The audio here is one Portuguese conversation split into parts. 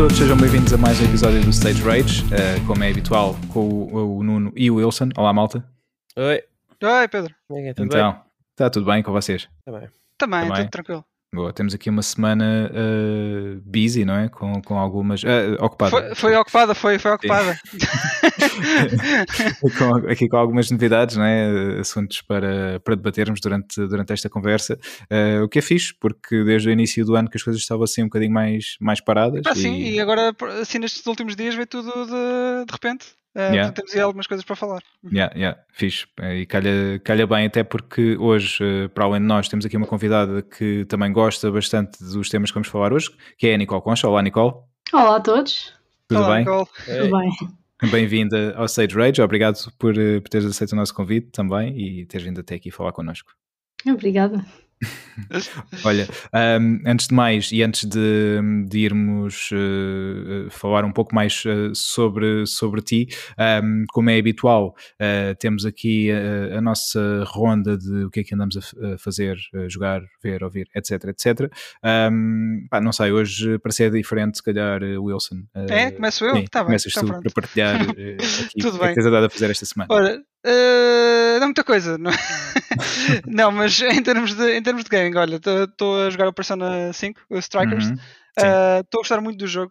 todos, sejam bem-vindos a mais um episódio do Stage Rage, uh, como é habitual, com o, o, Nuno e o Wilson. Olá, malta. Oi. Oi, Pedro. É, tudo então, está tudo bem com vocês? Também. Também, Também. tudo tranquilo. Boa, temos aqui uma semana uh, busy, não é? Com, com algumas. Uh, ocupada. Foi, foi, ocupada, foi, foi ocupada. com, aqui com algumas novidades, não é? Assuntos para, para debatermos durante, durante esta conversa. Uh, o que é fixe, porque desde o início do ano que as coisas estavam assim um bocadinho mais, mais paradas. Ah, e... Sim, e agora, assim, nestes últimos dias veio tudo de, de repente. Uh, yeah. Temos aí algumas coisas para falar. Yeah, yeah, fixe. E calha, calha bem, até porque hoje, uh, para além de nós, temos aqui uma convidada que também gosta bastante dos temas que vamos falar hoje, que é a Nicole Concha. Olá, Nicole. Olá a todos. Tudo Olá, bem? Nicole. Tudo bem. Bem-vinda ao Sage Rage. Obrigado por, uh, por teres aceito o nosso convite também e teres vindo até aqui falar connosco. Obrigada. Olha, um, antes de mais e antes de, de irmos uh, falar um pouco mais uh, sobre, sobre ti, um, como é habitual, uh, temos aqui a, a, nossa ronda de o que é que andamos a, a fazer, a jogar, ver, ouvir, etc, etc. Um, pá, não sei, hoje para ser diferente, se calhar, Wilson. é, começo eu? Sim, tá começas bem, tu tá para partilhar aqui Tudo o que é que tens andado a fazer esta semana. Ora, Uh, não muita coisa, não, não mas em termos de, em termos de gaming, olha, estou a jogar o Persona 5, o Strikers, estou uhum, uh, a gostar muito do jogo,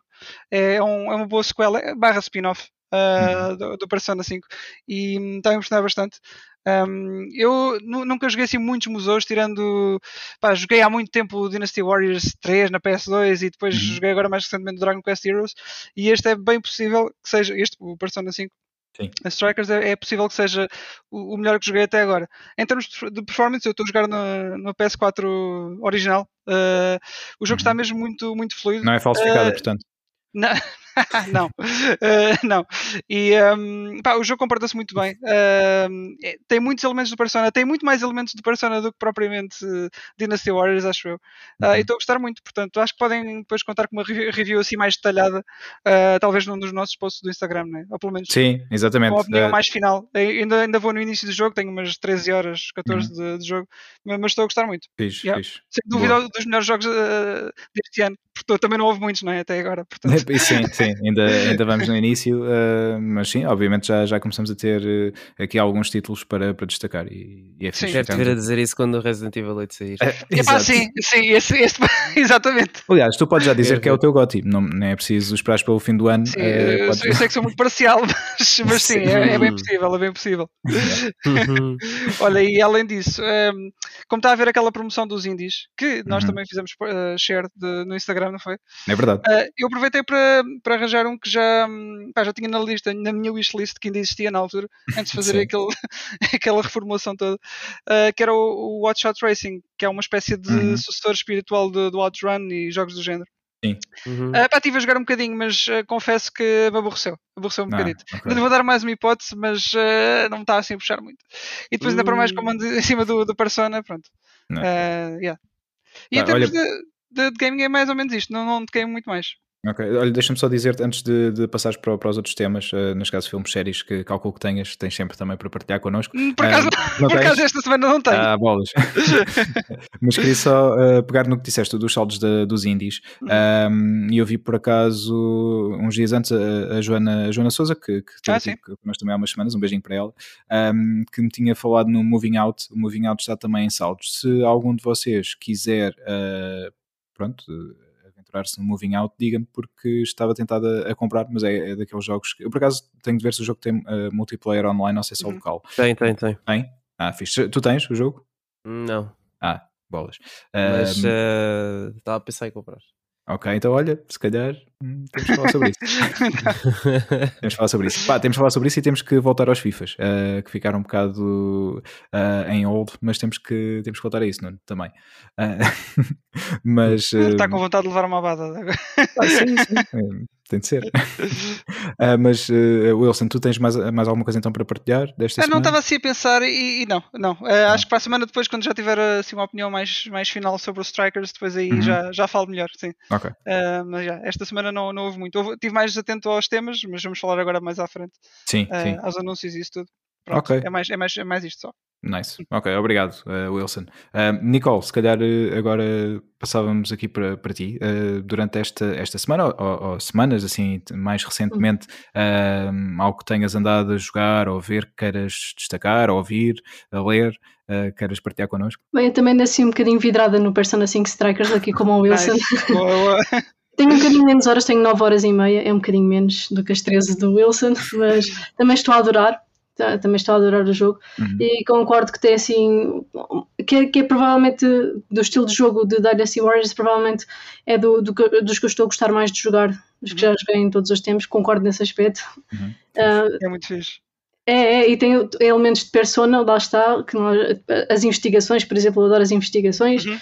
é, é, um, é uma boa sequela, é barra spin-off uh, uhum. do, do, Persona 5 e está a impressionar bastante. Um, eu nunca joguei assim muitos museus, tirando. Pá, joguei há muito tempo o Dynasty Warriors 3 na PS2 e depois uhum. joguei agora mais recentemente o Dragon Quest Heroes. E este é bem possível que seja. Este, o Persona 5, Sim. A Strikers é, é, possível que seja o, o, melhor que joguei até agora. Em termos de performance, eu estou a jogar no, no PS4 original. Uh, o jogo uhum. está mesmo muito, muito fluido. Não é falsificado, uh, portanto. Não, não, uh, não. E um, pá, o jogo comporta-se muito bem. Uh, tem muitos elementos do Persona, tem muito mais elementos do Persona do que propriamente uh, Dynasty Warriors, acho eu. Uhum. E estou a gostar muito, portanto, acho que podem depois contar com uma review assim mais detalhada, talvez num dos nossos posts do Instagram, né? ou pelo menos Sim, exatamente. uma opinião mais final. ainda, ainda vou no início do jogo, tenho umas 13 horas, 14 uhum. de, de, jogo, mas estou a gostar muito. Fixe, yeah. fixe. Sem dúvida, Boa. dos melhores jogos deste ano, porque também não houve muitos, não é? Até agora. Portanto... Sim, sim ainda, ainda vamos no início, uh, mas sim, obviamente já, já começamos a ter uh, aqui alguns títulos para, para destacar. E, e é sim, deve vir a dizer isso quando o Resident Evil 8 sair. É, pá, sim, sim, esse, esse, exatamente. Aliás, tu podes já dizer que é o teu GOTY, não, não é preciso esperar pelo fim do ano. Sim, uh, eu, eu sei que sou muito parcial, mas, mas sim, é, é, bem possível, é bem possível. Uhum. Olha, e além disso, um, como está a ver aquela promoção dos indies, que nós uhum. também fizemos share de, no Instagram, não foi? É verdade. eu aproveitei para, para arranjar um que já, hum, pá, já tinha na lista, na minha wishlist que ainda existia na altura, antes de fazer aquele, aquela reformulação toda, uh, que era o, o Watch Out Racing, que é uma espécie de uhum. sucessor espiritual do, do Outrun e jogos do género. Sim. Uhum. Uh, pá, estive a jogar um bocadinho, mas uh, confesso que me aborreceu. Aborreceu um ah, bocadinho. Okay. Ainda vou dar mais uma hipótese, mas uh, não me está assim a puxar muito. E depois, ainda para mais, como ando em cima do, do Persona, pronto. Uh, yeah. E tá, em termos olha... de, de, de, gaming é mais ou menos isto, não, não te muito mais. Ok, olha, deixa-me só dizer-te antes de, de passares para, para, os outros temas, uh, nos casos filmes, séries, que calculo que tenhas, tens sempre também para partilhar connosco. Hum, por acaso, uh, por acaso esta semana não tenho. Ah, bolas. Mas queria só uh, pegar no que disseste dos saldos de, dos indies. Uhum. Um, e eu vi por acaso, uns dias antes, a, a Joana, a Joana Souza, que, que, ah, que nós também há umas semanas, um beijinho para ela, um, que me tinha falado no Moving Out. O Moving Out está também em saldos. Se algum de vocês quiser, pronto aventurar-se no Moving Out, diga-me porque estava tentado a, a comprar, mas é, é, daqueles jogos que eu por acaso tenho de ver se o jogo tem uh, multiplayer online ou se é só uhum. local. Tem, tem, tem. Tem? Ah, fixe. Tu tens o jogo? Não. Ah, bolas. Mas uh, estava a pensar em comprar. Ok, então olha, se calhar hum, temos que falar sobre isso. temos que falar sobre isso. Pá, temos que falar sobre isso e temos que voltar aos FIFAs, uh, que ficaram um bocado uh, em old, mas temos que, temos que voltar a isso, não também. Uh, mas. Está com vontade de levar uma bada agora. Ah, sim, sim tem de ser. uh, mas, uh, Wilson, tu tens mais, mais alguma coisa então para partilhar desta eu semana? não estava assim a pensar e, e não, não. Uh, acho que para a semana depois, quando já tiver assim, uma opinião mais, mais final sobre os Strikers, depois aí uhum. já, já falo melhor, sim. Ok. mas já, esta semana não, não houve muito. Houve, estive mais atento aos temas, mas vamos falar agora mais à frente. Sim, sim. Aos anúncios e isso tudo. Pronto, okay. é, mais, é, mais, é mais isto só. Nice. Ok, obrigado, uh, Wilson. Uh, Nicole, se calhar uh, agora passávamos aqui para, para ti. durante esta, esta semana, ou, ou, semanas, assim, mais recentemente, algo que tenhas andado a jogar, ou ver, que queiras destacar, ouvir, a ler, uh, queiras partilhar connosco? Bem, eu também nasci um bocadinho vidrada no Persona 5 Strikers, aqui como o Wilson. tenho um bocadinho menos horas, tenho 9 horas e meia, é um bocadinho menos do que as 13 do Wilson, mas também estou a adorar Tá, também estou a adorar o jogo uhum. e concordo que tem assim que é, que é, provavelmente do estilo de jogo de Dynasty Warriors provavelmente é do, do, dos que eu estou a gostar mais de jogar dos que já joguei em todos os tempos, concordo nesse aspecto uhum. uh, é muito fixe é, é, e tem elementos de persona, lá está, que nós, as investigações, por exemplo, eu adoro as investigações, uhum.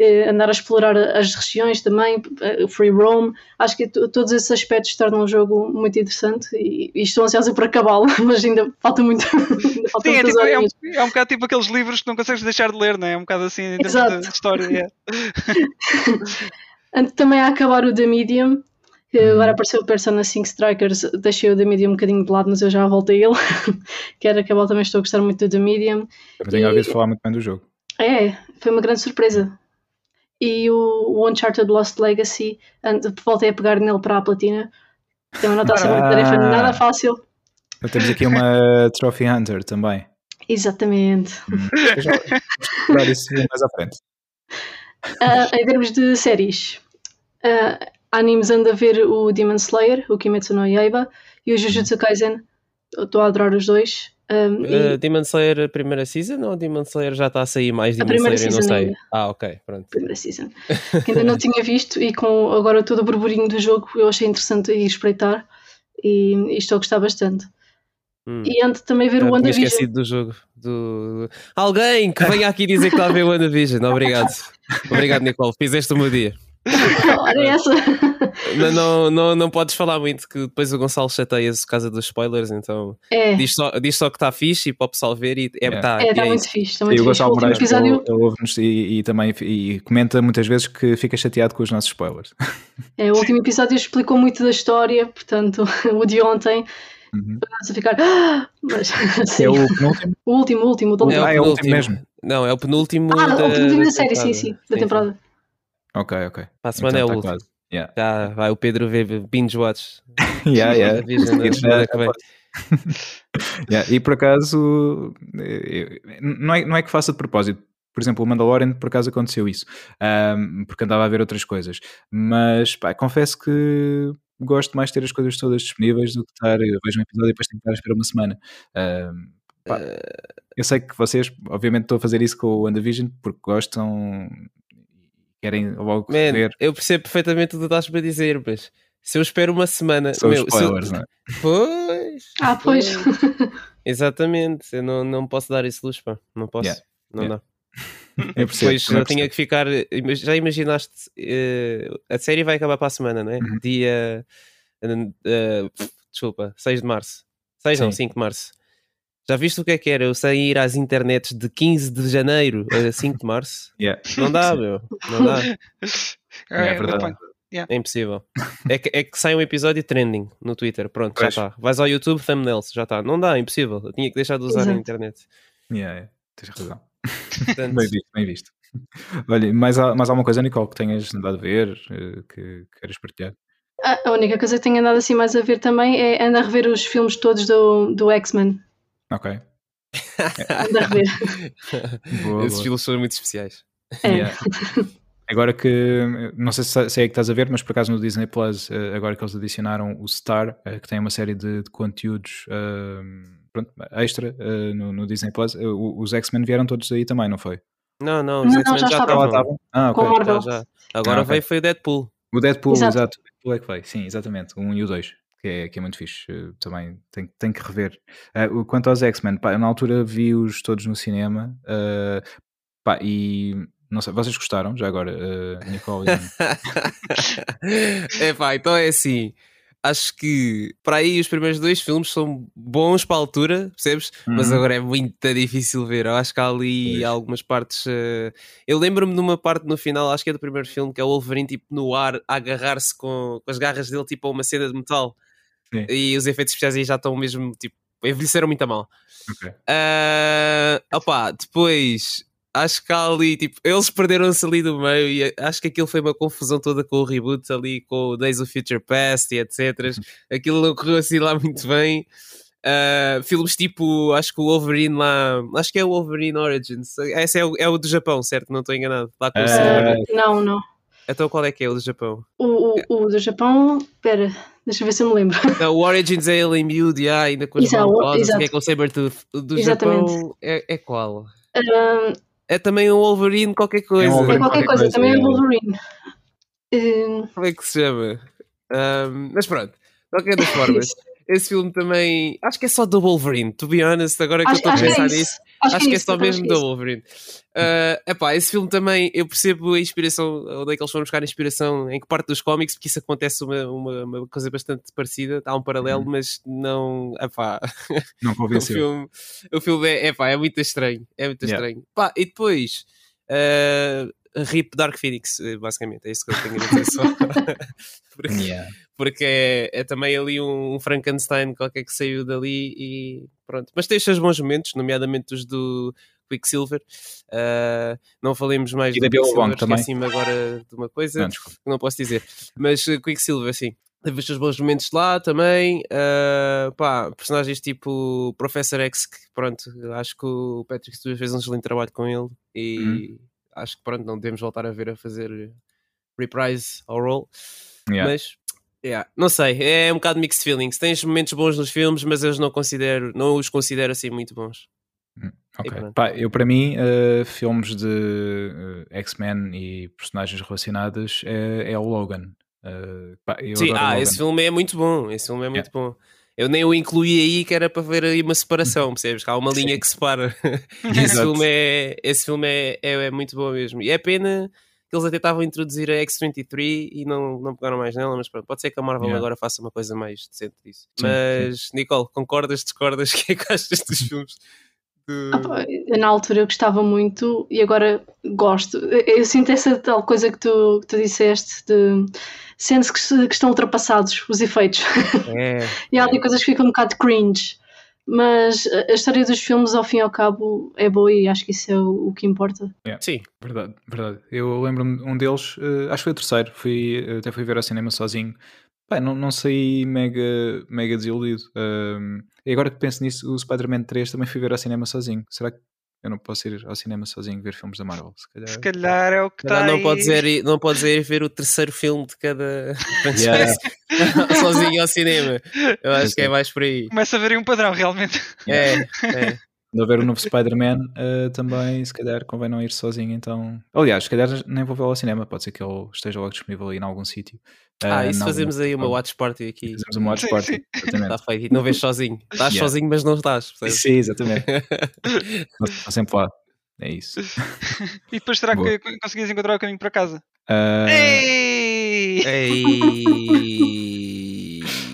Eh, andar a explorar as regiões também, eh, free roam, acho que todos esses aspectos tornam o jogo muito interessante e, e estou ansiosa por acabá-lo, mas ainda falta muito. ainda falta Sim, é, tipo, é, um, é, um, bocado tipo aqueles livros que não consegues deixar de ler, não é? É um bocado assim em termos de, história. Antes também a acabar o The Medium, que uhum. agora apareceu o Persona 5 Strikers, deixei o The Medium um bocadinho de lado, mas eu já voltei a ele. Quero acabar também, estou a gostar muito do The Medium. Eu tenho e... ouvido falar muito bem do jogo. É, foi uma grande surpresa e o, Uncharted Lost Legacy, voltei a pegar nele para a platina. Tem uma nota assim, uma tarefa ah. nada fácil. Temos aqui uma Trophy Hunter também. Exatamente. Hum, já isso mais à frente. Uh, em termos de séries, uh, animes ando a ver o Demon Slayer, o Kimetsu no Yaiba e o Jujutsu Kaisen. Estou a adorar os dois. Um, uh, e... Demon Slayer a primeira season ou Demon Slayer já está a sair mais Demon Slayer? Season não sei. Ainda. Ah, ok, pronto. Primeira season. Que ainda não tinha visto e com agora todo o burburinho do jogo eu achei interessante ir espreitar e, e estou a gostar bastante. Hum. E antes também ver o WandaVision. esquecido do jogo. Do... Alguém que venha aqui dizer que está a ver o WandaVision. Obrigado. Obrigado, Nicole. Fizeste o meu dia. Olha essa. Não, não, não, não podes falar muito que depois o Gonçalo chateia-se por causa dos spoilers, então é. diz, só, diz só que está fixe e para o pessoal ver e é, tá, é, tá é muito fixe. Tá muito e o Gonçalo Moraes episódio... ouve-nos e, e, também e comenta muitas vezes que fica chateado com os nossos spoilers. É, o último episódio explicou muito da história, portanto, o de ontem. Uhum. A ficar. Ah! Mas, assim, é o penúltimo? O último, o último. O é, o ah, é o último mesmo. Não, é o penúltimo. Ah, da, o penúltimo da, série, sim, sim, da temporada. Ok, ok. Para a semana então, é o tá último. Yeah. Já vai o Pedro ver binge watch. yeah, yeah. yeah. E por acaso, eh, não é, não é que faça de propósito. Por exemplo, o Mandalorian, por acaso aconteceu isso, um, porque andava a ver outras coisas. Mas pá, confesso que gosto mais de ter as coisas todas disponíveis do que estar. Eu vejo um episódio e depois tenho que estar a esperar uma semana. Um, pá, eu sei que vocês, obviamente, estou a fazer isso com o WandaVision porque gostam querem logo Man, ver. Eu percebo perfeitamente o que estás para dizer, mas se eu espero uma semana. São meu, spoilers, eu... não é? Pois. Ah, pois. Exatamente, eu não, não posso dar esse luxo, pá. Não posso. Yeah. Não yeah. dá. Eu percebo, Depois já tinha que ficar. Já imaginaste? Uh, a série vai acabar para a semana, não é? Uhum. Dia. Uh, desculpa, 6 de março. 6 Sim. não, 5 de março. Já viste o que é que era? Eu sair às internets de 15 de janeiro a 5 de março? Yeah. Não dá, meu. Não dá. É, é verdade. É impossível. É que, é que sai um episódio trending no Twitter. Pronto, pois. já está. Vais ao YouTube, thumbnails, já está. Não dá, é impossível. Eu tinha que deixar de usar Exato. a internet. Yeah, yeah. Tens razão. Portanto... bem visto, bem visto. Olha, mais, mais alguma coisa, Nicole, que tenhas andado a ver, eh, que queres partilhar? A única coisa que tenho andado assim mais a ver também é andar a rever os filmes todos do, do X-Men. Ok. boa, Esses filmes são muito especiais. É. Yeah. Agora que, não sei se, se é que estás a ver, mas por acaso no Disney Plus, eh, agora que eles adicionaram o Star, eh, que tem uma série de, de conteúdos uh, pronto, extra uh, no, no, Disney Plus, os X-Men vieram todos aí também, não foi? Não, não, os X-Men já, já estavam. Ah, ok. Já, já. Agora ah, okay. veio foi o Deadpool. O Deadpool, exato. exato. O Deadpool é que veio, sim, exatamente. O 1 e o 2 que é, que é muito fixe. também tenho, tenho que rever. Uh, quanto aos X-Men, na altura vi-os todos no cinema uh, pá, e não sei, vocês gostaram já agora, uh, Nicole? é pá, então é assim. Acho que para aí os primeiros dois filmes são bons para a altura, percebes? Uhum. Mas agora é muito difícil ver. Eu acho que há ali pois. algumas partes. Uh... Eu lembro-me de uma parte no final, acho que é do primeiro filme, que é o Wolverine tipo no ar a agarrar-se com, com as garras dele, tipo a uma cena de metal. Sim. E os efeitos especiais aí já estão mesmo tipo envelheceram muito a mal. Ok. Uh, opa, depois acho que ali, tipo, eles perderam-se ali do meio e acho que aquilo foi uma confusão toda com o reboot ali, com o Days of Future Past e etc. Aquilo não correu assim lá muito bem. Uh, filmes tipo, acho que o Wolverine lá, acho que é o Wolverine Origins. Esse é o, é o do Japão, certo? Não estou enganado. Lá com uh, não, não. Então qual é que é o do Japão? O, o, o do Japão, espera, deixa eu ver se eu me lembro. Não, o Origins é ele em miúdo, yeah, ainda com as exato, que é com o Sabertooth. O do Exatamente. Japão é, é qual? Uh, é também um Wolverine qualquer coisa. É, Wolverine, é qualquer, coisa, coisa, também é, é Wolverine. Como é que se chama? Um, mas pronto, de qualquer das formas. esse filme também. Acho que é só do Wolverine, to be honest, agora que acho, eu estou a pensar é nisso. Acho, acho que, é, é só mesmo do Wolverine. Uh, epá, esse filme também, eu percebo a inspiração, onde é que eles foram buscar a inspiração, em que parte dos cómics, porque isso acontece uma, uma, uma coisa bastante parecida, há um paralelo, uhum. mas não. Epá, não convenceu. o filme, o filme é, epá, é muito estranho. É muito yeah. estranho. Pá, e depois. Uh, RIP Dark Phoenix, eh, basicamente, é isso que eu tenho a dizer só. porque, yeah. porque é, é, também ali um Frankenstein qualquer que saiu dali e pronto. Mas tem os seus bons momentos, nomeadamente os do Quicksilver. Uh, não falemos mais e do Quicksilver, esqueci-me agora de uma coisa não, que não posso dizer. Mas uh, Quicksilver, sim. Teve os seus bons momentos lá também. Uh, pá, personagens tipo Professor X, que pronto, acho que o Patrick Stewart fez um excelente trabalho com ele e uhum acho que pronto, não devemos voltar a ver a fazer reprise ao role. Yeah. Mas yeah, não sei, é um bocado mixed feelings. Tens momentos bons nos filmes, mas eu não considero, não os considero assim muito bons. Hum, ok, Pá, eu para mim, uh, filmes de uh, X-Men e personagens relacionadas é, é o Logan. Uh, pá, Sim, ah, Logan. esse filme é muito bom. Esse filme é muito yeah. bom. Eu nem o incluí aí que era para ver aí uma separação, percebes? Que há uma linha que separa. esse filme, é, esse filme é, é, é, muito bom mesmo. E é pena que eles até estavam a introduzir a X-23 e não, não pegaram mais nela, mas pronto, pode ser que a Marvel yeah. agora faça uma coisa mais decente disso. Sim, mas, sim. Nicole, concordas, discordas? O que é que achas dos filmes? Na altura eu gostava muito e agora gosto. Eu sinto essa tal coisa que tu, que tu disseste de sente-se que, que, estão ultrapassados os efeitos. É, e há ali coisas que ficam um bocado cringe. Mas a história dos filmes, ao fim e ao cabo, é boa e acho que isso é o, o que importa. Yeah. Sim, verdade, verdade. Eu lembro-me um deles, uh, acho que foi o terceiro, fui, até fui ver ao cinema sozinho. Bem, não, não saí mega, mega desiludido. Um, e agora que penso nisso, o Spider-Man 3 também fui ver ao cinema sozinho. Será que eu não posso ir ao cinema sozinho ver filmes da Marvel. Se calhar, Se calhar é o que está. Não, não, podes ir, não podes ir ver o terceiro filme de cada yeah. sozinho ao cinema. Eu acho que é mais por aí. Começa a ver um padrão, realmente. É, é. Quando houver o um novo Spider-Man, uh, também se calhar convém não ir sozinho. Então, aliás, se calhar nem vou ver ao cinema, pode ser que ele esteja logo disponível aí em algum sítio. Ah, uh, isso fazemos aí uma watch party aqui. Fazemos uma watch party. Está feito. E não vês sozinho. Estás yeah. sozinho, mas não estás. Percebes? Sim, exatamente. Estou sempre lá. É isso. e depois será Boa. que conseguias encontrar o caminho para casa? Uh... Ei! Ei!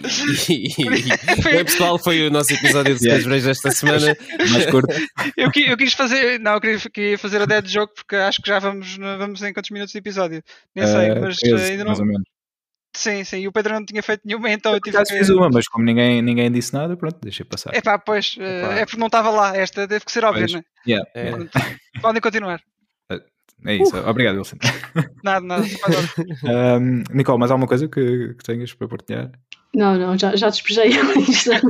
Bem, pessoal, foi o nosso episódio de yeah. desta semana. Mais curto. Eu, eu, quis fazer, não, eu queria, fazer a dead joke porque acho que já vamos, vamos em quantos minutos de episódio? Nem sei, uh, mas 13, ainda não. Mais ou menos. Sim, sim, e o Pedro não tinha feito nenhuma, então eu, eu tive que... fiz uma, mas como ninguém, ninguém disse nada, pronto, deixei passar. É pá, pois, Epá. é porque não estava lá, esta deve que ser óbvia, não é? Yeah, é. yeah. Podem continuar. É isso, uh. obrigado, Wilson. Nada, nada. um, Nicole, mais alguma coisa que, que tenhas para partilhar? Não, não, já, já despejei a lista.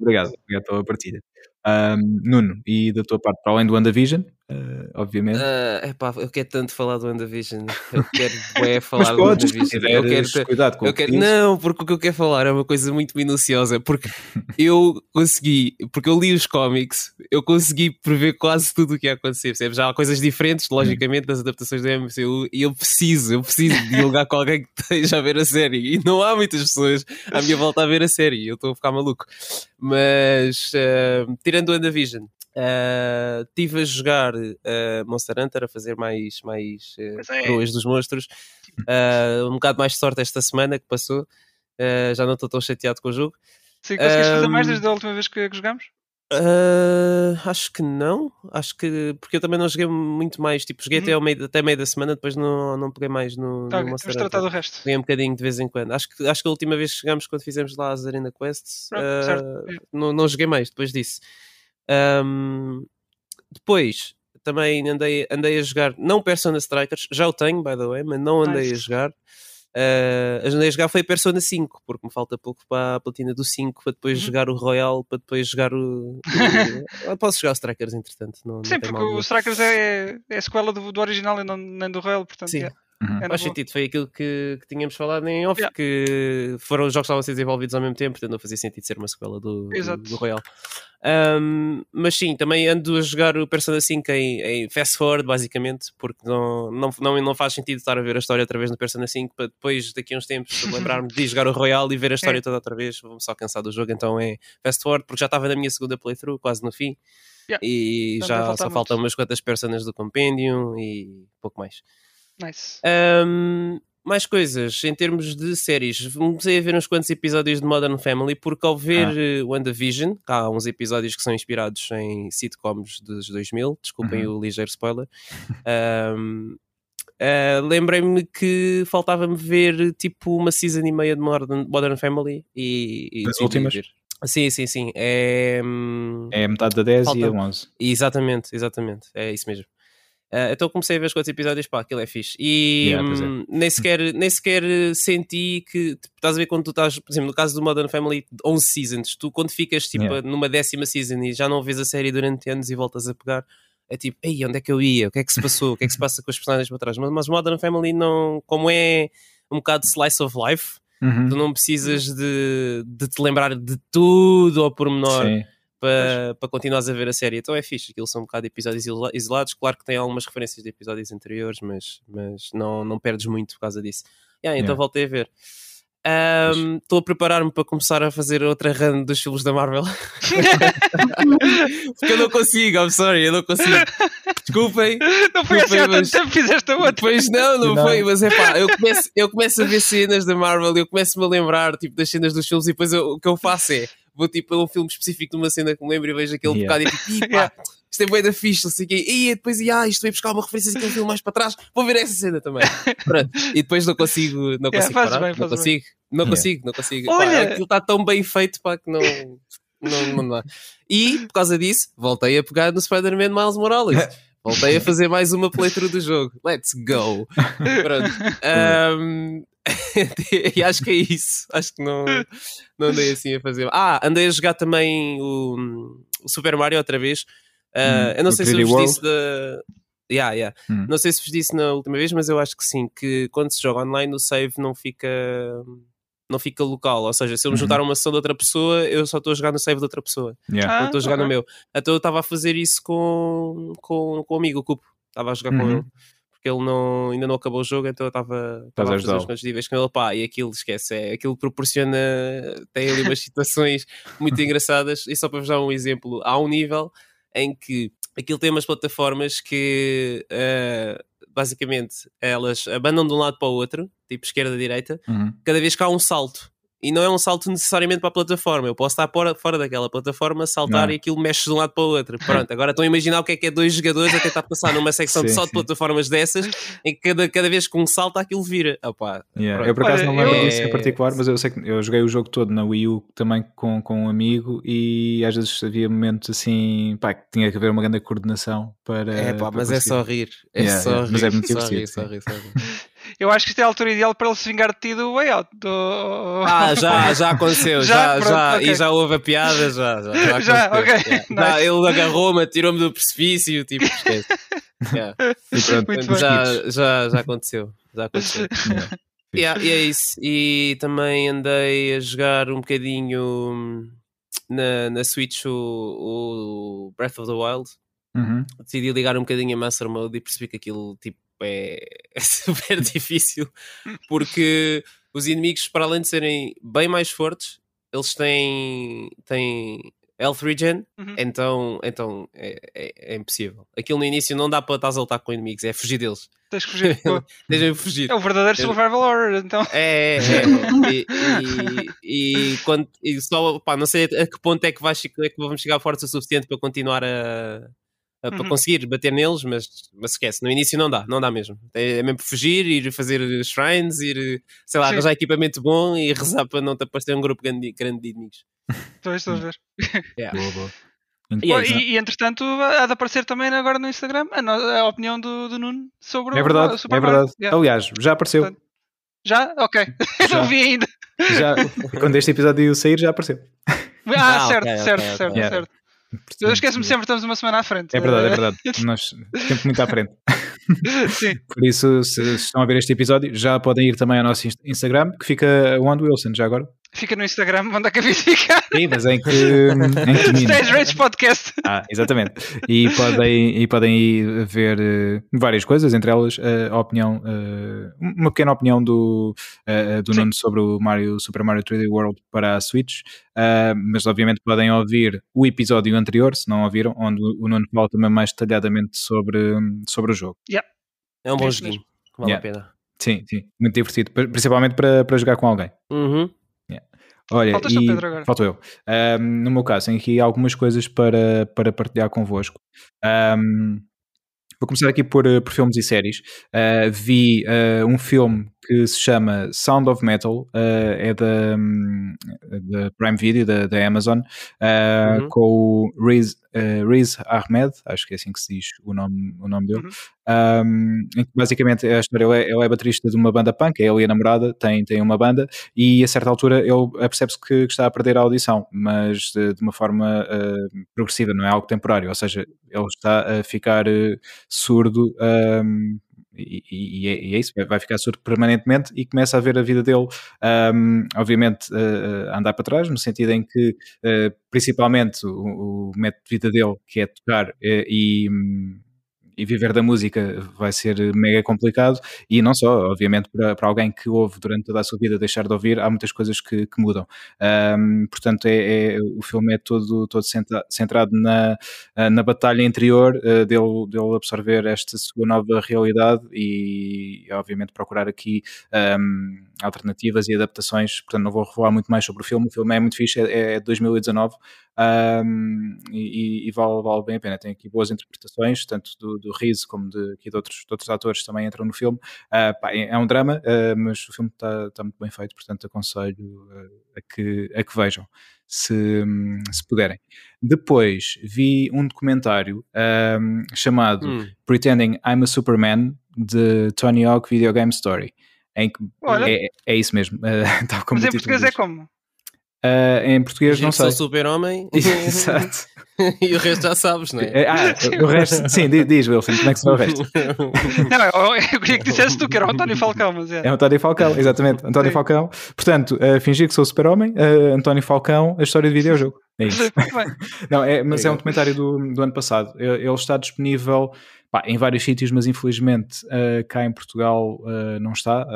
obrigado, obrigado pela partida. Um, Nuno, e da tua parte, para além do WandaVision, uh, obviamente. Uh, epá, eu quero tanto falar do WandaVision. Eu quero é, falar do WandaVision. Eu quero, cuidado com eu quero, Não, porque o que eu quero falar é uma coisa muito minuciosa. Porque eu consegui, porque eu li os cómics, eu consegui prever quase tudo o que ia acontecer. Percebes? Já há coisas diferentes, logicamente, nas adaptações do MCU, e eu preciso, eu preciso dialogar com alguém que esteja a ver a série. E não há muitas pessoas à minha volta a ver a série. Eu estou a ficar maluco. Mas, uh, tirando o WandaVision, uh, estive a jogar uh, Monster Hunter, a fazer mais, mais uh, é. dos monstros. Uh, um bocado mais de sorte esta semana que passou. já não estou tão chateado com o jogo. Sim, conseguiste fazer mais desde a última vez que, que jogamos? Uh, acho que não. Acho que. Porque eu também não joguei muito mais. Tipo, joguei uhum. até, meio, até meio da semana, depois não, não peguei mais no. Tá, no Monster vamos tratar do resto. Joguei um bocadinho de vez em quando. Acho que, acho que a última vez que chegámos, quando fizemos lá as Arena Quests, uh, não, não joguei mais depois disso. Um, depois também andei, andei a jogar, não Persona Strikers, já o tenho, by the way, mas não andei nice. a jogar. Uh, andei a jogar foi Persona 5, porque me falta pouco para a platina do 5 para depois uhum. jogar o Royal, para depois jogar o. o... Posso jogar o Strikers, entretanto. Não, Sim, não porque o Strikers é, é a sequela do, do original e não, nem do Royal, portanto. Sim. É. Uhum. Faz sentido, foi aquilo que, que, tínhamos falado em off, yeah. que foram os jogos que estavam a ser desenvolvidos ao mesmo tempo, portanto não fazia sentido ser uma sequela do, do, do, Royal. Um, mas sim, também ando a jogar o Persona 5 em, em fast forward, basicamente, porque não, não, não, não faz sentido estar a ver a história outra vez no Persona 5 para depois, daqui a uns tempos, lembrar-me de jogar o Royal e ver a história é. toda outra vez. Vou-me só cansar do jogo, então é fast forward, porque já estava na minha segunda playthrough, quase no fim. Yeah. E então, já só faltam umas quantas personas do Compendium e pouco mais. Nice. Um, mais coisas em termos de séries. Comecei a ver uns quantos episódios de Modern Family, porque ao ver ah. uh, WandaVision, há uns episódios que são inspirados em sitcoms dos 2000, desculpem uhum. o ligeiro spoiler. um, Uh, eh, lembrei-me que faltava-me ver tipo uma season e meia de Modern, Modern Family e, e as últimas? Ver. Sim, sim, sim. É, hum, é metade da 10 Falta... e a 11. Exatamente, exatamente. É isso mesmo. Uh, então comecei a ver os quatro episódios, pá, aquilo é fixe. E yeah, hum, é. nem, sequer, nem sequer senti que, tipo, estás a ver quando tu estás, por exemplo, no caso do Modern Family, 11 seasons, tu quando ficas tipo yeah. numa décima season e já não vês a série durante anos e voltas a pegar, é tipo, ei, onde é que eu ia? O que é que se passou? O que é que se passa com os personagens para trás? Mas, mas Modern Family não, como é um bocado slice of life, uhum. tu não precisas de, de te lembrar de tudo ao pormenor. Sim para, para continuares a ver a série. Então é fixe, aquilo são um bocado de episódios isolados. Claro que tem algumas referências de episódios anteriores, mas, mas não, não perdes muito por causa disso. Yeah, então yeah. voltei a ver. Estou um, a preparar-me para começar a fazer outra run dos filmes da Marvel. Porque eu não consigo, I'm sorry, eu não consigo. Desculpem. Não foi assim há tanto tempo fizeste a outra. Pois não, não, não, foi, mas é pá, eu começo, eu começo a ver cenas da Marvel e eu começo-me a lembrar tipo, das cenas dos filmes e depois eu, o que eu faço é vou tipo a um filme específico de uma cena que me lembro e vejo aquele yeah. bocado e tipo, pá, isto é bem da fixe, não sei o quê. E depois, ah, isto veio buscar uma referência aquele filme mais para trás, vou ver essa cena também. Pronto. E depois não consigo, não consigo yeah, parar, bem, não, consigo, não yeah. consigo, não consigo, Olha... Pá, aquilo está tão bem feito, pá, que não... Não, não dá. E por causa disso, voltei a pegar no Spider-Man Miles Morales. Voltei a fazer mais uma playthrough do jogo. Let's go! Pronto. Um, e acho que é isso. Acho que não, não andei assim a fazer. Ah, andei a jogar também o, o Super Mario outra vez. Uh, hum, eu não sei se eu vos disse da. Yeah, yeah. Hum. Não sei se vos disse na última vez, mas eu acho que sim, que quando se joga online o save não fica não fica local, ou seja, se eu me uhum. juntar a uma sessão de outra pessoa, eu só estou a jogar no save de outra pessoa, yeah. não estou a jogar no meu. Então eu estava a fazer isso com, com, com o amigo, o Cupo, estava a jogar uhum. com ele porque ele não, ainda não acabou o jogo, então eu estava a fazer os níveis com ele, pá, e aquilo, esquece, é, aquilo proporciona, tem ali umas situações muito engraçadas, e só para vos dar um exemplo, há um nível em que aquilo tem umas plataformas que uh, basicamente elas abandam de um lado para o outro, tipo esquerda-direita, uhum. cada vez que há um salto e não é um salto necessariamente para a plataforma. Eu posso estar fora, fora daquela plataforma, saltar não. e aquilo mexe de um lado para o outro. Pronto, agora estão a imaginar o que é que é dois jogadores a tentar passar numa secção sim, de só de plataformas dessas, em que cada, cada vez que um salta aquilo vira. Opa, yeah. Eu por acaso Olha, não lembro eu... disso em particular, mas eu sei que eu joguei o jogo todo na Wii U também com, com um amigo e às vezes havia momentos assim, pá, que tinha que haver uma grande coordenação para. É pá, mas é só rir. É yeah, só yeah. rir. Mas é muito divertido. Só rir, só rir, só rir. Eu acho que isto é a altura ideal para ele se vingar de ti do way out. Do... Ah, já, já aconteceu, já, já, pronto, já okay. e já houve a piada, já. Já, já, já ok. Yeah. Nice. ele agarrou-me, tirou-me do precipício, tipo, esquece. Yeah. Já, já, já aconteceu, já aconteceu. Yeah. e é isso. E também andei a jogar um bocadinho na, na Switch o, o Breath of the Wild. Uhum. Decidi ligar um bocadinho a Master Mode e percebi que aquilo tipo é, é super difícil porque os inimigos, para além de serem bem mais fortes, eles têm, têm Health Regen, uhum. então, então é, é, é, impossível. Aquilo no início não dá para estar a lutar com inimigos, é fugir deles. Tens que fugir. Deixa fugir. É o verdadeiro survival horror, então. É, é, é. e, e, e, quando, e só, pá, não sei a que ponto é que, vai, é que vamos chegar forte o suficiente para continuar a, a para uhum. conseguir bater neles, mas, mas esquece, no início não dá, não dá mesmo. É, é mesmo fugir, ir fazer shrines, ir, sei lá, arranjar equipamento bom e rezar para não te aparecer um grupo grande, grande de inimigos. Estou a ver. Yeah. Boa, boa. E, é e, e, entretanto, há de aparecer também agora no Instagram a, a opinião do, do, Nuno sobre é verdade, o Super É verdade, yeah. Aliás, já apareceu. Portanto, já? Ok. Já. não vi ainda. Já, quando este episódio sair, já apareceu. Ah, ah certo, okay, certo, okay, certo, okay. certo. Eu esqueço-me sempre, estamos uma semana à frente. É verdade, é verdade. Nós muito à frente. Sim. Por isso, se estão a ver este episódio, já podem ir também ao nosso Instagram, que fica One Wilson, já agora. Fica no Instagram, é que ficar? Sim, mas em que. Em que Stage Rage Podcast. Ah, exatamente. E podem, e podem ir ver uh, várias coisas, entre elas uh, a opinião, uh, uma pequena opinião do, do Nuno sobre o Mario, Super Mario 3D World para a Switch. mas obviamente podem ouvir o episódio anterior, se não ouviram, onde o Nuno fala também mais detalhadamente sobre, sobre o jogo. Yeah. É um bom é joguinho, vale yeah. a pena. Sim, sim, muito divertido, principalmente para, para jogar com alguém. Uhum. Olha, Faltas e... Pedro agora. Falto eu. Um, no meu caso, tenho aqui algumas coisas para, para partilhar convosco. Um, vou começar aqui por, por filmes e séries. Uh, vi uh, um filme que se chama Sound of Metal, uh, é da, um, da Prime Video, da, da Amazon, uhum. com o Riz, Riz Ahmed, acho que é assim que se diz o nome, o nome dele, uhum. Um, basicamente a história, ele é, ele é baterista de uma banda punk, é ele e a namorada têm, têm uma banda e a certa altura ele percebe-se que, que, está a perder a audição, mas de, de uma forma uh, progressiva, não é algo temporário, ou seja, ele está a ficar uh, surdo um, e, e, é, e, é, isso, vai ficar surdo permanentemente e começa a ver a vida dele, um, obviamente, uh, andar para trás, no sentido em que, uh, principalmente, o, o, método de vida dele, que é tocar uh, e. Um, e viver da música vai ser mega complicado e não só, obviamente para, para alguém que ouve durante toda a sua vida deixar de ouvir, há muitas coisas que, que mudam. Um, portanto, é, é, o filme é todo, todo centrado na, na batalha interior uh, dele, dele absorver esta sua nova realidade e, obviamente, procurar aqui um, alternativas e adaptações. Portanto, não vou revelar muito mais sobre o filme. O filme é muito fixe, é, é 2019 um, e, e vale, vale, bem a pena. Tem aqui boas interpretações, tanto do, do Riz como de, aqui de, outros, de outros atores também entram no filme. Uh, pá, é, é, um drama, uh, mas o filme está tá muito bem feito, portanto aconselho uh, a, que, a que vejam. Se, se puderem. Depois vi um documentário um, chamado hum. Pretending I'm a Superman de Tony Hawk Video Game Story em que é, é, isso mesmo. Uh, como Mas em português é como? Uh, em português não sei. Sou super-homem. Exato. e o resto já sabes, não é? é? Ah, o resto, sim, diz Wilson, como é que se o resto? não, eu, eu queria que dissesse tu que era o António Falcão, mas é. É o António Falcão, exatamente. António sim. Falcão. Portanto, uh, fingir que sou super-homem, uh, António Falcão, a história de videojogo. É isso. não, é, mas é um documentário do, do ano passado. Ele está disponível pá, em vários sítios, mas infelizmente uh, cá em Portugal não está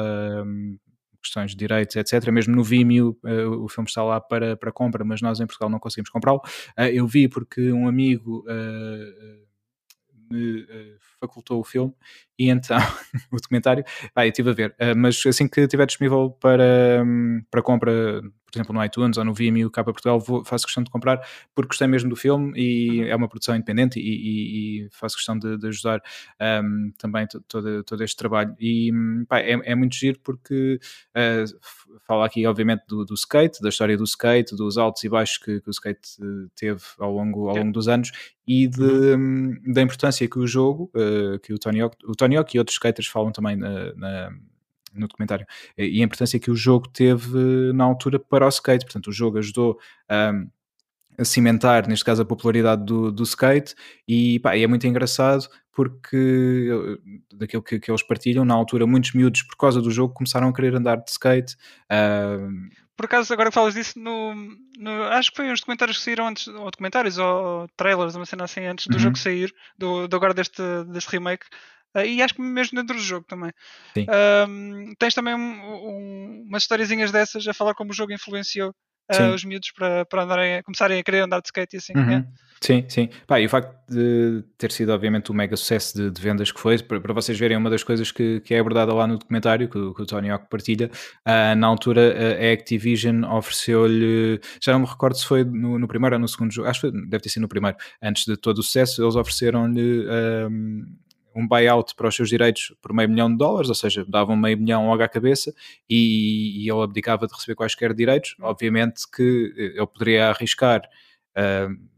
questões de direitos, etc. Mesmo no Vimeo uh, o filme está lá para, para compra, mas nós em Portugal não conseguimos comprá-lo. Uh, eu vi porque um amigo uh, me facultou o filme e então o documentário, pá, eu estive a ver, mas assim que estiver disponível para, um, para compra por exemplo, no iTunes ou no Vimeo, cá para Portugal, vou, faço questão de comprar porque gostei mesmo do filme e uhum. é uma produção independente e, e, e faço questão de, de ajudar um, também todo, todo este trabalho. E pá, é, é, muito giro porque uh, fala aqui, obviamente, do, do, skate, da história do skate, dos altos e baixos que, que o skate eh, teve ao longo, ao longo dos anos e de, uhum. Hum, da importância que o jogo, uh, que o Tony Hawk, o Tony Hawk e outros skaters falam também na, na no documentário, e a importância que o jogo teve na altura para o skate. Portanto, o jogo ajudou a, a cimentar, neste caso, a popularidade do, do skate, e, pá, e é muito engraçado porque daquilo que, que, eles partilham, na altura, muitos miúdos, por causa do jogo, começaram a querer andar de skate. Uh... Por acaso, agora que falas disso, no, no, acho que foi uns documentários que saíram antes, ou documentários, ou trailers, uma cena assim, antes do uhum. jogo sair, do, do agora deste, deste remake, Uh, e acho que mesmo dentro do jogo também. Uh, tens também um, um, umas historiazinhas dessas a falar como o jogo influenciou uh, os miúdos para, para andarem, começarem a querer andar de skate e assim. Uhum. É. Sim, sim. Pá, e o facto de ter sido, obviamente, o mega sucesso de, de vendas que foi, para, para, vocês verem uma das coisas que, que é abordada lá no documentário, que, que o Tony Hawk partilha, uh, na altura a Activision ofereceu-lhe, já não me recordo se foi no, no, primeiro ou no segundo jogo, acho que deve ter sido no primeiro, antes de todo o sucesso, eles ofereceram-lhe. Um, um buyout para os seus direitos por meio milhão de dólares, ou seja, davam meio milhão logo à cabeça e, e ele abdicava de receber quaisquer direitos. Obviamente que eh, ele poderia arriscar, uh,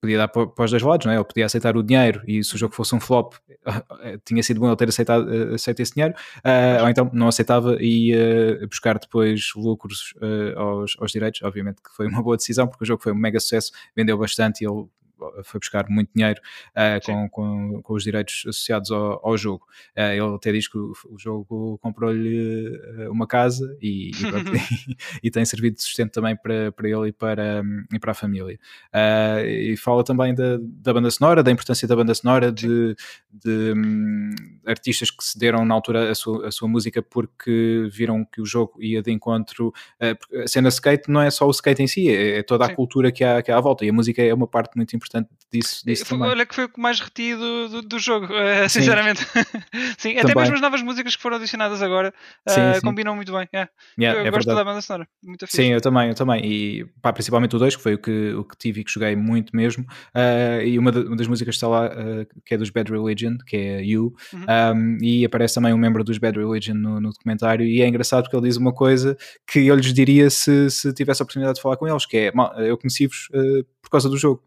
podia dar para, os dois lados, não é? ele podia aceitar o dinheiro e se o jogo fosse um flop, eh, tinha sido bom ele ter aceitado, eh, aceito esse dinheiro, uh, ou então não aceitava e ia buscar depois lucros aos, aos direitos. Obviamente que foi uma boa decisão, porque o jogo foi um mega sucesso, vendeu bastante e ele foi buscar muito dinheiro uh, com, com, com, os direitos associados ao, ao jogo. Uh, ele até diz que o, o jogo comprou-lhe eh, uma casa e, e, e, tem servido de sustento também para, para ele e para, e para a família. Uh, e fala também da, da banda sonora, da importância da banda sonora, de, de um, artistas que se deram na altura a sua, a sua música porque viram que o jogo ia de encontro. a cena skate não é só o skate em si, é, é toda a Sim. cultura que há, que há à volta e a música é uma parte muito importante importante disso, disso foi, também. Olha que foi o que mais retido do, do jogo, uh, sinceramente. Sim, até mesmo as novas músicas que foram adicionadas agora uh, sim, sim. combinam muito bem. Yeah. Yeah, eu, é gosto verdade. da banda sonora, muito Sim, eu também, eu também. E pá, principalmente o 2, que foi o que, o que tive e que joguei muito mesmo. Uh, e uma, de, uma, das músicas está lá, que é dos Bad Religion, que é You, uhum. um, e aparece também um membro dos Bad Religion no, no, documentário. E é engraçado porque ele diz uma coisa que eu lhes diria se, se tivesse a oportunidade de falar com eles, que é, eu conheci-vos por causa do jogo.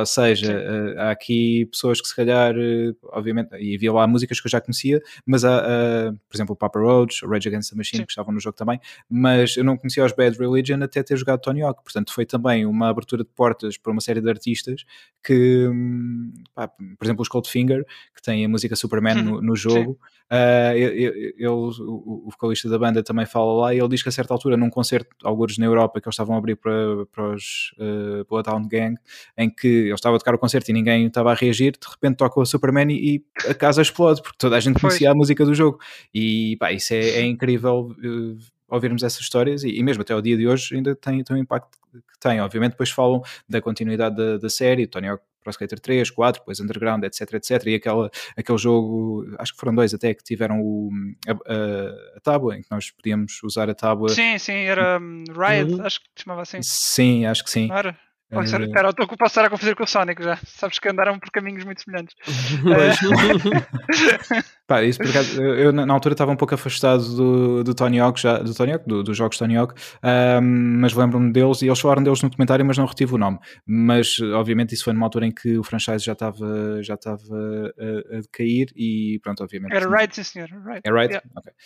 Ou seja, uh, há aqui pessoas que se calhar, uh, obviamente, e havia lá músicas que eu já conhecia, mas há, por exemplo, o Papa Roach, o Rage Against the Machine, Sim. que estavam no jogo também, mas eu não conhecia os Bad Religion até ter jogado Tony Hawk, portanto foi também uma abertura de portas para uma série de artistas que, um, pá, por exemplo, o Goldfinger, que tem a música Superman uhum. no, no, jogo, Uh, ele, ele, o, vocalista da banda também fala lá e ele diz que a certa altura, num concerto, alguns na Europa, que eles estavam a abrir para, para os uh, Bloodhound Gang, em que ele estava a tocar o concerto e ninguém estava a reagir, de repente toca o Superman e, e a casa explode, porque toda a gente conhecia a música do jogo. E pá, isso é, é incrível. Uh, ouvirmos essas histórias e, e, mesmo até ao dia de hoje ainda tem, tem o impacto que tem. Obviamente, depois falam da continuidade da, da série, Tony Hawk Pro Skater 3, 4, depois Underground, etc, etc. E aquela, aquele jogo, acho que foram dois até, que tiveram o, a, a, a tábua, em que nós podíamos usar a tábua. Sim, sim, era um, Riot, uhum. acho que se chamava assim. Sim, acho que sim. Não era? Pode ser, cara, eu posso estar a confundir com o Sonic já. Sabes que andaram por caminhos muito semelhantes. Pá, isso por acaso, eu na altura estava um pouco afastado do, do Tony Hawk, já, do Tony Hawk, do, dos jogos Tony Hawk, um, mas lembro-me deles e eles falaram deles no documentário, mas não retive o nome. Mas obviamente isso foi numa altura em que o franchise já estava já estava a, a decair e pronto, obviamente. Era right, sim senhor. Right. É right? Yeah.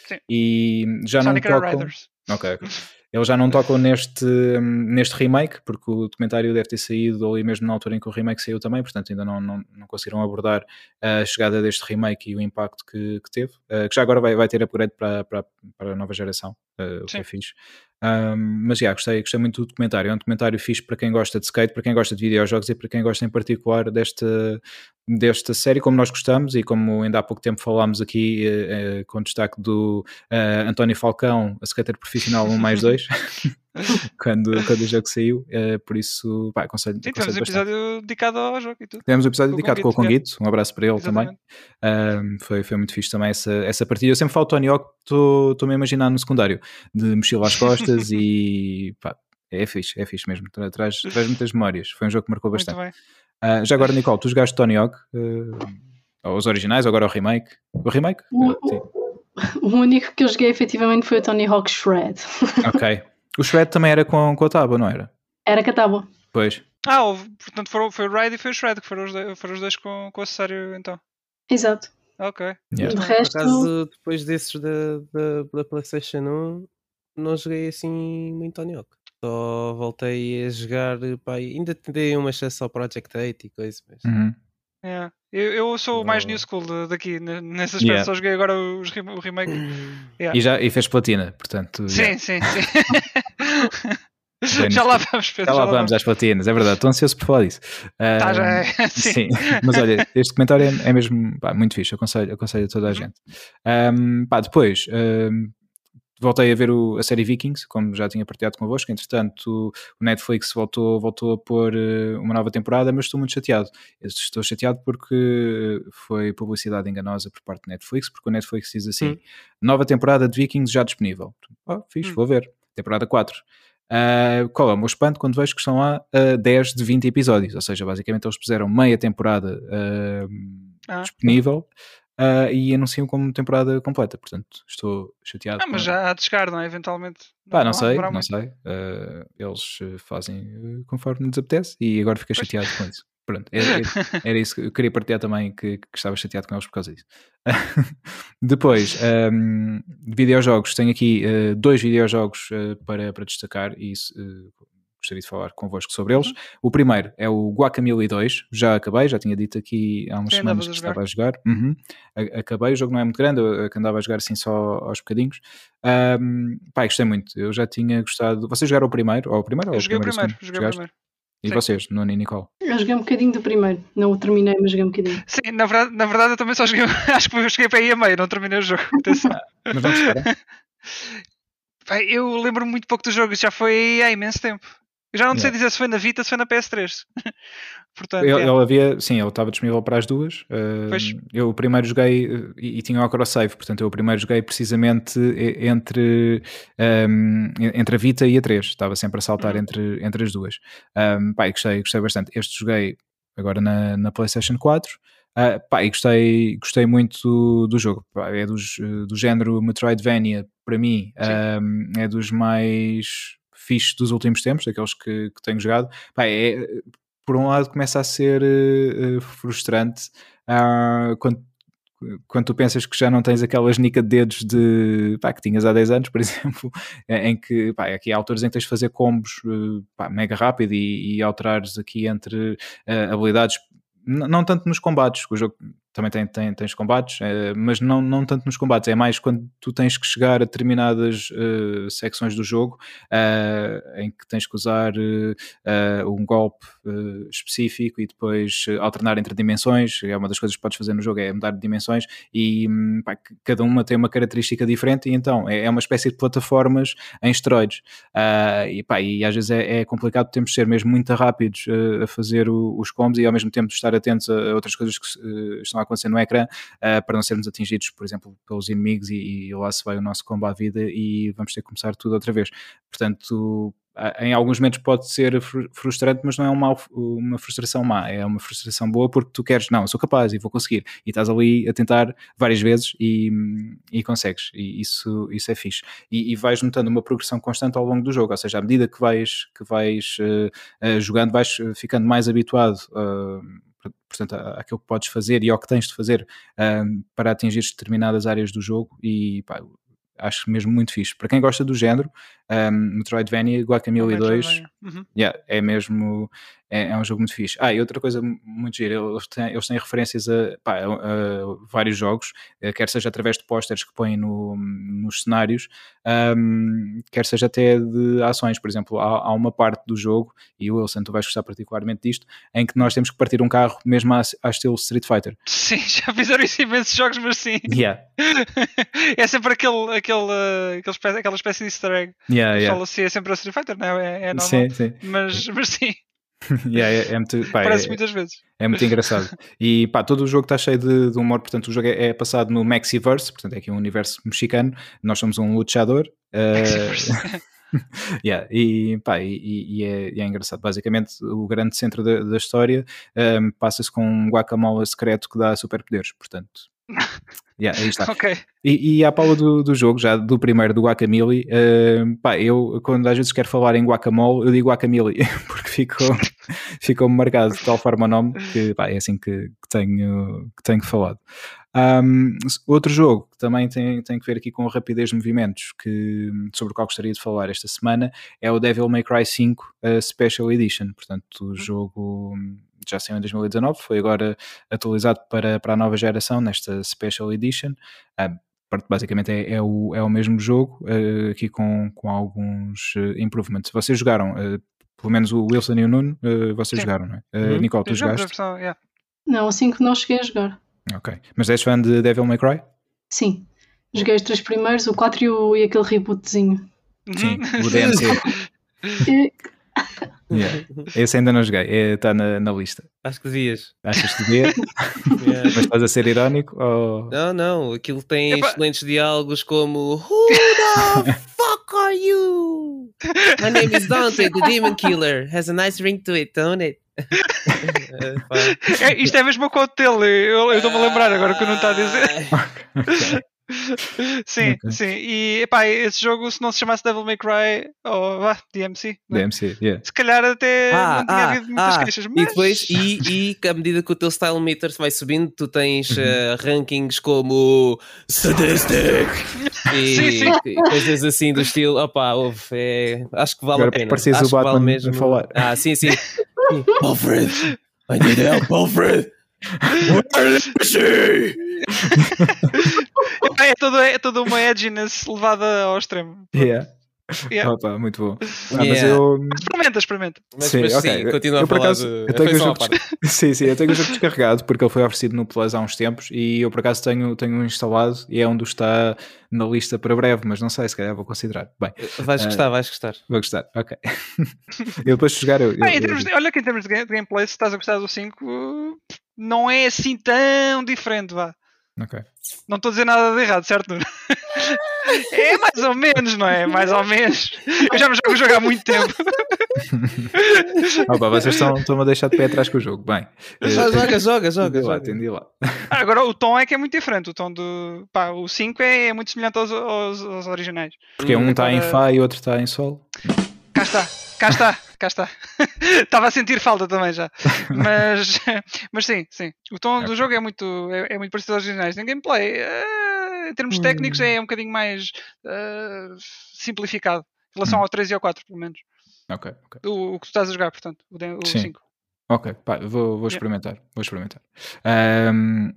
Sim. E já Sonic não tocam. Ok, ok. Eles já não tocam neste, neste remake, porque o documentário deve ter saído ali mesmo na altura em que o remake saiu também, portanto ainda não, não, não conseguiram abordar a chegada deste remake e o impacto que, que teve, uh, que já agora vai, vai ter upgrade para, para, para a nova geração, uh, o que é fixe. Um, mas já, gostei, gostei muito do documentário. É um documentário fixe para quem gosta de skate, para quem gosta de videojogos e para quem gosta em particular desta, desta série, como nós gostamos e como ainda há pouco tempo falámos aqui eh, eh, com destaque do eh, António Falcão, a skater profissional 1 mais 2. quando, quando o jogo saiu, uh, por isso, pá, aconselho. Sim, temos um episódio dedicado ao jogo e tudo. Temos um episódio com dedicado com o Conguito, um abraço para ele Exatamente. também. Uh, foi, foi muito fixe também essa, essa partida. Eu sempre falo Tony Hawk, estou-me a imaginar no secundário, de mochila às costas e pá, é fixe, é fixe mesmo, traz, traz muitas memórias. Foi um jogo que marcou bastante. Uh, já agora, Nicole, tu jogaste Tony Hawk, uh, os originais, agora o remake? O remake? O, o, único que eu joguei efetivamente foi o Tony Hawk Shred. Ok. O Shred também era com, com a tábua, não era? Era com a tábua. Pois. Ah, houve, portanto foram, foi o Ride e foi o Shred, que foram os dois, foram os dois com, com o acessório então. Exato. Ok. Yeah. De resto... Por acaso, depois desses da, da, da PlayStation 1, não joguei assim muito Tony Hawk. Só voltei a jogar, pá, ainda tentei uma chance ao Project 8 e coisa, mas... Uhum. Yeah. Eu, eu sou o mais new school daqui, aspecto, yeah. só joguei agora os, o remake. Yeah. E, já, e fez platina, portanto. Sim, yeah. sim, sim. já lá vamos, Pedro, já, já lá vamos às platinas, é verdade, estou ansioso por falar disso. Uh, tá, já é. sim. sim. mas olha, este comentário é, é mesmo pá, muito fixe, aconselho, aconselho a toda a uhum. gente. Um, pá, depois, um, voltei a ver o, a série Vikings, como já tinha partilhado convosco. Entretanto, o Netflix voltou, voltou a pôr uh, uma nova temporada, mas estou muito chateado. Estou chateado porque foi publicidade enganosa por parte do Netflix, porque o Netflix diz assim: hum. nova temporada de Vikings já disponível. Oh, fixe, hum. vou ver. Temporada 4. Uh, qual é o meu espanto quando vejo que estão lá uh, 10 de 20 episódios? Ou seja, basicamente eles puseram meia temporada uh, ah. disponível uh, e anunciam como temporada completa. Portanto, estou chateado. Ah, mas já há de chegar, não é? Eventualmente. Pá, não, não sei, não muito. sei. Eles fazem conforme nos apetece e agora fiquei chateado com isso. Pronto, era, era, isso que eu queria partilhar também, que, que, estava chateado com eles por causa disso. Depois, um, videojogos, tenho aqui uh, dois videojogos uh, para, para destacar e uh, gostaria de falar convosco sobre eles. Uhum. O primeiro é o Guacamole 2, já acabei, já tinha dito aqui há umas Sim, semanas que estava a jogar. Uhum. Acabei, o jogo não é muito grande, eu andava a jogar assim só aos bocadinhos. Um, pá, gostei muito, eu já tinha gostado. Vocês jogaram o primeiro? Ou o primeiro? Eu joguei o primeiro, joguei o primeiro. E Sim. vocês, Nuno e Nicole? Eu joguei um bocadinho do primeiro, não o terminei, mas joguei um bocadinho. Sim, na verdade, na verdade eu também só joguei, acho que eu cheguei para aí a meio, não terminei o jogo. mas vamos esperar. Eu lembro muito pouco do jogo, já foi há imenso tempo. Eu já não sei dizer se foi na Vita, se foi na PS3. Portanto, ele, é. ele, havia, sim, ele estava disponível para as duas. Uh, eu o primeiro joguei uh, e, e, tinha o cross-save, portanto eu o primeiro joguei precisamente entre, um, entre a Vita e a 3. Estava sempre a saltar uhum. entre, entre as duas. Um, pá, gostei, gostei bastante. Este joguei agora na, na PlayStation 4. Uh, ah, pá, e gostei, gostei muito do, do jogo. Pá, é dos, do género Metroidvania, para mim, um, é dos mais fixe dos últimos tempos, daqueles que, que tenho jogado, pá, é, por um lado começa a ser uh, frustrante uh, quando quando tu pensas que já não tens aquela genica de dedos de, pá, que tinhas há 10 anos, por exemplo, em que pá, aqui há alturas em que tens de fazer combos eh, pá, mega rápido e, e alterares aqui entre uh, habilidades, não tanto nos combates, o jogo também tem, tem, tens combates, é, mas não, não tanto nos combates, é mais quando tu tens que chegar a determinadas uh, secções do jogo uh, em que tens que usar uh, um golpe específico e depois alternar entre dimensões. É uma das coisas que podes fazer no jogo, é mudar de dimensões e hum, pá, cada uma tem uma característica diferente e então é, é uma espécie de plataformas em esteroides. e, pá, e às vezes é, é, complicado, temos de ser mesmo muito rápidos a fazer o, os combos e ao mesmo tempo estar atentos a, a outras coisas que estão a acontecer no ecrã uh, para não sermos atingidos, por exemplo, pelos inimigos e, e lá se vai o nosso combo à vida e vamos ter que começar tudo outra vez. Portanto, em alguns momentos pode ser frustrante, mas não é uma, uma frustração má, é uma frustração boa porque tu queres, não, eu sou capaz e vou conseguir, e estás ali a tentar várias vezes e, e consegues, e isso, isso é fixe. E, e, vais notando uma progressão constante ao longo do jogo, ou seja, à medida que vais, que vais uh, uh, jogando, vais ficando mais habituado uh, portanto, aquilo que podes fazer e ao que tens de fazer um, para atingir determinadas áreas do jogo e pá, acho mesmo muito fixe. Para quem gosta do género, um, Metroidvania, Guacamole 2, uhum. yeah, é mesmo é, é, um jogo muito fixe. Ah, e outra coisa muito gira, eles têm, eles têm referências a, pá, a, a, vários jogos, eh, quer seja através de posters que põem no, nos cenários, um, quer seja até de ações. Por exemplo, há, há, uma parte do jogo, e o Wilson, tu vais gostar particularmente disto, em que nós temos que partir um carro mesmo à, à estilo Street Fighter. Sim, já fizeram isso imensos jogos, mas sim. Yeah. é sempre aquele, aquele, eh, aquele, aquela espécie de easter egg. Yeah, yeah. Fala assim, é sempre a Street Fighter, não é? É, normal. Sim, sim. Mas, mas sim. yeah, é, é, muito, pá, Parece é, muitas vezes. É muito engraçado. E pá, todo o jogo está cheio de, de, humor, portanto, o jogo é, é, passado no Maxiverse, portanto, é aqui um universo mexicano. Nós somos um luchador. Uh, yeah, e, pá, e, e, é, é, engraçado. Basicamente, o grande centro da, da história um, passa-se com um guacamole secreto que dá superpoderes. Portanto, Yeah, aí está. Okay. E, e à Paula do, do jogo, já do primeiro, do Guacamole, uh, pá, eu quando às vezes quero falar em guacamole, eu digo Guacamole, porque ficou, ficou marcado de tal forma o nome que pá, é assim que, que, tenho, que tenho falado. Um, outro jogo que também tem, tem que ver aqui com a rapidez de movimentos, que, sobre o qual gostaria de falar esta semana, é o Devil May Cry 5 uh, Special Edition. Portanto, o uhum. jogo já saiu em 2019, foi agora atualizado para, para a nova geração nesta Special Edition. Uh, basicamente é, é, o, é o mesmo jogo, uh, aqui com, com alguns uh, improvements. Vocês jogaram, uh, pelo menos o Wilson e o Nuno, vocês Sim. jogaram, não é? Uhum. Nicole, tu jogaste? Versão, yeah. Não, assim que não cheguei a jogar. Ok. Mas és fã de Devil May Cry? Sim. Joguei os três primeiros, o 4 e, o, e aquele rebootzinho. Sim, o DMC. Yeah. Esse ainda não joguei, está é, na, na lista. Acho que devias. Achas que devia? yeah. Mas estás a ser irónico? Ou... Não, não, aquilo tem Epa. excelentes diálogos como Who the fuck are you? My name is Dante, the Demon Killer. Has a nice ring to it, don't it? é, isto é mesmo com o dele, eu estou-me a lembrar agora que eu não está a dizer. sim, okay. sim. E epá, esse jogo, se não se chamasse Devil May Cry ou oh, DMC, né? DMC yeah. se calhar até ah, não tinha ah, havido muitas ah, queixas. Mas... E depois, e, e à medida que o teu style meter vai subindo, tu tens uh, rankings como Sadistic e, sim, sim. e, coisas assim do estilo. Opa, ouve, é, acho que vale Agora, a pena. Pareces o Batman vale mesmo. a falar. Ah, sim, sim. Alfred, I need help, Alfred. Where is she? é, todo, é toda uma edginess levada ao extremo. Yeah. Yeah. Opa, muito bom. Ah, yeah. mas eu... Experimenta, experimenta. Mas, sim, mas okay. sim, continua eu, a por acaso, de... eu tenho o jogo Sim, sim, eu tenho o jogo descarregado porque ele foi oferecido no Plus há uns tempos e eu por acaso tenho, tenho instalado e é onde está na lista para breve, mas não sei, se calhar vou considerar. Bem, vais gostar, uh, vais gostar. Vou gostar, ok. eu depois de jogar. Eu, eu, de, olha que em termos de gameplay, se estás a gostar do 5, não é assim tão diferente, vá. Ok. Não estou a dizer nada de errado, certo? é mais ou menos, não é? Mais ou menos. Eu já me jogo jogo há muito tempo. Opa, vocês estão, estão a deixar de pé atrás com o jogo. Bem, joga, joga, joga. Lá, atendi lá. Ah, agora o tom é que é muito diferente. O tom do. Pá, o 5 é, é muito semelhante aos, aos, aos originais. Porque um está em Fá e outro está em Sol. Cá está, cá está cá está. Estava a sentir falta também já. Mas, mas sim, sim. O tom do jogo é muito, é, é muito parecido aos originais. Em gameplay, uh, em termos hum. técnicos, é um bocadinho mais uh, simplificado. Em relação hum. ao 3 e ao 4, pelo menos. Ok, ok. O, o que tu estás a jogar, portanto, o, o 5. Ok, pá, vou, vou experimentar. Yeah. Vou experimentar. Um,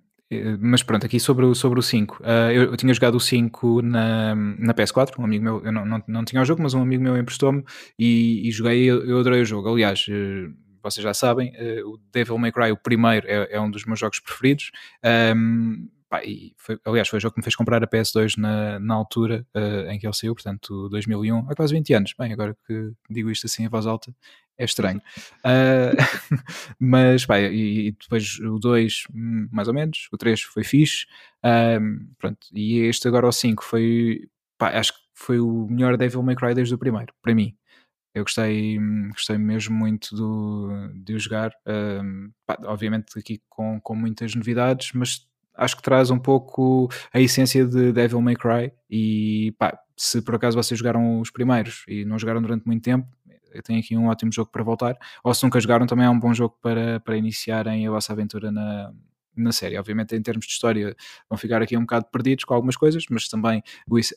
mas pronto, aqui sobre o, sobre o 5. Uh, eu, eu, tinha jogado o 5 na, na PS4, um amigo meu, eu não, não, não tinha o jogo, mas um amigo meu emprestou-me e, e joguei eu, eu adorei o jogo. Aliás, uh, vocês já sabem, uh, o Devil May Cry, o primeiro, é, é um dos meus jogos preferidos. Um, Pá, e foi, aliás, foi o jogo que me fez comprar a PS2 na, na altura uh, em que ele saiu, portanto, 2001, há quase 20 anos. Bem, agora que digo isto assim em voz alta, é estranho. Uh, mas, pá, e, e, depois o 2, hum, mais ou menos, o 3 foi fixe. Uh, pronto, e este agora, o 5, foi, pá, acho que foi o melhor Devil May Cry desde o primeiro, para mim. Eu gostei, gostei mesmo muito do, de o jogar. Um, pá, obviamente aqui com, com muitas novidades, mas acho que traz um pouco a essência de Devil May Cry e pá, se por acaso vocês jogaram os primeiros e não jogaram durante muito tempo, tenho aqui um ótimo jogo para voltar, ou se nunca jogaram também é um bom jogo para, para iniciarem a vossa aventura na, na série. Obviamente em termos de história vão ficar aqui um bocado perdidos com algumas coisas, mas também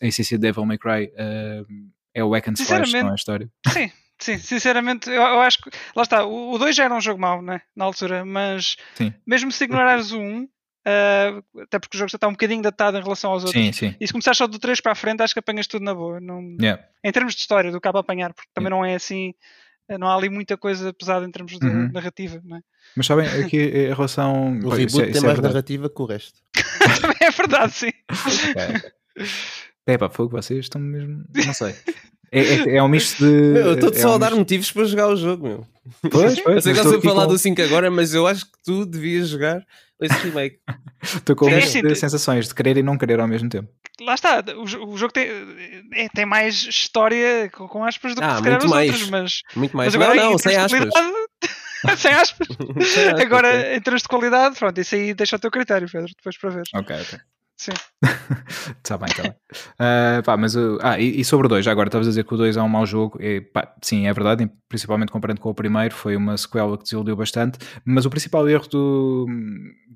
a essência de Devil May Cry uh, é o hack and slash, não é a história. Sim, Sim, sinceramente, eu, eu, acho que. Lá está, o 2 já era um jogo mau, né? Na altura, mas Sim. mesmo se ignorares o 1, um, Uh, até porque o jogo já está um bocadinho datado em relação aos outros. Sim, sim. E se começares só do 3 para a frente, acho que apanhas tudo na boa. Não... Yeah. Em termos de história, do cabo a apanhar, porque também yeah. não é assim, não há ali muita coisa pesada em termos de uhum. narrativa. Não é? Mas sabem, aqui em relação. O reboot é, tem é mais é narrativa que o resto. também é verdade, sim. É pá, fogo, vocês estão mesmo. Não sei. É, é, é um misto de. Meu, eu estou-te é só um a dar misto... motivos para jogar o jogo, meu. Pois, pois. Eu sei que eu estou a falar com... do 5 agora, mas eu acho que tu devias jogar esse remake. Estou com as sensações de querer e não querer ao mesmo tempo. Lá está, o, o jogo tem, é, tem mais história com, com aspas do que ah, se calhar os mais. outros, mas. Muito mais. Mas agora, não, não, sem aspas. sem aspas. Agora, em termos de qualidade, pronto, isso aí deixa o teu critério, Pedro, depois para ver. Ok, ok. Sim. Está bem, está bem. Uh, pá, mas, uh, ah, e, e sobre o 2, agora estavas a dizer que o 2 é um mau jogo. E, pá, sim, é verdade, principalmente comparando com o primeiro, foi uma sequela que desiludiu bastante. Mas o principal erro do,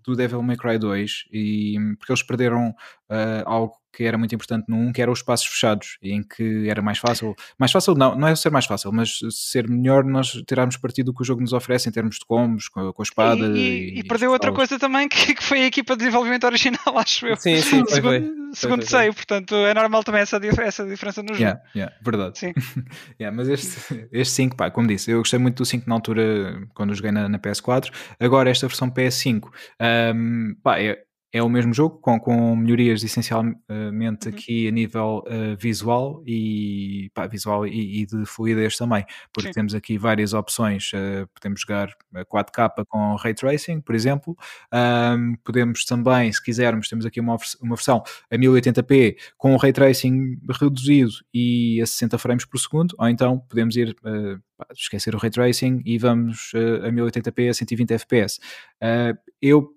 do Devil May Cry 2, e, porque eles perderam uh, algo que era muito importante no 1, que eram os espaços fechados, em que era mais fácil, mais fácil não, não é ser mais fácil, mas ser melhor nós tirarmos partido do que o jogo nos oferece em termos de combos, com, com a espada. E, e, e, e perdeu outra coisa também, que, que, foi a equipa de desenvolvimento original, acho eu. Sim, sim, foi, segundo, foi. segundo foi, sei, portanto é normal também essa, essa diferença no jogo. Yeah, yeah, verdade. Sim. yeah, mas este, este 5, pá, como disse, eu gostei muito do 5 na altura, quando joguei na, na PS4, agora esta versão PS5, um, pá, é, é o mesmo jogo, com, com melhorias essencialmente uhum. aqui a nível uh, visual e pá, visual e, e, de fluidez também, porque Sim. temos aqui várias opções. Uh, podemos jogar 4K com Ray Tracing, por exemplo. Um, podemos também, se quisermos, temos aqui uma, uma versão a 1080p com Ray Tracing reduzido e a 60 frames por segundo, ou então podemos ir uh, esquecer o Ray Tracing e vamos a 1080p a 120 fps. eu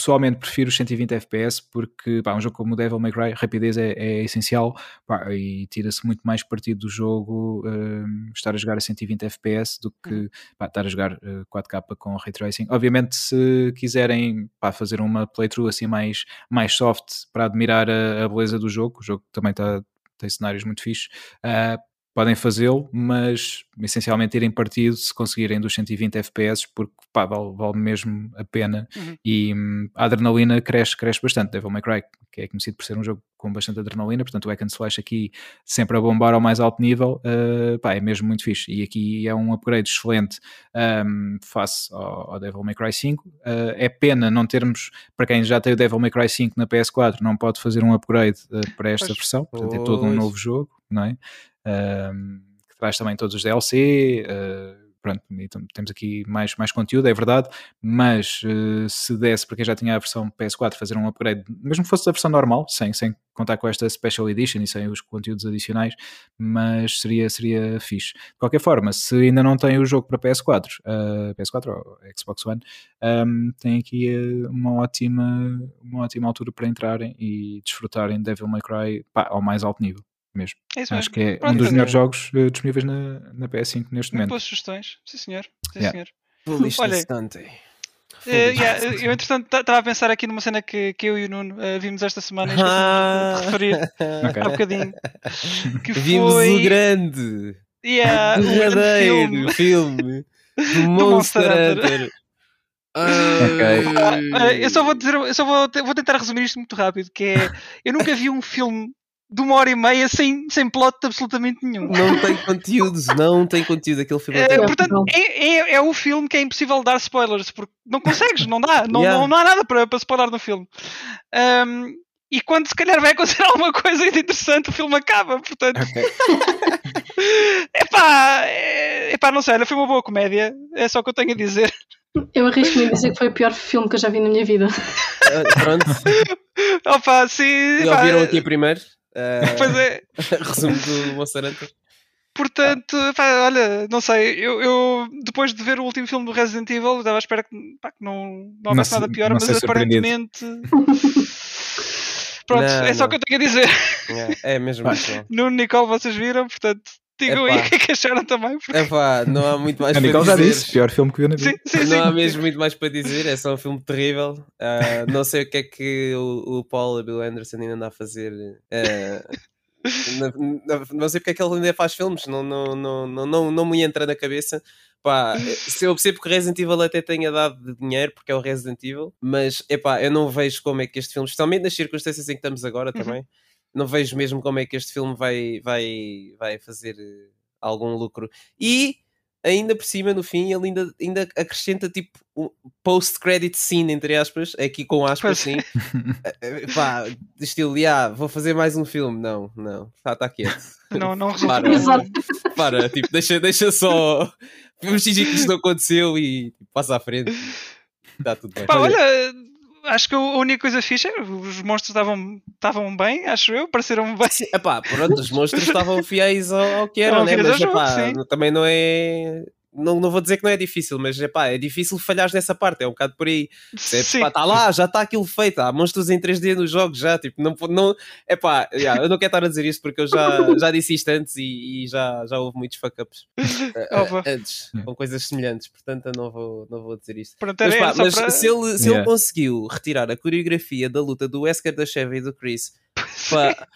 pessoalmente prefiro os 120 FPS porque pá, um jogo como o Devil May Cry, rapidez é, é essencial pá, e tira-se muito mais partido do jogo uh, estar a jogar a 120 FPS do que uhum. pá, estar a jogar uh, 4K com Ray Tracing. Obviamente, se quiserem fazer uma playthrough assim mais, mais soft para admirar a, a beleza do jogo, o jogo também tá, tem cenários muito fixes, uh, podem fazê-lo, mas essencialmente irem partido se conseguirem dos 120 FPS, porque pá, vale, vale mesmo a pena uhum. e hum, a adrenalina cresce, cresce bastante. Devil May Cry, que é conhecido por ser um jogo com bastante adrenalina, portanto o Hack and Slash aqui sempre a bombar ao mais alto nível, uh, pá, é mesmo muito fixe. E aqui é um upgrade excelente um, face ao, ao, Devil May Cry 5. Uh, eh, é pena não termos, para quem já tem o Devil May Cry 5 na PS4, não pode fazer um upgrade uh, para esta pois, versão, portanto é todo um novo jogo, não é? Que traz também todos os DLC. Uh, pronto, temos aqui mais, mais conteúdo, é verdade, mas uh, se desse para quem já tinha a versão PS4 fazer um upgrade, mesmo que fosse a versão normal, sem, sem contar com esta Special Edition e sem os conteúdos adicionais, mas seria, seria fixe. De qualquer forma, se ainda não tem o jogo para PS4, uh, PS4 ou Xbox One, um, tem aqui uma ótima, uma ótima altura para entrarem e desfrutarem Devil May Cry pá, ao mais alto nível mesmo. É Acho que é Pronto, um dos melhores jogos uh, disponíveis na, na PS5 neste momento. Boas sugestões, sim senhor. Sim, yeah. senhor. Olha, Uh, yeah, eu, entretanto, estava a pensar aqui numa cena que, que eu e o Nuno uh, vimos esta semana e ah. de referir okay. há um bocadinho. Que vimos foi... o grande, yeah, o verdadeiro filme, do Monster, Monster Hunter. Hunter. okay. uh, eu só vou dizer, eu só vou, vou tentar resumir isto muito rápido, que é eu nunca vi um filme de uma hora e meia sem, sem plot absolutamente nenhum. Não tem conteúdos, não tem conteúdo aquele filme. É, portanto, é, é, é, o filme que é impossível dar spoilers, porque não consegues, não dá, não, yeah. não, não, há nada para, para spoiler no filme. Um, e quando se calhar vai acontecer alguma coisa interessante, o filme acaba, portanto. Okay. epá, é, epá, não sei, olha, foi uma boa comédia, é só o que eu tenho a dizer. Eu arrisco-me a dizer que foi o pior filme que eu já vi na minha vida. Uh, pronto. Opa, sim. Já ouviram aqui primeiro? Uh, pois é. resumo do Hunter. Portanto, pá, olha, não sei, eu, eu, depois de ver o último filme do Resident Evil, estava à espera que, pá, que não, não houvesse nada pior, mas aparentemente. Pronto, não, é só o que eu tenho a dizer. É, é mesmo. no Nicole vocês viram, portanto, digam aí o que é que acharam também. Porque... Epá, não há muito mais para dizer. já disse, pior filme que viu na vida. Sim, sim, não sim. há mesmo muito mais para dizer, é só um filme terrível. Uh, não sei o que é que o, o Paul Bill Anderson ainda anda a fazer. Uh, não, sei porque é que ele ainda faz filmes, não, não, não, não, não, não me entra na cabeça. Pá, se eu percebo que o Resident Evil até tenha dado dinheiro porque é o Resident Evil, mas epá, eu não vejo como é que este filme, especialmente nas circunstâncias em que estamos agora uhum. Não vejo mesmo como é que este filme vai, vai, vai fazer algum lucro. E ainda por cima, no fim, ele ainda, ainda acrescenta tipo um post-credit scene, entre aspas, aqui com aspas, sim. Eh, eh, pá, estilo, ah, vou fazer mais um filme. Não, não, está tá quieto. Não, não para, para, tipo, deixa, deixa só. Vamos fingir que isto não aconteceu e passa à frente. Está tudo bem. Pá, olha, acho que a única coisa fixa, os monstros estavam, estavam bem, acho eu, pareceram bem. Sim, epá, pronto, os monstros estavam fiéis ao, ao que eram, né? mas epá, também não é não, não vou dizer que não é difícil, mas epá, é difícil falhar nessa parte, é um bocado por aí. Está lá, já está aquilo feito, há monstros em 3D nos jogos já, tipo, não, não epá, yeah, eu não quero estar a dizer isso porque eu já, já disse isto antes e, e já, já houve muitos fuck-ups uh, antes, com coisas semelhantes, portanto eu não vou, não vou dizer isto. Pronto, mas, pá, mas para... se, ele, se yeah. ele conseguiu retirar a coreografia da luta do Wesker da Chevy e do Chris, pá,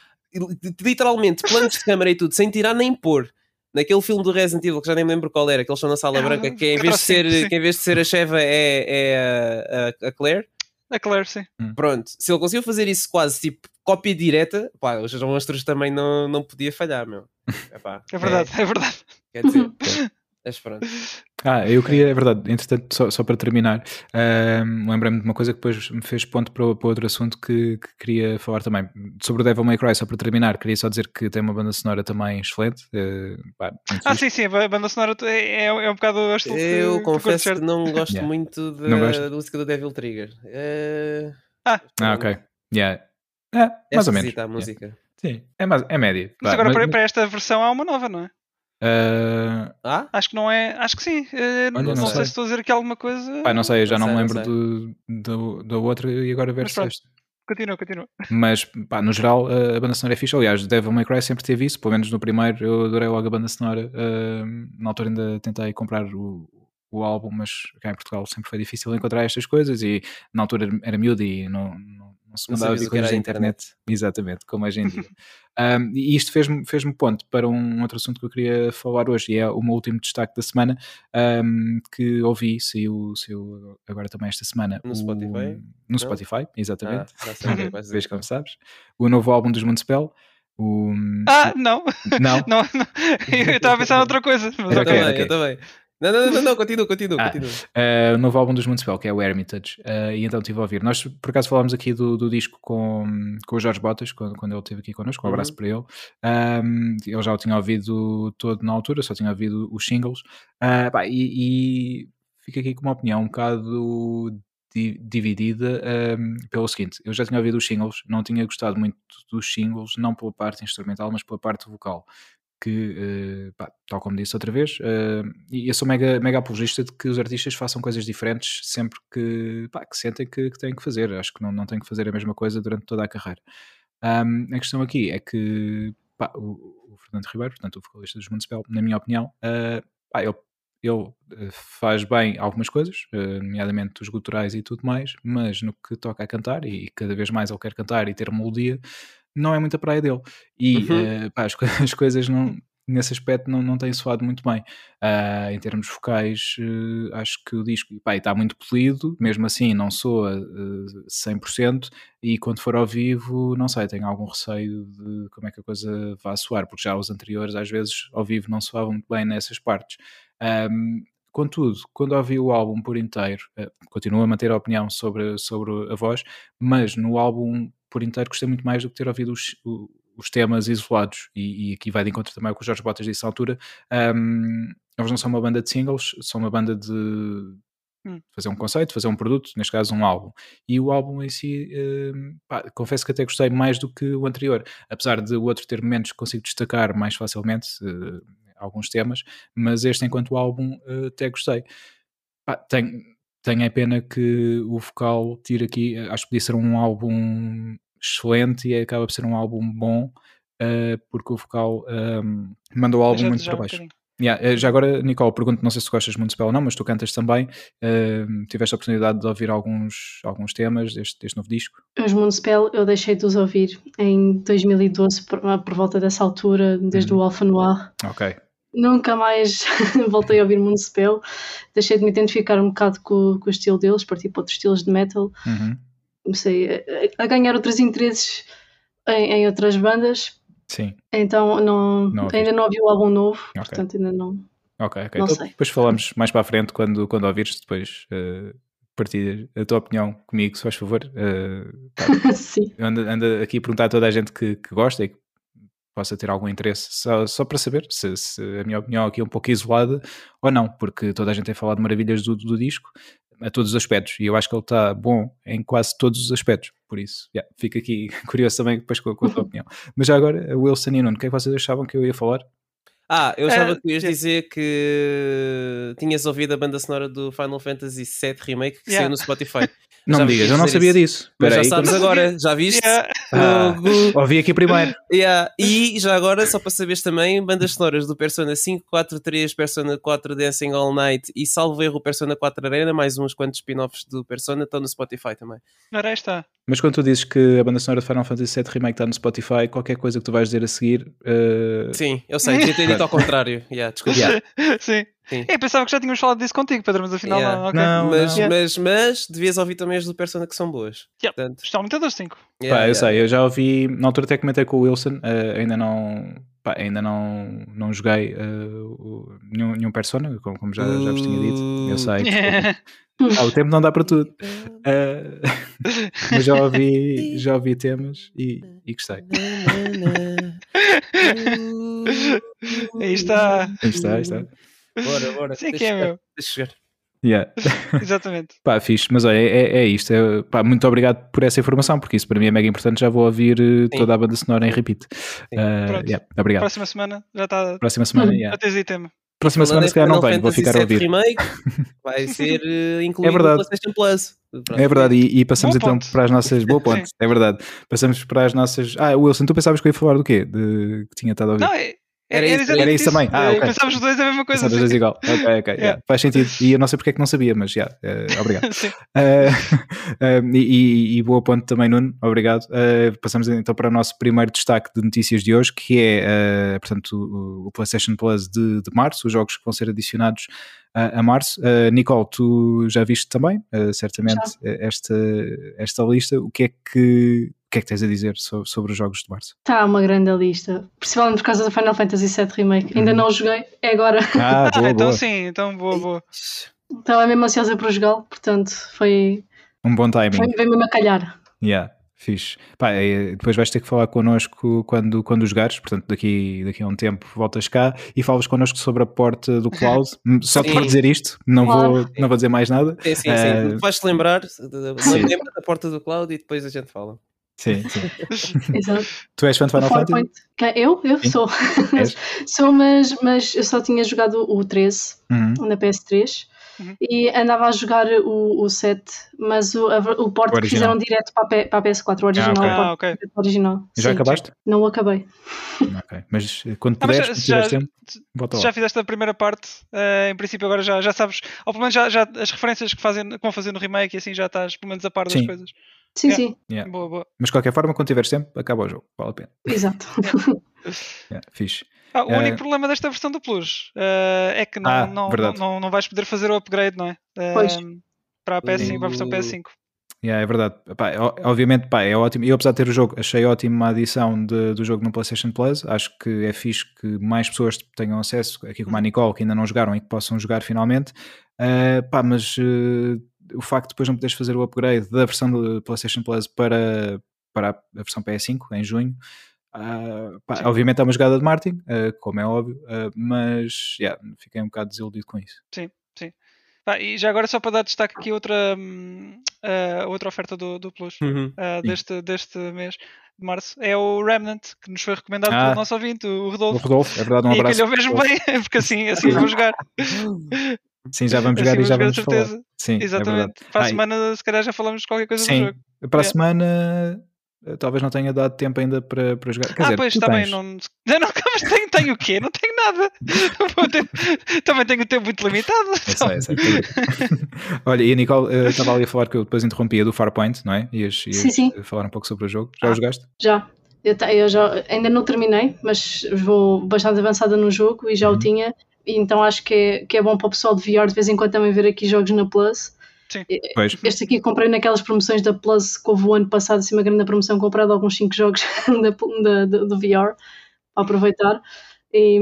literalmente planos de câmera e tudo, sem tirar nem pôr naquele filme do Resident Evil, que já nem me lembro qual era, que eles estão na sala ah, branca, que em vez, de ser, que em vez de ser a Sheva é, é a, a, Claire. A Claire, sim. Hum. Pronto, se ele conseguiu fazer isso quase tipo cópia direta, pá, os monstros também não, não podia falhar, meu. Epá, é verdade, é, é verdade. Quer dizer, mas pronto. Ah, eu queria, é verdade, entretanto, só, só para terminar, uh, lembrei-me de uma coisa que depois me fez ponto para, para outro assunto que, que, queria falar também. Sobre o Devil May Cry, só para terminar, queria só dizer que tem uma banda sonora também excelente. Uh, pá, ah, sim, sim, a banda sonora é, é, é um bocado o estilo Eu que, confesso que, que não gosto yeah. muito da, da, música do Devil Trigger. Uh... Ah. ah, ok. Yeah. É, mais ou menos. a música. Yeah. Sim, é, mais, é média. Mas agora mas... para esta versão há uma nova, não é? Uh... Ah? Acho que não é. Acho que sim. Uh, não, não, sei. sei. se estou a dizer aqui alguma coisa. Pai, não sei, eu já não, não sei, me lembro do, do, do outro e agora ver se este. Continua, continua. Mas, pá, no geral, a banda sonora é fixe. Aliás, Devil May Cry sempre teve isso, pelo menos no primeiro eu adorei logo a banda sonora. Uh, na altura ainda tentei comprar o, o álbum, mas cá em Portugal sempre foi difícil encontrar estas coisas e na altura era miúdo e não, não, não se mandava coisas na internet. internet. Exatamente, como hoje em dia. um, e isto fez-me fez ponto para um outro assunto que eu queria falar hoje e é o meu último destaque da semana um, que ouvi, saiu, saiu agora também esta semana. No o, Spotify? No Spotify, exatamente. Ah, Vês como sabes. O novo álbum dos Moonspell. O... Ah, não. Não? não, não. Eu estava a pensar noutra coisa. Mas okay, okay. Eu também. Não, não, não, não, continua, continua, ah, continua. Uh, o novo álbum dos Municipal, que é o Hermitage, uh, e então estive a ouvir. Nós, por acaso, falámos aqui do, do disco com, com o Jorge Botas, quando, quando ele esteve aqui connosco, um abraço uhum. para ele. Um, ele já o tinha ouvido todo na altura, só tinha ouvido os singles. Uh, bah, e, e fico aqui com uma opinião um bocado dividida um, pelo seguinte: eu já tinha ouvido os singles, não tinha gostado muito dos singles, não pela parte instrumental, mas pela parte vocal que, uh, pá, tal como disse outra vez, uh, e eu sou mega, mega apologista de que os artistas façam coisas diferentes sempre que, pá, que sentem que, que, têm que fazer. Acho que não, não têm que fazer a mesma coisa durante toda a carreira. Um, a questão aqui é que pá, o, o, Fernando Ribeiro, portanto, o vocalista dos Municipal, na minha opinião, uh, pá, ele, ele faz bem algumas coisas, nomeadamente os guturais e tudo mais, mas no que toca a cantar, e cada vez mais ele quer cantar e ter melodia, não é muita praia dele. E uhum. uh, pá, as, as, coisas não, nesse aspecto não, não têm soado muito bem. Uh, em termos vocais, uh, acho que o disco pá, está muito polido, mesmo assim não soa uh, 100%, e quando for ao vivo, não sei, tenho algum receio de como é que a coisa vai soar, porque já os anteriores às vezes ao vivo não soavam muito bem nessas partes. Um, Contudo, quando ouvi o álbum por inteiro, continuo a manter a opinião sobre, sobre a voz, mas no álbum por inteiro gostei muito mais do que ter ouvido os, os temas isolados. E, e, aqui vai de encontro também ao que o Jorge Botas disse à altura. Um, eles não são uma banda de singles, são uma banda de hum. fazer um conceito, fazer um produto, neste caso um álbum. E o álbum em si, um, pá, confesso que até gostei mais do que o anterior, apesar de o outro ter momentos que consigo destacar mais facilmente. Uh, alguns temas, mas este enquanto álbum uh, até gostei. Pá, tenho, tenho a pena que o vocal tire aqui, acho que podia ser um álbum excelente e acaba por ser um álbum bom uh, porque o vocal um, mandou o álbum muito para baixo. Um yeah, eh, já agora, Nicole, pergunto, não sei se gostas muito de spell ou não, mas tu cantas também. Uh, tiveste a oportunidade de ouvir alguns, alguns temas deste, deste novo disco? Os Moonspell eu deixei de os ouvir em 2012, por, por volta dessa altura, desde uhum. o Alpha Noir. Ok. Nunca mais voltei a ouvir Moonspell. Deixei de me identificar um bocado com, com o estilo deles, parti para outros estilos de metal. Uhum comecei a, a ganhar outros interesses em, em, outras bandas. Sim. Então não, não ainda não ouvi o álbum novo, okay. portanto ainda não. Ok, ok. Não então, sei. Depois falamos mais para a frente quando, quando ouvires, depois uh, a tua opinião comigo, se faz favor. Uh, Sim. Anda, anda aqui a perguntar a toda a gente que, que gosta e que possa ter algum interesse, só, só para saber se, se, a minha opinião aqui é um pouco isolada ou não, porque toda a gente tem falado maravilhas do, do disco, a todos os aspectos. E eu acho que ele está bom em quase todos os aspectos. Por isso, yeah, fico aqui curioso também depois com, a tua opinião. Mas já agora, Wilson e Nuno, o que é que vocês achavam que eu ia falar? Ah, eu achava é, que ias dizer que tinhas ouvido a banda sonora do Final Fantasy VII Remake que yeah. saiu no Spotify. Não me digas, eu não sabia isso. disso. Mas já aí, sabes agora, já viste? Yeah. Ah, ouvi aqui primeiro. Yeah. E já agora, só para saberes também, bandas sonoras do Persona 5, 4, 3, Persona 4 Dancing All Night e salvo erro Persona 4 Arena, mais uns quantos spin-offs do Persona, estão no Spotify também. Ora, está. Mas quando tu dizes que a banda sonora de Final Fantasy VII Remake está no Spotify, qualquer coisa que tu vais dizer a seguir. Uh... Sim, eu sei, devia ter dito ao contrário. Yeah, desculpa. Yeah. Sim. Sim. Eu pensava que já tínhamos falado disso contigo, Pedro, mas afinal yeah. não, okay. não, mas, não. Mas, mas devias ouvir também as do Persona que são boas. Yeah. Portanto... Estão muito das 5. Yeah, Pá, eu sei, eu já ouvi, na altura até comentei com o Wilson, uh, ainda não pá, ainda não, não joguei uh, nenhum, nenhum Persona, como, como já, já vos tinha dito. Eu sei. ah, o tempo não dá para tudo. Uh, mas já ouvi, já ouvi temas e, e gostei. Aí está. Aí está, aí está. Bora, bora. Sim, que é meu. Deixa chegar. Yeah. Exatamente. pá, fixe, mas olha, é, é isto. É, pá, muito obrigado por essa informação, porque isso para mim é mega importante. Já vou ouvir uh, toda a banda sonora em repeat. Uh, yeah, obrigado. Próxima semana já está. Próxima semana, yeah. já tens aí tema. Próxima semana, se calhar, não venho, vou ficar a ouvir. Remake vai ser uh, incluído é verdade. no PlayStation Plus. Pronto. É verdade, e, e passamos então para as nossas. Boa ponte, é verdade. Passamos para as nossas. Ah, Wilson, tu pensavas que eu ia falar do quê? De... Que tinha estado a ouvir? Não, é era, era, isso, era isso também. Ah, okay. Pensámos os dois a mesma coisa. Pensámos os dois igual. Ok, ok. Yeah. Yeah. Faz sentido. E eu não sei porque é que não sabia, mas já. Yeah, uh, obrigado. uh, e, e, boa ponto também, Nuno. Obrigado. Uh, passamos então para o nosso primeiro destaque de notícias de hoje, que é, portanto, o, o, PlayStation Plus de, de março, os jogos que vão ser adicionados a março. Uh, Nicole, tu já viste também, uh, certamente, esta, esta lista. O que é que que é que tens a dizer sobre, sobre os jogos de março? Está uma grande lista, principalmente por causa do Final Fantasy VII Remake. Ainda uhum. não joguei, é agora. Ah, boa, então boa. sim, então boa, boa. Estava mesmo ansiosa para jogá-lo, portanto foi. Um bom timing. Foi, mesmo a calhar. Yeah. Fixe. Pá, depois vais ter que falar connosco quando, quando jogares, portanto, daqui, daqui a um tempo voltas cá e falas connosco sobre a porta do cloud. Só para dizer isto, não, vou, não vou dizer mais nada. Sim, sim, uh... sim. Vais-te lembrar, lembra da porta do cloud e depois a gente fala. Sim, sim. Exato. Tu és fã de Final Fantasy? Eu? Eu sim. sou. sou, mas, mas eu só tinha jogado o 13 uhum. na PS3 uhum. e andava a jogar o, o 7, mas o, a, o port que fizeram direto para a, para a PS4, o original. Ah, okay. Ah, okay. original. Já sim, acabaste? Não o acabei. ok, mas eh, quando puderes, ah, já, tempo, volta lá. já fizeste a primeira parte, uh, em princípio agora já, já sabes, ou pelo menos já, já as referências que, fazem, que vão fazer no remake e assim já estás pelo menos a par das sim. coisas. Sim, yeah. sim. Yeah. Boa, boa. Mas de qualquer forma, quando tiveres tempo, acaba o jogo, vale a pena. Exato. yeah, fixe. Ah, o uh, único problema desta versão do Plus uh, é que não, ah, não, não, não, não, vais poder fazer o upgrade, não é? Uh, pois. Para a PS5, para a versão PS5. Yeah, é verdade. Pá, obviamente, pá, é ótimo. Eu, apesar de ter o jogo, achei ótimo a adição de, do jogo no PlayStation Plus. Acho que é fixe que mais pessoas tenham acesso, aqui como a Nicole, que ainda não jogaram e que possam jogar finalmente. Uh, pá, mas uh, o facto de depois não poderes fazer o upgrade da versão do PlayStation Plus para, para a versão PS5 em junho. Uh, pá, obviamente é uma jogada de marketing, uh, como é óbvio, uh, mas yeah, fiquei um bocado desiludido com isso. Sim, sim. Ah, e já agora só para dar destaque aqui outra, hum, outra oferta do, do Plus uhum. deste, deste mês de março é o Remnant que nos foi recomendado ah, pelo nosso ouvinte, o Rodolfo. O Rodolfo, é verdade, um abraço. E calhou mesmo bem, porque assim, assim vamos jogar. Sim, já vamos jogar assim, e já vamos falar. Sim, é Exatamente. É Para a semana, se calhar, já falamos de qualquer coisa sim, do jogo. Para a semana, eh, talvez não tenha dado tempo ainda para, para jogar. Quer ah, dizer, pois, também não. Não, não mas tenho, tenho o quê? Não tenho nada. também tenho tempo muito limitado. Então. É sei, Olha, e a Nicole uh, estava ali a falar que eu depois interrompia do Farpoint, não é? Ias, ias sim, sim. falar um pouco sobre o jogo. Já ah, o jogaste? Já. Eu, eu, já ainda não terminei, mas vou bastante avançada no jogo e já uhum. o tinha então acho que é, que é bom para o pessoal de VR de vez em quando também ver aqui jogos na Plus. Sim. Este aqui comprei naquelas promoções da Plus que houve o ano passado, assim, uma grande promoção, comprado alguns 5 jogos da, da, do VR para aproveitar. E,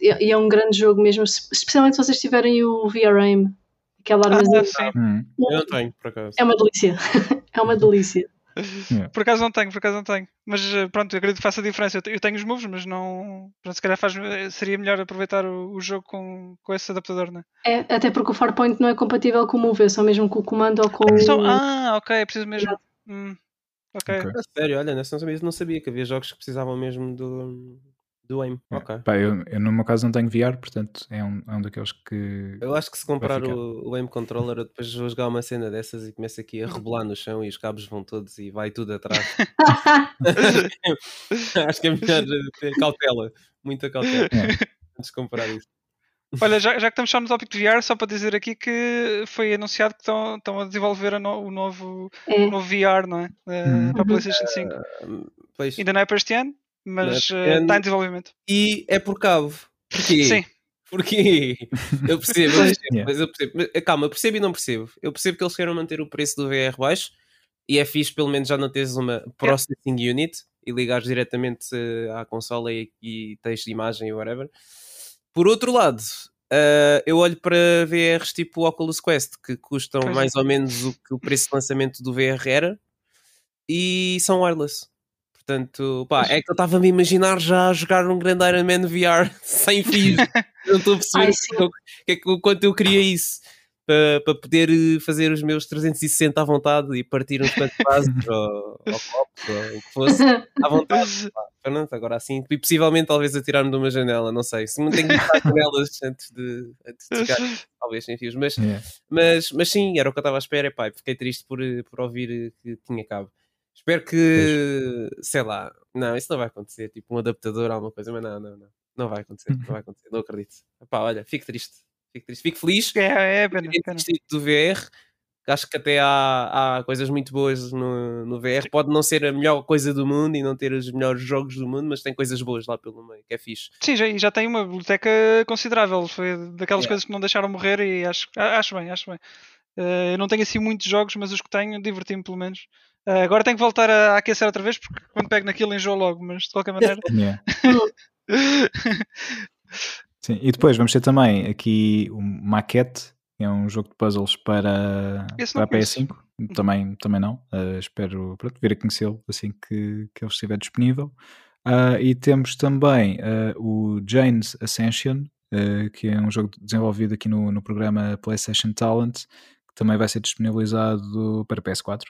e, é um grande jogo mesmo, especialmente se vocês tiverem o VR Aim, aquela armazinha. Ah, hum. Eu não tenho, por acaso. É uma delícia. é uma delícia. Yeah. Por acaso não tenho, por acaso não tenho. Mas eh, pronto, eu acredito que faça a diferença. Eu tenho os moves, mas não. Pronto, se calhar faz, eh, seria melhor aproveitar o, o jogo com, com esse adaptador, não é? é? Até porque o Farpoint não é compatível com o Move, é só mesmo com o comando ou com o. Ah, ok, é preciso mesmo. Hum, ok. okay. sério, olha, nessa não sabia que havia jogos que precisavam mesmo do, do aim. É. Ok. Pá, eu, eu, no meu caso não tenho VR, portanto é um, é um daqueles que. Eu acho que se comprar o, o aim controller, eu depois vou jogar uma cena dessas e começo aqui a rebolar no chão e os cabos vão todos e vai tudo atrás. acho que é melhor ter cautela, muita cautela é. antes de comprar isso. Olha, já, já que estamos só no tópico de VR, só para dizer aqui que foi anunciado que estão, estão a desenvolver a no, o novo, é. novo VR, não é? Uh, para a PlayStation 5. Uh, pois. Ainda não é para este ano? Mas uh, está em desenvolvimento. E é por cabo. Porquê? Sim. Porque eu percebo, eu percebo, mas eu percebo. Eh, calma, eu percebo e não percebo. Eu percebo que eles queiram manter o preço do VR baixo e é fixe pelo menos já não teres uma processing yeah. unit e ligares diretamente à consola e, e tens imagem e whatever. Por outro lado, uh, eu olho para VRs tipo Oculus Quest, que custam pois mais é. ou menos o que o preço de lançamento do VR era e são wireless. Portanto, pá, é que eu estava a me imaginar já a jogar um grande Iron Man VR sem fios. Não estou a perceber que, que, o quanto eu queria isso para, para poder eh, fazer os meus 360 à vontade e partir uns quantos vasos ou, ou copos ou o que fosse à vontade. Pronto, agora assim, e possivelmente talvez atirar-me de uma janela, não sei. Se me tenho que estar com elas antes de, antes de chegar, talvez sem fios, mas, yeah. mas, mas sim, era o que eu estava à espera. E, pá, fiquei triste por, eh, por ouvir eh, que tinha cabo. Espero que, sei lá, não, isso não vai acontecer. Tipo um adaptador, alguma coisa, mas não, não, não. Não vai acontecer, não vai acontecer, não acredito. Pá, olha, fico triste. Fico, triste. fico feliz. É, é, pena, pena. do VR. Acho que até há, há coisas muito boas no, no VR. Pode não ser a melhor coisa do mundo e não ter os melhores jogos do mundo, mas tem coisas boas lá pelo meio, que é fixe. Sim, já, já tem uma biblioteca considerável. Foi daquelas yeah. coisas que não deixaram morrer e acho, acho bem, acho bem. Uh, eu não tenho assim muitos jogos, mas os que tenho diverti-me pelo menos. Uh, agora tenho que voltar a, a, aquecer outra vez porque quando pego naquilo enjoo logo, mas de qualquer maneira. Sim, e depois vamos ter também aqui o Maquette, que é um jogo de puzzles para, para a PS5. Também, também não. Uh, espero pronto, vir a conhecê-lo assim que, que ele estiver disponível. Uh, e temos também uh, o Jane's Ascension, que é um jogo desenvolvido aqui no, no programa PlayStation Talent, que também vai ser disponibilizado para PS4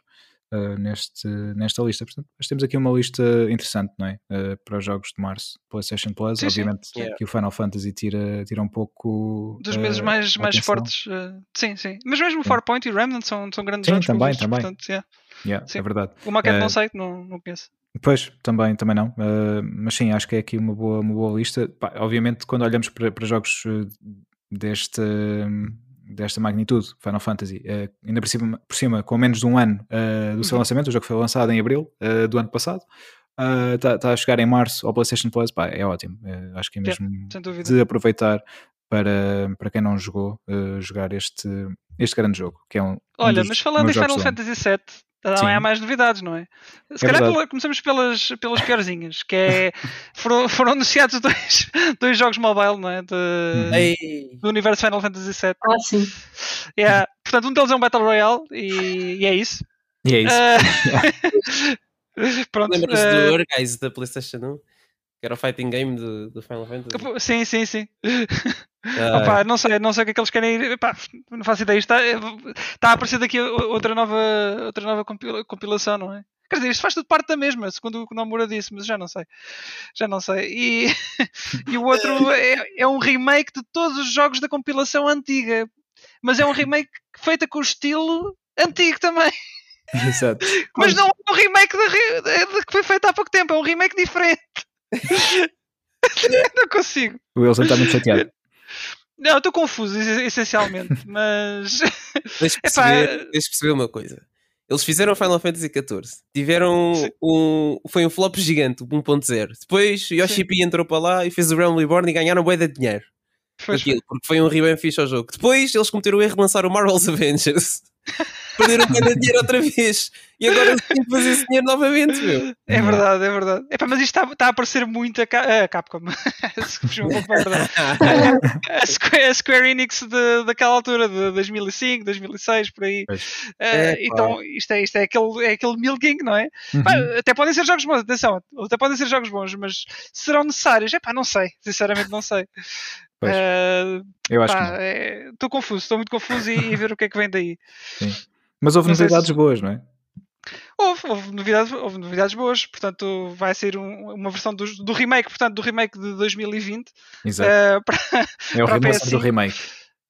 uh, neste, nesta lista. Portanto, nós temos aqui uma lista interessante, não é? Uh, para os jogos de março, PlayStation Plus. Sim, Obviamente sim. que o Final Fantasy tira, tira um pouco. Dos meses mais, mais fortes. sim, sim. Mas mesmo o Farpoint e Remnant são, são grandes sim, jogos. Também, também. Portanto, yeah. Yeah, é verdade. O Maquette não sei, não, não conheço. Pois, também, também não. Uh, mas sim, acho que é aqui uma boa, uma boa lista. Pá, obviamente, quando olhamos para, para jogos deste, desta magnitude, Final Fantasy, uh, ainda por cima, por cima, com menos de um ano uh, do seu uhum. lançamento, o jogo foi lançado em abril uh, do ano passado, está tá a chegar em março ao PlayStation Plus, pá, é ótimo. acho que é mesmo é, de aproveitar para, para quem não jogou, jogar este, este grande jogo, que é um. Olha, um dos, mas falando em Final Fantasy VII, também há mais novidades, não é? Se é calhar começamos pelas, pelas piorzinhas, que é foram, foram anunciados dois, dois jogos mobile, não é? De, do universo Final Fantasy VII. Ah, sim. Yeah. Portanto, um deles é um Battle Royale e, e é isso. E é isso. Uh, pronto. Lembras uh, do Urguys da PlayStation 1? Que era o fighting game do, do Final Fantasy. Sim, sim, sim. Ah. Opa, não sei, não sei o que é que eles querem ir. Epá, não faço ideia. Está, está a aparecer daqui outra nova, outra nova compilação, não é? Quer dizer, isto faz tudo parte da mesma, segundo o que o Nomura disse, mas já não sei. Já não sei. E, e o outro é, é um remake de todos os jogos da compilação antiga. Mas é um remake feito com o estilo antigo também. Exato. Mas não é um remake que foi feito há pouco tempo, é um remake diferente. não consigo. O Wilson está muito chateado. Não, estou confuso, essencialmente, mas. Deixa perceber, deixa perceber uma coisa. Eles fizeram Final Fantasy XIV, tiveram um. Foi um flop gigante, 1.0. Depois Yoshi P entrou para lá e fez o Realm Reborn e ganharam bué de dinheiro. Aquilo, porque foi um rebem fixe ao jogo. Depois eles cometeram o erro de lançar o Marvel's Avengers perderam o dinheiro outra vez e agora têm que fazer esse dinheiro novamente, meu. É verdade, é verdade. Epá, mas isto está, está a aparecer muito a, a Capcom. a, Square, a Square Enix de, daquela altura, de 2005, 2006, por aí. Uh, então, isto é, isto é aquele, é aquele milking, não é? Uhum. Pá, até podem ser jogos bons, atenção, até podem ser jogos bons, mas serão necessários? Epá, não sei, sinceramente não sei. Uh, eu acho pá, que estou é, confuso, estou muito confuso e, e, ver o que é que vem daí. Sim. Mas houve novidades se... boas, não é? Houve, houve, novidades, houve novidades boas, portanto vai ser um, uma versão do, do, remake, portanto do remake de 2020 Exato. Uh, para, é o para remaster do remake.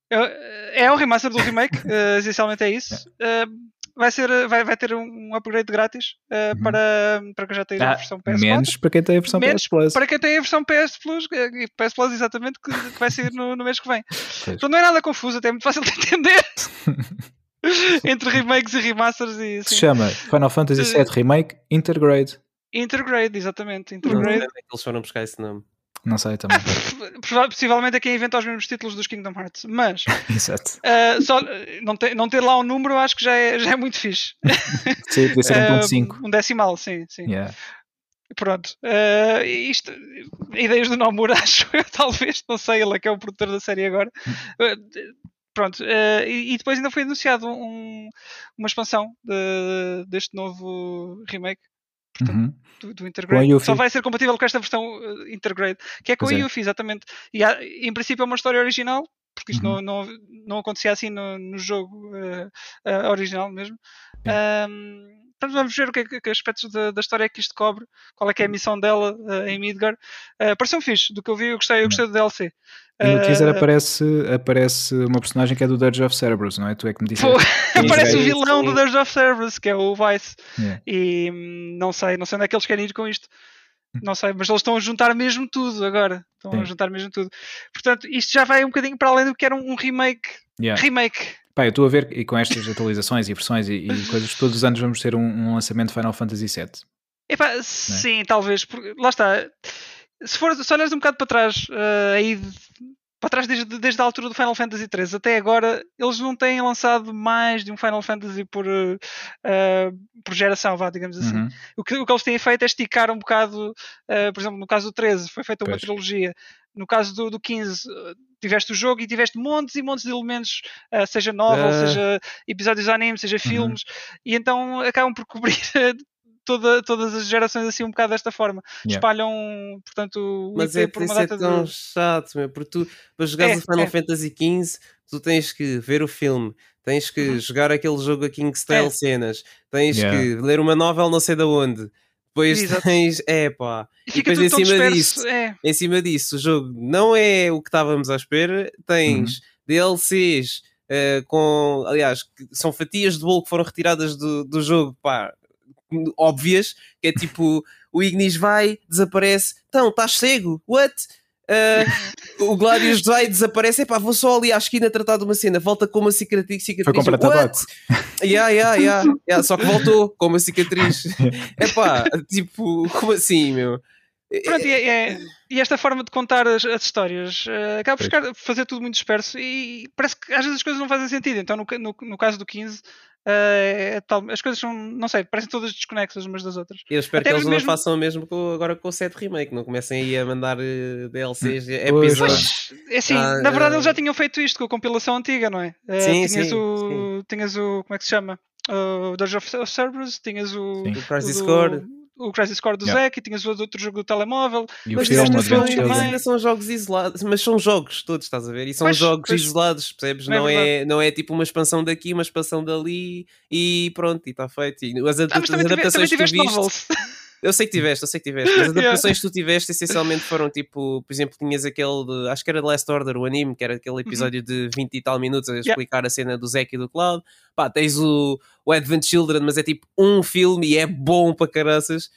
É, é o remaster do remake, uh, essencialmente é isso. Uh, vai, ser, vai, vai ter um upgrade grátis uh, uhum. para, para quem já tem ah, a versão PS4. Menos para quem tem a versão menos PS Plus. Para quem tem a versão PS Plus, PS Plus exatamente, que, que vai sair no, no mês que vem. Pois. Então não é nada confuso, até é muito fácil de entender. Entre remakes e remasters e assim. Se chama Final Fantasy VII Remake Intergrade. Intergrade, exatamente. Intergrade. Não é que eles foram buscar esse nome. Não sei também. Possivelmente é quem inventa os mesmos títulos dos Kingdom Hearts, mas Exato. Uh, só, não, ter, não ter lá um número acho que já é, já é muito fixe. sim, podia ser 1.5. Uh, um decimal, sim. sim. Yeah. Pronto, uh, isto, ideias do Nomura, acho eu, talvez, não sei, ele é que é o produtor da série agora. Uh, pronto, uh, e, e, depois ainda foi anunciado um, uma expansão de, deste novo remake. Portanto, uhum. do, do Intergrade. Só vai ser compatível com esta versão Intergrade, que é com o é. Yuffie, exatamente. E há, em princípio é uma história original, porque isto uhum. não, não, não acontecia assim no, no jogo original mesmo. Um, Portanto, vamos ver o que, é que aspectos da, da, história é que isto cobre, qual é que é a missão dela uh, em Midgar. Uh, Pareceu-me fixe, do que eu vi, eu gostei, eu gostei do DLC. E no teaser uh, aparece, aparece uma personagem que é do Dirge of Cerberus, não é? Tu é que me disseste. aparece o vilão do Dirge of Cerberus, que é o Vice. Yeah. E hum, não sei, não sei onde é que eles querem ir com isto. Hum. Não sei, mas eles estão a juntar mesmo tudo agora. Estão Sim. a juntar mesmo tudo. Portanto, isto já vai um bocadinho para além do que era um, um remake. Yeah. Remake Pá, eu estou a ver, e com estas atualizações e versões e, e coisas, todos os anos vamos ter um, um lançamento de Final Fantasy VII. Epá, é? sim, talvez. Porque, lá está. Se, for, se olhares um bocado para trás, uh, aí para trás desde, desde a altura do Final Fantasy III até agora, eles não têm lançado mais de um Final Fantasy por, uh, por geração, vá, digamos assim. Uhum. O, que, o que eles têm feito é esticar um bocado, uh, por exemplo, no caso do 13, foi feita uma pois. trilogia. No caso do, do 15, tiveste o jogo e tiveste montes e montes de elementos, uh, seja novel, uh... seja episódios de anime, seja uhum. filmes, uhum. e então acabam por cobrir toda, todas as gerações assim um bocado desta forma. Yeah. Espalham, portanto, Mas é, por uma data é tão de... chato, meu, porque tu, para jogares é, o Final é. Fantasy XV, tu tens que ver o filme, tens que uhum. jogar aquele jogo a King Style é. cenas, tens yeah. que ler uma novel não sei de onde. Depois Exato. tens, é pá, e, depois em cima disso, é. em cima disso, o jogo não é o que estávamos à espera, tens uhum. DLCs uh, eh, com, aliás, são fatias de bolo que foram retiradas do, do jogo, pá, óbvias, que é tipo, o Ignis vai, desaparece, então, estás cego, what? Uh, o Gladius vai, desaparece, pá, vou só ali à esquina tratar de uma cena, volta com uma cicatriz, cicatriz Foi comprar tabaco. Yeah, yeah, yeah, yeah, só que voltou com uma cicatriz. É pá, tipo, como assim, meu? Pronto, e, é, e, esta forma de contar as, as histórias uh, acaba por fazer tudo muito disperso e parece que às vezes as coisas não fazem sentido. Então, no, no, no caso do 15, Uh, é tal, as coisas são, não sei, parecem todas desconexas umas das outras. Eu espero Até que eles mesmo... não façam o mesmo com, agora com o 7 Remake, não comecem aí a mandar eh, DLCs, episódios. É assim, ah, na verdade, uh... eles já tinham feito isto com a compilação antiga, não é? Sim, tinhas, sim, o, sim. tinhas o. Como é que se chama? O Dungeon of Cerberus, tinhas o. Sim. O Crisis Core o Crisis Core do yeah. Zack e tinhas o outro jogo do telemóvel. E mas filme, são, ainda são jogos isolados, mas são jogos todos, estás a ver? E são pois, jogos pois, isolados, percebes? Não, é, não é, não é tipo uma expansão daqui, uma expansão dali e pronto, e está feito. E as, ah, as adaptações que tu viste. Eu sei que tiveste, eu sei que tiveste. As adaptações que tu tiveste essencialmente foram tipo, por exemplo, tinhas aquele de, acho que era The Last Order, o anime, que era aquele uhum. episódio de 20 e tal minutos a explicar yeah. a cena do Zack e do Cloud. Pá, tens o, o Advent Children, mas é tipo um filme e é bom para caraças.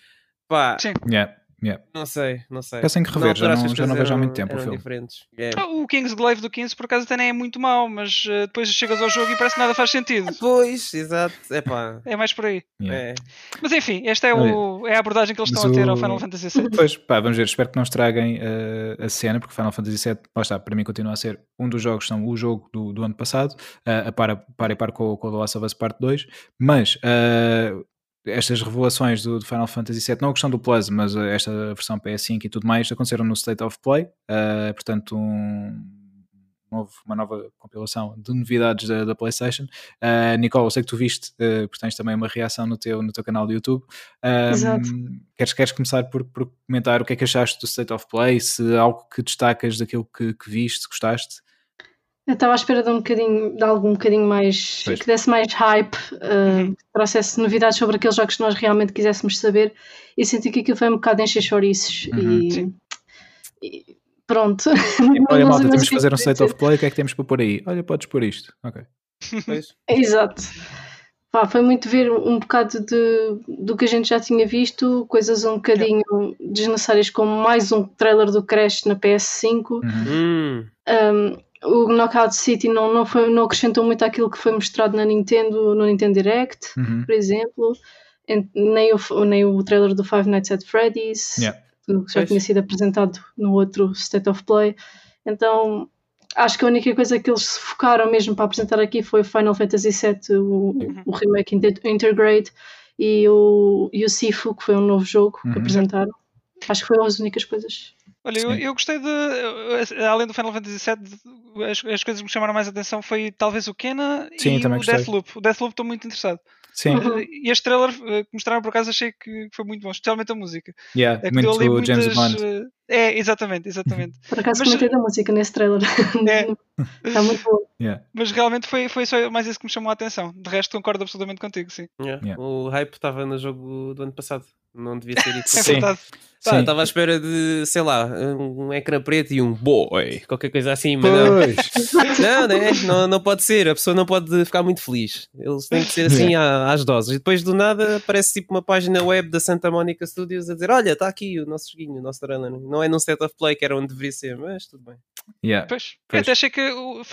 Pá, Sim. Yeah. Yeah. Não sei, não sei. Tenho que rever, já não, já não vejo há muito tempo o filme. Diferentes. Yeah. O King's Glaive do 15 por acaso até nem é muito mau, mas uh, depois chegas ao jogo e parece que nada faz sentido. Pois, exato. É pá. É mais por aí. Yeah. É. Mas enfim, esta é, o, é a abordagem que eles estão o... a ter ao Final Fantasy VII. Pois, pá, vamos ver. Espero que não estraguem uh, a cena, porque Final Fantasy VII, lá está, para mim continua a ser um dos jogos, são o jogo do, do ano passado, uh, a par, par e par com, com o The Last of Us Part 2, mas estas revelações do, do, Final Fantasy VII, não a questão do Plus, mas esta versão PS5 e tudo mais, aconteceram no State of Play, uh, portanto, um novo, uma nova compilação de novidades da, da PlayStation. Uh, Nicole, eu sei que tu viste, uh, porque tens também uma reação no teu, no teu canal do YouTube. Exato. Queres, queres começar por, por, comentar o que é que achaste do State of Play? Se algo que destacas daquilo que, que viste, gostaste? Eu estava à espera de um bocadinho, de algo um bocadinho mais, pois. que desse mais hype, uh, uhum. trouxesse novidades sobre aqueles jogos que nós realmente quiséssemos saber e senti que aquilo foi um bocado encher chouriços uhum. e, e, pronto. E, olha malta, temos que fazer um state of play, o que é que temos para pôr aí? Olha, podes pôr isto, ok. Exato. Pá, foi muito ver um bocado de, do que a gente já tinha visto, coisas um bocadinho desnecessárias, como mais um trailer do Crash na PS5. Uhum. Um, o Knockout City não, não, foi, não acrescentou muito àquilo que foi mostrado na Nintendo, no Nintendo Direct, uhum. por exemplo, nem o, nem o trailer do Five Nights at Freddy's, yeah. que já pois. tinha sido apresentado no outro State of Play. Então acho que a única coisa que eles se focaram mesmo para apresentar aqui foi o Final Fantasy VII, o, uhum. o remake Intergrade, e o, e o Sifu, que foi um novo jogo uhum. que apresentaram. Acho que foram as únicas coisas. Olha, eu, eu, gostei de. Além do Final Fantasy VII, as, as coisas que me chamaram mais atenção foi talvez o Kena Sim, e o gostei. Deathloop. O Deathloop estou muito interessado. Sim. Uhum. E este trailer eh, que mostraram por acaso achei que foi muito bom, especialmente a música. Yeah, é muito ali muitas... James Bond. É, exatamente, exatamente. Por acaso Mas... comentei da música nesse trailer. É. Está muito bom. Yeah. Mas realmente foi, foi só mais isso que me chamou a atenção. De resto, concordo absolutamente contigo, sim. Yeah. Yeah. O hype estava no jogo do ano passado. Não devia ser isso. é verdade. Pá, estava à espera de, sei lá, um ecrã preto e um boy, qualquer coisa assim, mas não. não, né? não, não pode ser, a pessoa não pode ficar muito feliz. Eles têm que ser assim às doses. E depois do nada aparece tipo uma página web da Santa Monica Studios a dizer: Olha, está aqui o nosso joguinho, o nosso trailer. Não é num set of play que era onde deveria ser, mas tudo bem. Yeah. Pois, pois. Eu até achei que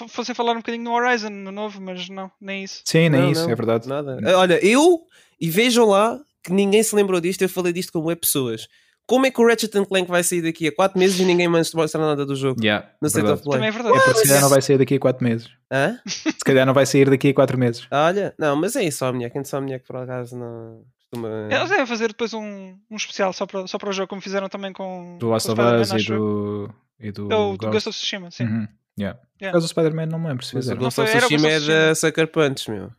fossem falar um bocadinho no Horizon, no novo, mas não, nem isso. Sim, nem não, isso, não, é verdade. Nada. Olha, eu, e vejam lá que ninguém se lembrou disto, eu falei disto como é pessoas. Como é que o Ratchet Clank vai sair daqui a 4 meses e ninguém mostra nada do jogo? Yeah, no State of Play. Também é verdade. É porque se calhar não vai sair daqui a 4 meses. Hã? Se calhar não vai sair daqui a 4 meses. Olha, não, mas é Insomniac. Insomniac por acaso não costuma. Eles devem fazer depois um, um especial só para, só para o jogo, como fizeram também com. Do Last of Us e do. E do, oh, do Ghost of Tsushima, sim. Uhum. Yeah. Yeah. Por causa do Spider-Man não me lembro se fizeram. O Ghost of Tsushima é da Sucker Punch, meu.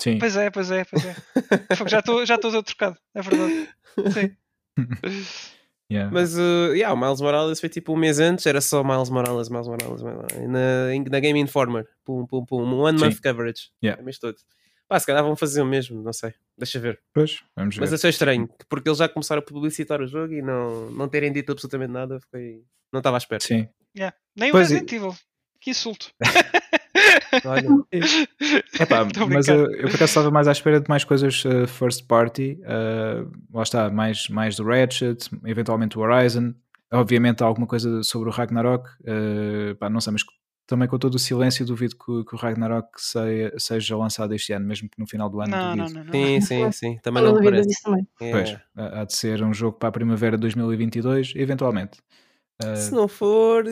Sim. Pois é, pois é, pois é. já estou já todo trocado, é verdade. Sim. Yeah. Mas uh, yeah, o Miles Morales foi tipo um mês antes, era só Miles Morales, Miles Morales, Na, na Game Informer, pum, pum, pum, um one Sim. month coverage. Yeah. O mês todo. Pá, se calhar vão fazer o mesmo, não sei. Deixa ver. Pois, vamos ver. Mas achei estranho, porque eles já começaram a publicitar o jogo e não, não terem dito absolutamente nada, foi... não estava à espera. Sim. Yeah. Nem o Resident Evil. Que insulto. Olha. Epá, mas eu, eu por acaso estava mais à espera de mais coisas uh, first party. Uh, lá está, mais, mais do Ratchet, eventualmente o Horizon. Obviamente alguma coisa sobre o Ragnarok. Uh, pá, não sei, mas também com todo o silêncio duvido que, que o Ragnarok seja, seja, lançado este ano, mesmo que no final do ano. Não, não, não, não, Sim, sim, sim. Também não, não parece. Também. É. Pois, há de ser um jogo para a primavera de 2022, eventualmente. Se não for,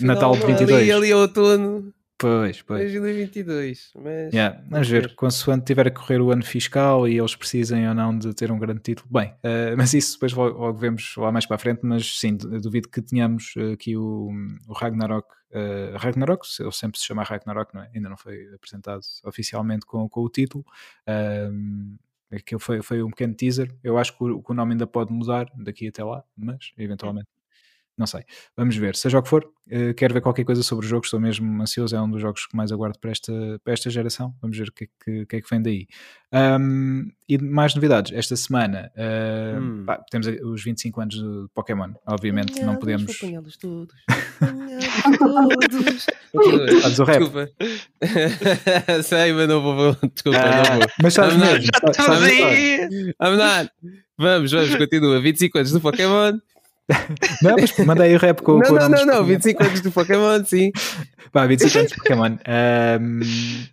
Natal de 22. Ali, ali outono. Pois, pois. 2022. Mas... Yeah, vamos ver, ver, consoante tiver a correr o ano fiscal e eles precisem ou não de ter um grande título. Bem, uh, mas isso depois logo, logo, vemos lá mais para a frente. Mas sim, duvido que tenhamos aqui o, o Ragnarok. Uh, Ragnarok, ele sempre se chama Ragnarok, não é? ainda não foi apresentado oficialmente com, com o título. Uh, aquilo foi, foi um pequeno teaser. Eu acho que o, que o nome ainda pode mudar daqui até lá, mas eventualmente não sei. Vamos ver. Seja o que for, uh, quero ver qualquer coisa sobre o jogo. Estou mesmo ansioso. É um dos jogos que mais aguardo para esta, para esta geração. Vamos ver o que, é que, que, é que vem daí. Um, e mais novidades. Esta semana uh, hum. pá, temos os 25 anos de Pokémon. Obviamente não podemos. Apanhá-los todos. Fazes o rap. Desculpa. Sei, mas não vou. Desculpa, ah, não vou. Mas sabes mesmo. Vamos, vamos, vamos, continua. 25 anos do Pokémon. Não, mas mandei o rap com, não, com não, não, não, 25 anos do Pokémon, sim. Pá, 25 anos de Pokémon. Um,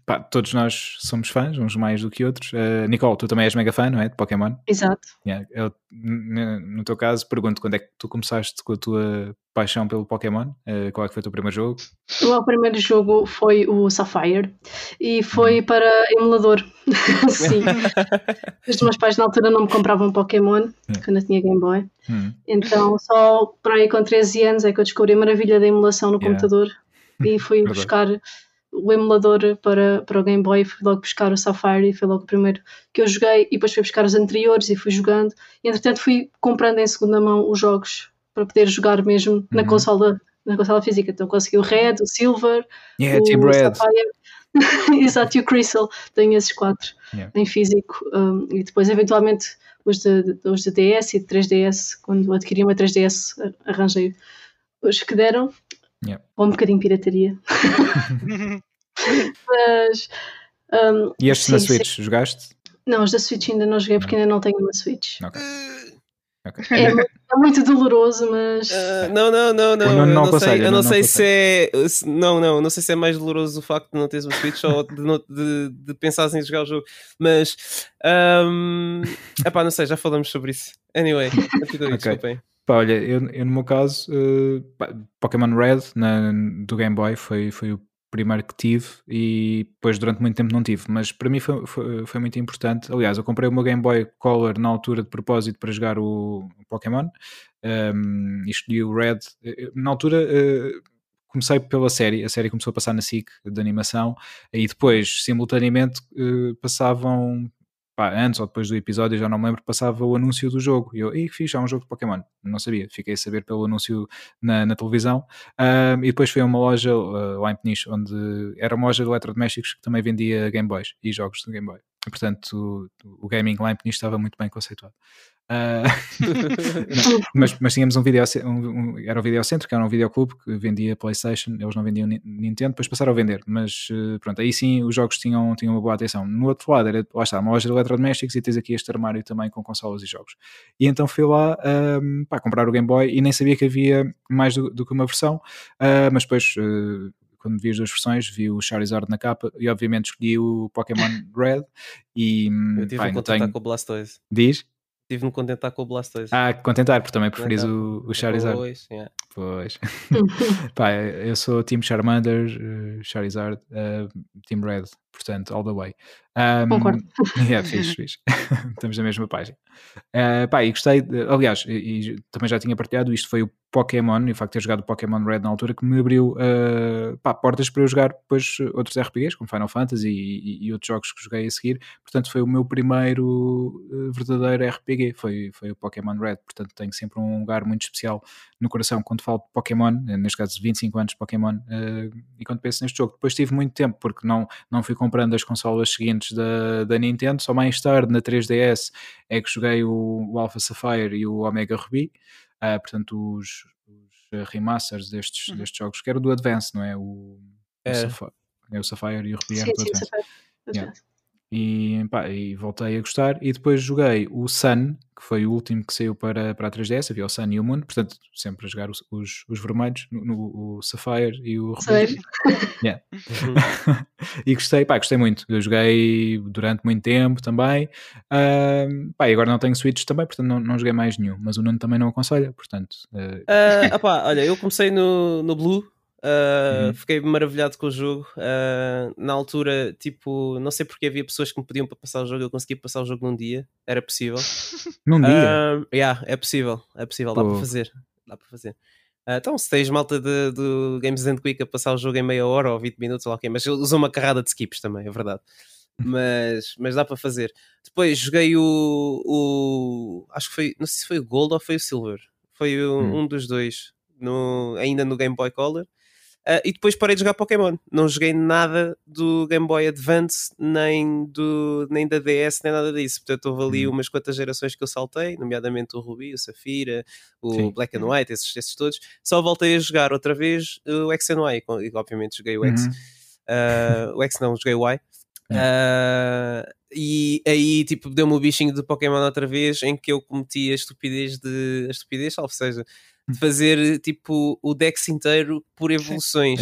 pá, todos nós somos fãs, uns mais do que outros. Uh, Nicole, tu também és mega fã, não é? De Pokémon? Exato. Yeah, eu, no teu caso, pergunto quando é que tu começaste com a tua paixão pelo Pokémon? Uh, qual é que foi o teu primeiro jogo? O meu primeiro jogo foi o Sapphire e foi hum. para emulador. Sim. Os meus pais na altura não me compravam Pokémon, quando eu tinha Game Boy. Hum. Então, só para aí com 13 anos é que eu descobri a maravilha da emulação no yeah. computador e fui buscar o emulador para, para o Game Boy, fui logo buscar o e foi logo o primeiro que eu joguei. E depois fui buscar os anteriores e fui jogando. E entretanto fui comprando em segunda mão os jogos para poder jogar mesmo uhum. na consola na consola física, então consegui o Red, o Silver yeah, o Team Red. Exato, e o Crystal. Tenho esses quatro yeah. em físico. Um, e depois eventualmente os de, os de DS e de 3DS quando adquiri uma 3DS arranjei os que deram Yeah. Ou um bocadinho pirataria. Mas. Um, e estes sim, na Switch, sim. jogaste? Não, os da Switch ainda não joguei porque ainda não tenho uma Switch. Okay. Okay. É, é, muito doloroso, mas. Uh, não, não, não, não. não, não eu não sei, eu não, sei se é. Não, não, não sei se é mais doloroso o facto de não teres uma Switch ou de, de, de pensares em jogar o jogo. Mas. Um, epá, não sei, já falamos sobre isso. Anyway, okay. desculpem. Pá, olha, eu, eu, no meu caso, uh, Pokémon Red na, do Game Boy foi, foi o primeiro que tive e depois durante muito tempo não tive, mas para mim foi, foi, foi, muito importante. Aliás, eu comprei o meu Game Boy Color na altura de propósito para jogar o, Pokémon um, e escolhi o Red. Na altura uh, comecei pela série, a série começou a passar na SIC de animação e depois, simultaneamente, uh, passavam pá, antes ou depois do episódio, já não me lembro, passava o anúncio do jogo. E eu, e fiz, há um jogo de Pokémon. Não sabia, fiquei a saber pelo anúncio na, na televisão. Um, e depois fui a uma loja uh, lá em Peniche, onde era uma loja de eletrodomésticos que também vendia Game Boys e jogos de Game Boy. Portanto, o, o gaming lá em Peniche estava muito bem conceituado. Uh, mas, mas tínhamos um vídeo, um, um, era o Videocentro, que era um videoclube que vendia Playstation, eles não vendiam Nintendo, depois passaram a vender, mas uh, pronto, aí sim os jogos tinham, tinham uma boa atenção. No outro lado era, lá está, uma loja de eletrodomésticos e tens aqui este armário também com consolas e jogos. E então fui lá um, para comprar o Game Boy e nem sabia que havia mais do, do que uma versão, uh, mas depois quando vi as duas versões, vi o Charizard na capa e obviamente escolhi o Pokémon Red e eu tive pá, um tenho... com o Blastoise. Diz? Tive-me contentar com o Blastoise. Ah, contentar, porque também preferis o, o Charizard. Pois, yeah. pois. Pá, eu sou Team Charmander, uh, Charizard, uh, Team Red, portanto, all the way. Um, Concordo. Yeah, fixe, fixe. Estamos na mesma página. Uh, pá, e gostei, de, aliás, e, e, também já tinha partilhado, isto foi o Pokémon, e o facto de ter jogado Pokémon Red na altura, que me abriu uh, pá, portas para eu jogar depois outros RPGs, como Final Fantasy e, e, outros jogos que joguei a seguir. Portanto, foi o meu primeiro uh, verdadeiro RPG, foi, foi o Pokémon Red. Portanto, tenho sempre um lugar muito especial no coração quando falo de Pokémon, neste caso 25 anos de Pokémon, uh, e quando penso neste jogo. Depois tive muito tempo, porque não, não fui comprando as consolas seguintes da, da Nintendo, só mais tarde, na 3DS, é que joguei o, o Alpha Sapphire e o Omega Ruby uh, portanto, os, os, remasters destes, uhum. destes jogos, que era do Advance, não é? O, é. O, Sapphire, é o Sapphire e o Ruby sim, do sim, Advance. Yeah. E, pá, e voltei a gostar. E depois joguei o Sun, que foi o último que saiu para, para a 3DS. Havia o Sun e o Moon, portanto, sempre a jogar os, os, os vermelhos, no, no, o Sapphire e o Ruby. Yeah. Uhum. e gostei, pá, gostei muito. Eu joguei durante muito tempo também. Uh, pá, e agora não tenho Switch também, portanto, não, não joguei mais nenhum. Mas o Nuno também não aconselha, portanto. Uh... Uh, opá, olha, eu comecei no, no Blue Uh, uhum. Fiquei maravilhado com o jogo. Uh, na altura, tipo, não sei porque havia pessoas que me pediam para passar o jogo. Eu consegui passar o jogo num dia, era possível. Num dia? Uh, yeah, é possível, é possível, dá para fazer. Dá para fazer. Uh, então, se tens malta de, do Games and Quick a passar o jogo em meia hora ou 20 minutos, ou okay, mas usou uma carrada de skips também, é verdade. mas, mas dá para fazer. Depois joguei o, o. Acho que foi. Não sei se foi o Gold ou foi o Silver. Foi o, hum. um dos dois. No, ainda no Game Boy Color. Uh, e depois parei de jogar Pokémon. Não joguei nada do Game Boy Advance, nem, do, nem da DS, nem nada disso. Portanto, houve ali uhum. umas quantas gerações que eu saltei, nomeadamente o Ruby, o Safira, o Sim. Black and. White, esses, esses todos. Só voltei a jogar outra vez o X and Y. E, obviamente joguei o X. Uhum. Uh, o X não, joguei o Y. Uh, e aí tipo deu-me o bichinho do Pokémon outra vez em que eu cometi a estupidez de a estupidez, ou seja, de fazer tipo o Dex inteiro por evoluções.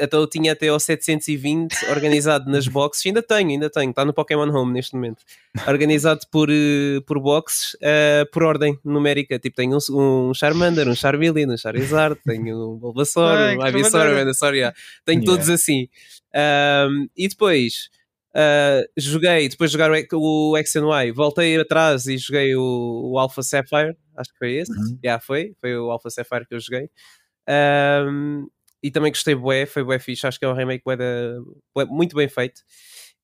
Então eu tinha até ao 720 organizado nas boxes, ainda tenho, ainda tenho, está no Pokémon Home neste momento. Organizado por, uh, por boxes uh, por ordem numérica. Tipo, tenho um, um Charmander, um Charmeleon, um Charizard, tenho um Bulbasaur, um Ivysaur, um Venusaur, yeah. tenho yeah. todos assim. Um, e depois Uh, joguei, depois de jogar o, o X and Y, voltei atrás e joguei o, o Alpha Sapphire, acho que foi esse, uhum. yeah, foi, foi o Alpha Sapphire que eu joguei. Um, e também gostei bué, foi bué fixe, acho que é um remake bué, bué muito bem feito.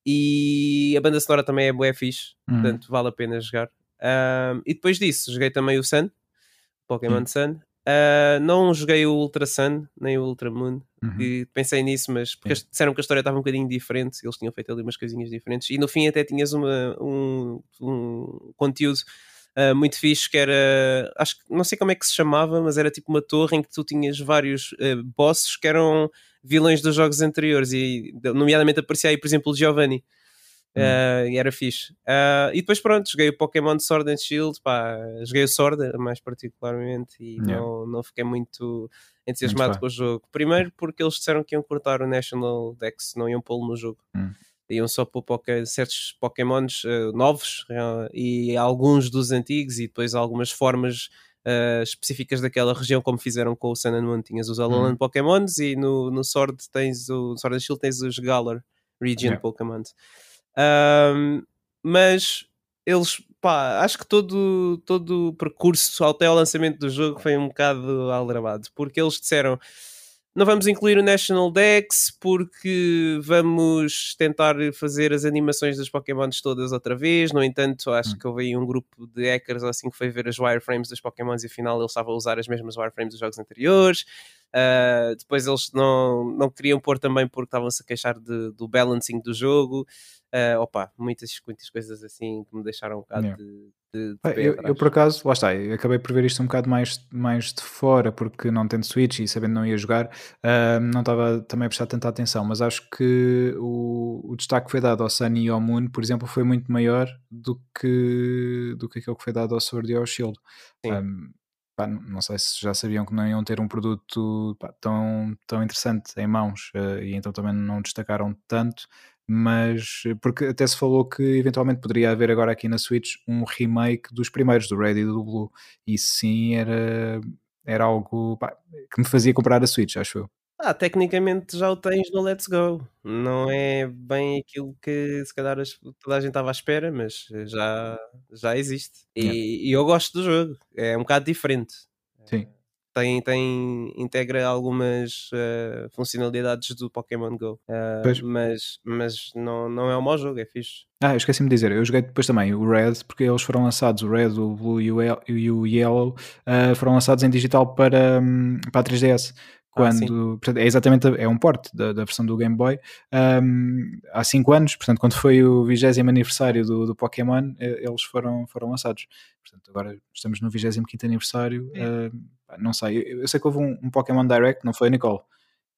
E a banda sonora também é bué fixe, uhum. portanto vale a pena jogar. Um, e depois disso, joguei também o Sun, Pokémon uhum. Sun. Uh, não joguei o Ultra Sun, nem o Ultra Moon, Uhum. E pensei nisso, mas porque é. disseram que a história estava um bocadinho diferente, eles tinham feito ali umas coisinhas diferentes, e no fim até tinhas uma, um, um conteúdo uh, muito fixe que era, acho que não sei como é que se chamava, mas era tipo uma torre em que tu tinhas vários uh, bosses que eram vilões dos jogos anteriores, e nomeadamente aparecia aí, por exemplo, o Giovanni. Uh, e era fixe. Uh, e depois, pronto, joguei o Pokémon Sword and Shield, pá, joguei o Sword mais particularmente e yeah. não, não fiquei muito entusiasmado muito com o jogo. Primeiro porque eles disseram que iam cortar o National Dex, não iam pô-lo no jogo. Hum. Iam só pôr poké, certos Pokémons uh, novos e alguns dos antigos e depois algumas formas uh, específicas daquela região, como fizeram com o Sun and Moon. Tinhas os Alolan uhum. Pokémons e no, no Sword tens o Sword and Shield tens os Galar Region yeah. Pokémons. Um, mas eles, pá, acho que todo, todo o percurso até ao lançamento do jogo foi um bocado aldrabado, porque eles disseram não vamos incluir o National Dex porque vamos tentar fazer as animações dos Pokémons todas outra vez. No entanto, acho hum. que houve aí um grupo de hackers assim que foi ver as wireframes dos Pokémons e afinal eles estavam a usar as mesmas wireframes dos jogos anteriores. Uh, depois eles não, não queriam pôr também porque estavam-se a queixar de, do balancing do jogo. Uh, opa, muitas, muitas coisas assim que me deixaram um bocado yeah. de, de, de eu, eu, por acaso, lá está, acabei por ver isto um bocado mais, mais de fora, porque não tendo Switch e sabendo que não ia jogar, uh, não estava também a prestar tanta atenção, mas acho que o, o destaque que foi dado ao Sun e ao Moon, por exemplo, foi muito maior do que, do que aquele que foi dado ao Sword e ao Shield. Um, pá, não sei se já sabiam que não iam ter um produto pá, tão, tão interessante em mãos uh, e então também não destacaram tanto mas porque até se falou que eventualmente poderia haver agora aqui na Switch um remake dos primeiros, do Red e do Blue, e sim era, era algo pá, que me fazia comprar a Switch, acho eu. Ah, tecnicamente já o tens no Let's Go. Não é bem aquilo que se calhar toda a gente estava à espera, mas já, já existe. E, yeah. e eu gosto do jogo. É um bocado diferente. Sim tem, tem, integra algumas uh, funcionalidades do Pokémon Go. Uh, mas mas não, não é um mau jogo, é fixe. Ah, esqueci-me de dizer, eu joguei depois também o Red, porque eles foram lançados, o Red, o Blue e o Yellow, uh, foram lançados em digital para, um, para a 3DS. Ah, quando ah, é exatamente é um porte da, da versão do Game Boy um, há 5 anos, portanto, quando foi o 20 aniversário do, do Pokémon, eles foram, foram lançados. Portanto, agora estamos no 25 aniversário. Uh, não sei, eu, eu, sei que houve um, um, Pokémon Direct, não foi, Nicole?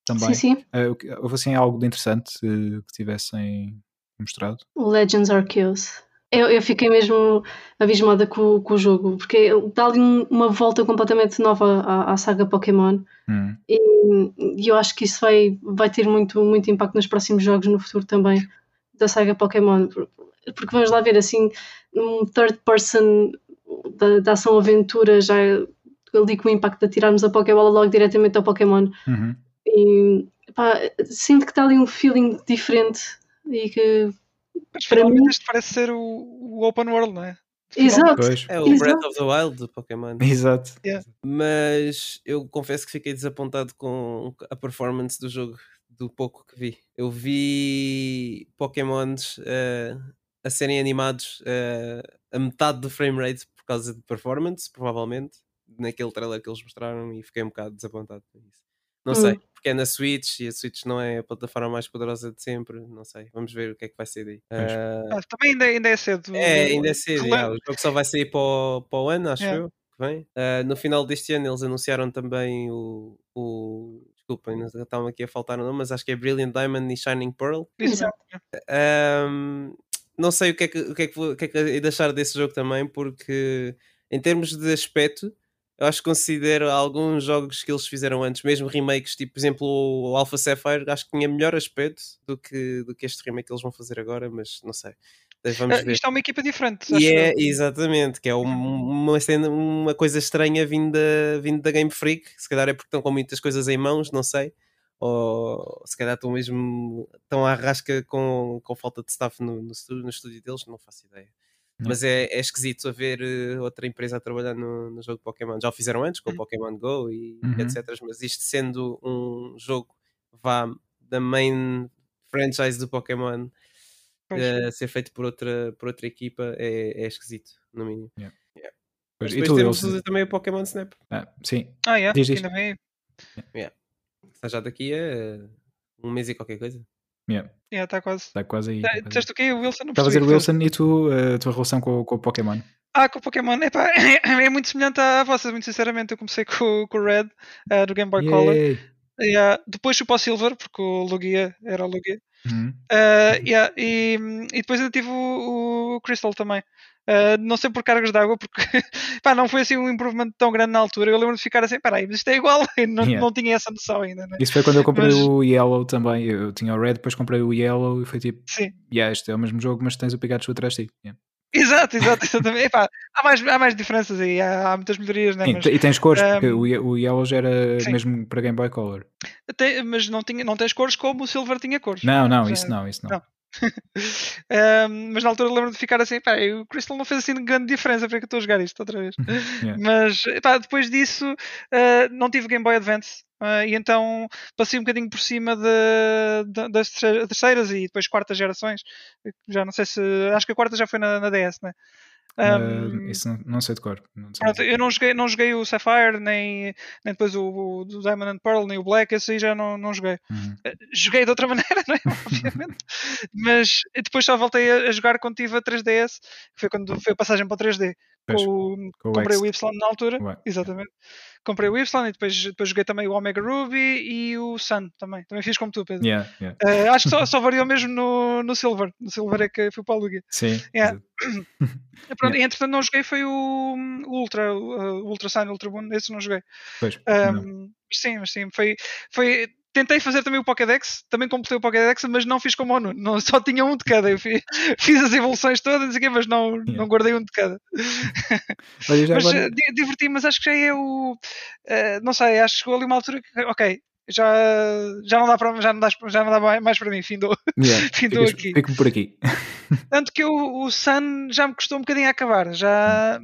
Também. Sim, sim. Uh, houve assim algo de interessante uh, que tivessem mostrado? Legends Arceus. Eu, eu fiquei mesmo abismada com, com o jogo, porque dá ali uma volta completamente nova à, à saga Pokémon. Hum. E, e, eu acho que isso vai, vai ter muito, muito impacto nos próximos jogos no futuro também da saga Pokémon. Porque vamos lá ver assim, um third person da, da ação-aventura já ali com o impacto de atirarmos a Pokébola logo diretamente ao Pokémon. Uhum. E pá, sinto que está ali um feeling diferente e que para mim isto parece ser o, o open world, não é? Exato. É o Exato. Breath of the Wild do Pokémon. Exato. Yeah. Mas eu confesso que fiquei desapontado com a performance do jogo, do pouco que vi. Eu vi Pokémons uh, a serem animados uh, a metade do frame rate por causa de performance, provavelmente, naquele trailer que eles mostraram e fiquei um bocado desapontado com isso. Não hum. sei, porque é na Switch e a Switch não é a plataforma mais poderosa de sempre. Não sei, vamos ver o que é que vai ser daí. Uh... Ah, também ainda, ainda é cedo. É, ainda é cedo. o jogo só vai sair para o, para o ano, acho yeah. eu. Vem. Uh, no final deste ano eles anunciaram também o, o desculpem, estavam aqui a faltar o nome, mas acho que é Brilliant Diamond e Shining Pearl. Exato. Um, não sei o que é que, o que, é que, o que, é que é deixar desse jogo também, porque em termos de aspecto, eu acho que considero alguns jogos que eles fizeram antes, mesmo remakes, tipo, por exemplo, o Alpha Sapphire, acho que tinha melhor aspecto do que, do que este remake que eles vão fazer agora, mas não sei. Vamos ver. Isto é uma equipa diferente. E é, exatamente, que é uma, uma coisa estranha vinda, vinda da Game Freak. Se calhar é porque estão com muitas coisas em mãos, não sei. Ou se calhar estão mesmo tão à rasca com, com falta de staff no, no, no estúdio deles, não faço ideia. Mas é, é esquisito haver uh, outra empresa a trabalhar no, no jogo Pokémon. Já o fizeram antes com o uhum. Pokémon Go e uhum. etc. Mas isto sendo um jogo vá da main franchise do Pokémon uh, ser feito por outra, por outra equipa é, é esquisito, no mínimo. Yeah. Yeah. Mas depois tu, temos eu... também o Pokémon Snap. Ah, sim. Ah, yeah. Diz, diz. Também... Yeah. Está já daqui a um mês e qualquer coisa. Yeah. Yeah, está quase. Está quase aí. Tá, disseste o quê? O Wilson? Estava a dizer o Wilson e tu, a tua relação com, com o Pokémon? Ah, com o Pokémon, epá, é, muito semelhante à vossa, muito sinceramente. Eu comecei com, com o Red, uh, do Game Boy Yay. Color. Yeah. Depois fui para o Silver, porque o Lugia era o Lugia. Uhum. Uh, yeah. e, e depois ainda tive o, o Crystal também. Uh, não sei por cargas d'água, porque pá, não foi assim um improvement tão grande na altura. Eu lembro de ficar assim, peraí, mas isto é igual, não, yeah. não tinha essa noção ainda. Né? Isso foi quando eu comprei mas... o Yellow também. Eu tinha o Red, depois comprei o Yellow e foi tipo, Sim. Yeah, este é o mesmo jogo, mas tens o Pikachu atrás de ti. Yeah. Exato, exato, exatamente. Epá, há, mais, há mais diferenças aí, há, há muitas melhorias, né? Mas, e tens cores, um, porque o, o Yellow já era sim. mesmo para Game Boy Color. Tem, mas não, tinha, não tens cores como o Silver tinha cores. Não, não, já, isso não, isso não. não. um, mas na altura lembro de ficar assim, pá, o Crystal não fez assim grande diferença para que eu estou a jogar isto outra vez. yeah. Mas epá, depois disso uh, não tive Game Boy Advance. Uh, e então passei um bocadinho por cima de, de, das terceiras e depois quartas gerações. Já não sei se. Acho que a quarta já foi na, na DS, né? Um, uh, isso não, não, sei de cor. Não pronto, eu não joguei, não joguei o Sapphire, nem, nem depois o, o, Diamond and Pearl, nem o Black, esse aí já não, não joguei. Uhum. Uh, joguei de outra maneira, não é? obviamente. Mas depois só voltei a, a, jogar quando tive a 3DS, que foi quando foi a passagem para o 3D. Com, com comprei o, o Y na altura, Ué. exatamente comprei o Y e depois, depois joguei também o Omega Ruby e o Sun também. Também fiz como tu, Pedro. Yeah, yeah. Uh, acho que só, só variou mesmo no, no Silver. No Silver é que fui para a Lugia. Sim. Yeah. Pronto, yeah. Entretanto, não joguei foi o, o Ultra, o Ultra Sun, o Ultra Boon. Esse não joguei. Pois, um, não. Sim, mas sim. Foi, foi tentei fazer também o Pokédex, também completei o Pokédex, mas não fiz como o Nuno, não, só tinha um de cada. Eu fiz, fiz as evoluções todas, mas não, yeah. não guardei um de cada. mas agora... Eh, diverti, mas acho que já é o. Uh, não sei, acho que chegou ali uma altura que, ok, já, já não dá para já não dá, já não dá mais para mim, findou, yeah. findou aqui. Fico por aqui. Tanto que o, o Sun já me custou um bocadinho a acabar, já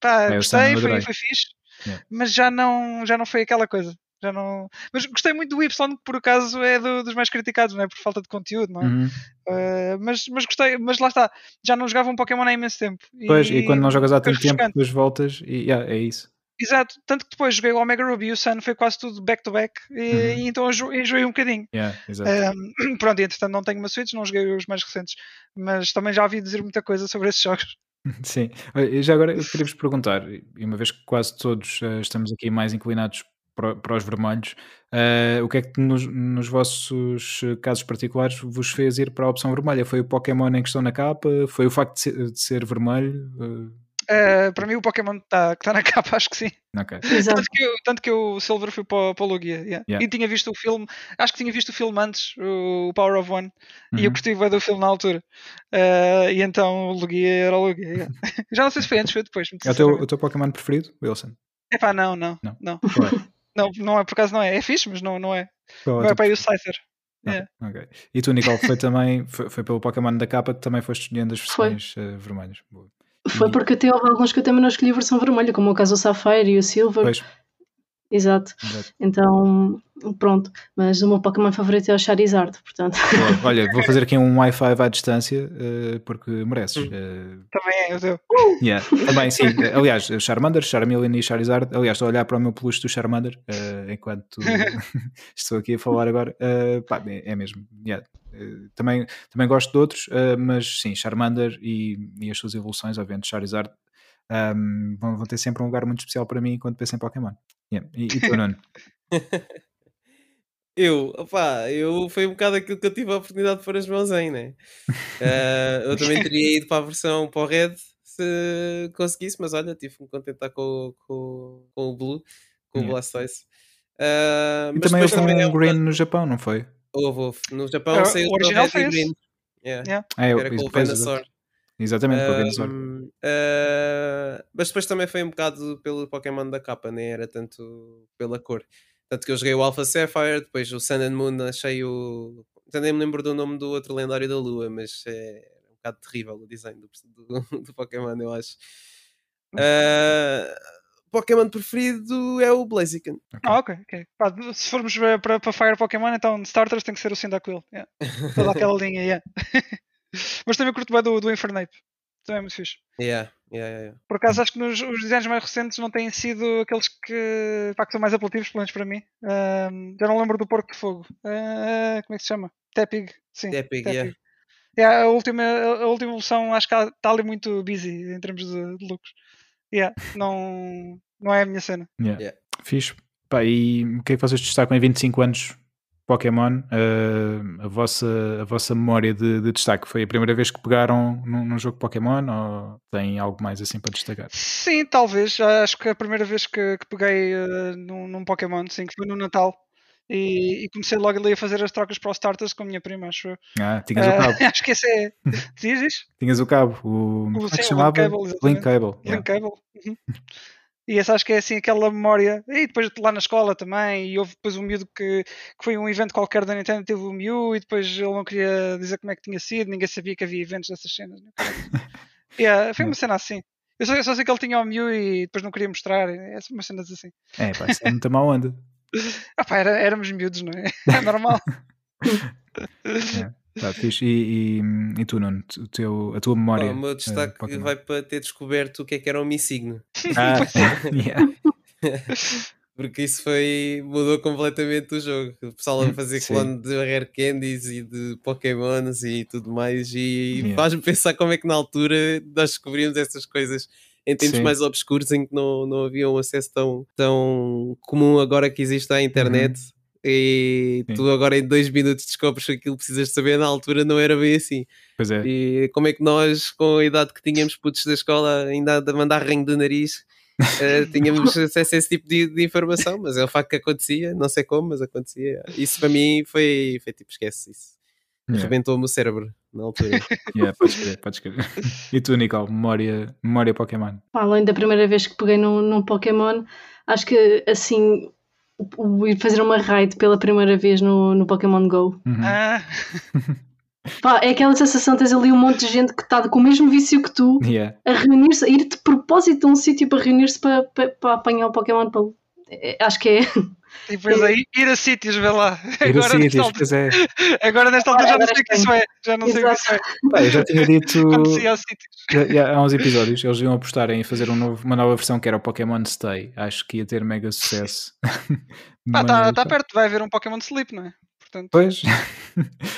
pá, é, gostei, foi, foi fixe, yeah. mas já não, já não foi aquela coisa. Já não... Mas gostei muito do Y, que por acaso é do, dos mais criticados, não é? Por falta de conteúdo, não é? Uhum. Uh, mas, mas gostei, mas lá está, já não jogava um Pokémon há imenso tempo. Pois, e, e quando não jogas há tanto tempo, depois voltas e yeah, é isso. Exato, tanto que depois joguei o Omega Ruby e o Sun foi quase tudo back-to-back -back, e, uhum. e, então enjoei um bocadinho. Yeah, um, pronto, e entretanto não tenho uma Switch, não joguei os mais recentes, mas também já ouvi dizer muita coisa sobre esses jogos. Sim, já agora eu queria-vos perguntar, e uma vez que quase todos uh, estamos aqui mais inclinados para, para os vermelhos. Uh, o que é que nos, nos, vossos casos particulares vos fez ir para a opção vermelha? Foi o Pokémon em questão na capa? Foi o facto de ser, de ser vermelho? Uh... Uh, para mim o Pokémon tá, que está na capa, acho que sim. Okay. Tanto, que eu, tanto que o Silver foi para, para o Lugia. Yeah. Yeah. E tinha visto o filme, acho que tinha visto o filme antes, o Power of One, uhum. e eu gostei do filme na altura. Uh, e então o Lugia era o Lugia. Yeah. Já não sei se foi antes, foi depois. É o teu, o teu Pokémon preferido, Wilson? Epá, não, não. Não. não. Não, não é por acaso não é. É fixe, mas não, não é. Qual não é para aí o Scyther. Yeah. Okay. E tu, Nicole, foi também foi, foi, pelo Pokémon da capa que também foste escolhendo as versões uh, vermelhas. Boa. Foi porque até houve alguns que eu também não escolhi a versão vermelha, como o caso do Sapphire e o Silver. Pois. Exato. Exato. Então, pronto. Mas o meu Pokémon favorito é o Charizard, portanto. Olha, vou fazer aqui um Wi-Fi à distância uh, porque mereces. Uh, também é, o teu. Yeah. Também, sim. Aliás, Charmander, Charmeleon e Charizard. Aliás, estou a olhar para o meu peluche do Charmander uh, enquanto estou aqui a falar agora. Pá, é, é, mesmo. Yeah. também, também gosto de outros, mas sim, Charmander e, e as suas evoluções, obviamente, Charizard um, vão, vão, ter sempre um lugar muito especial para mim quando penso em Pokémon. Yeah. E, e tu, Nuno? eu, opá, eu foi um bocado aquilo que eu tive a oportunidade de pôr as mãos em, né? Uh, eu também teria ido para a versão para o Red se conseguisse, mas olha, tive que me contentar com, com, com o Blue, com yeah. o Blastoise. Uh, e também houve um é Green no Japão, não foi? Houve, houve. No Japão saiu o original Red Green. Yeah. Yeah. Ah, eu, Era com o Venusaur. Exatamente, Venusaur. Uh, mas depois também foi um bocado pelo Pokémon da capa, nem era tanto pela cor. Tanto que eu joguei o Alpha Sapphire, depois o Sun and Moon achei o. Já nem me lembro do nome do outro lendário da Lua, mas é um bocado terrível o design do, do, do Pokémon, eu acho. Uh, Pokémon preferido é o Blaziken. Okay. Ah, ok, ok. Pá, se formos para, para Fire Pokémon, então starters tem que ser o Cyndaquil. Yeah. Toda aquela linha, yeah. Mas também curto bem do, do Infernape. Também é muito fixe. Yeah, yeah, yeah. Por acaso acho que nos, os designs mais recentes não têm sido aqueles que, pá, que são mais apelativos, pelo menos para mim. Uh, já não lembro do Porco de Fogo. Uh, como é que se chama? Tepig. Sim, Tepig, Tepig. Yeah. Yeah, a, última, a última evolução acho que está ali muito busy em termos de, de looks. Yeah, não, não é a minha cena. Yeah. Yeah. Fixe. Pá, e o que é que vocês destacam em 25 anos Pokémon, uh, a, vossa, a vossa memória de, de, destaque foi a primeira vez que pegaram num, num, jogo Pokémon ou tem algo mais assim para destacar? Sim, talvez. Acho que a primeira vez que, que peguei uh, num, num, Pokémon, sim, que foi no Natal. E, e, comecei logo ali a fazer as trocas para os starters com a minha prima, acho Ah, tinhas uh, o cabo. acho que esse é. Tinhas o cabo, o. o é que se chamava? Link Cable. Link Cable. Link Cable. Uhum. E essa acho que é assim aquela memória. E depois lá na escola também. E houve depois um miúdo que, que foi um evento qualquer da Nintendo, teve o Mew e depois ele não queria dizer como é que tinha sido, ninguém sabia que havia eventos dessas cenas. yeah, foi uma cena assim. Eu só, eu só sei que ele tinha o Mew e depois não queria mostrar. É umas cenas assim. É, pá, isso é muito mal onda. ah, pá, era, éramos miúdos, não é? É normal. é. Tá, fixe. E, e, e, tu, Nuno, o teu, a tua memória? O meu destaque uh, vai para ter descoberto o que é que era o Mi Signo. Ah, yeah. Porque isso foi. mudou completamente o jogo. O pessoal a fazer clone de Rare Candies e de Pokémons e tudo mais. E yeah. faz-me pensar como é que na altura nós descobrimos essas coisas em tempos Sim. mais obscuros em que não, não havia um acesso tão, tão comum agora que existe à internet. Uhum e Sim. tu agora em dois minutos descobres que aquilo precisas saber na altura não era bem assim. Pois é. E como é que nós, com a idade que tínhamos, putos da escola, ainda a mandar rinho de nariz, uh, tínhamos acesso a esse tipo de, de, informação, mas é o facto que acontecia, não sei como, mas acontecia. Isso para mim foi, foi tipo, esquece isso. Yeah. Rebentou-me o cérebro na altura. yeah, podes crer, podes crer. E tu, Nicole, memória, memória Pokémon? Além da primeira vez que peguei num, num Pokémon, acho que assim ir fazer uma raid pela primeira vez no, no Pokémon Go. Uhum. Ah. Pá, é aquela sensação de teres ali um monte de gente que está com o mesmo vício que tu yeah. a reunir-se, a ir de propósito a um sítio para reunir-se para, para, para, apanhar o Pokémon. Para... É, acho que é. E depois aí ir a sítios, vê lá. Ir agora, a sítios, altura, pois é. Agora nesta altura já não sei o que isso é. Já não Exato. sei o que isso é. Pá, eu já tinha dito. Já, já, há uns episódios, eles iam apostar em fazer um novo, uma nova versão que era o Pokémon Stay. Acho que ia ter mega sucesso. Está tá, tá perto, vai haver um Pokémon Sleep, não é? Portanto... Pois.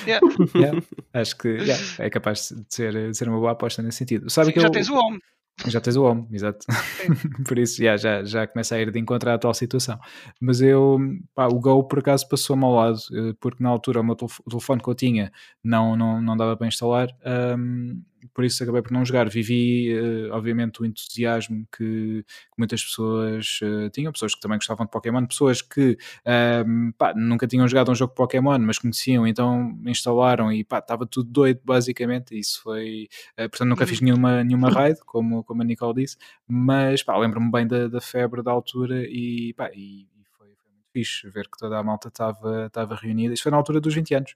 Yeah. yeah. Acho que yeah, é capaz de ser, de ser uma boa aposta nesse sentido. Sabe Sim, que já eu... tens o Home. Já tens o home, exato. por isso yeah, já, já começa a ir de encontro à atual situação. Mas eu, pá, o Go por acaso passou-me ao lado, eh, porque na altura o meu telefone que eu tinha não, não, não dava para instalar. Um, por isso acabei por não jogar. Vivi, uh, obviamente, o entusiasmo que, que muitas pessoas uh, tinham, pessoas que também gostavam de Pokémon, pessoas que uh, pá, nunca tinham jogado um jogo de Pokémon, mas conheciam, então instalaram e estava tudo doido, basicamente. Isso foi. Eh, portanto, nunca fiz uhum. nenhuma, nenhuma raid, como, como a Nicole disse, mas lembro-me bem da, da, febre da altura e, pá, e, e foi, foi, muito fixe ver que toda a malta estava reunida. Isso foi na altura dos 20 anos.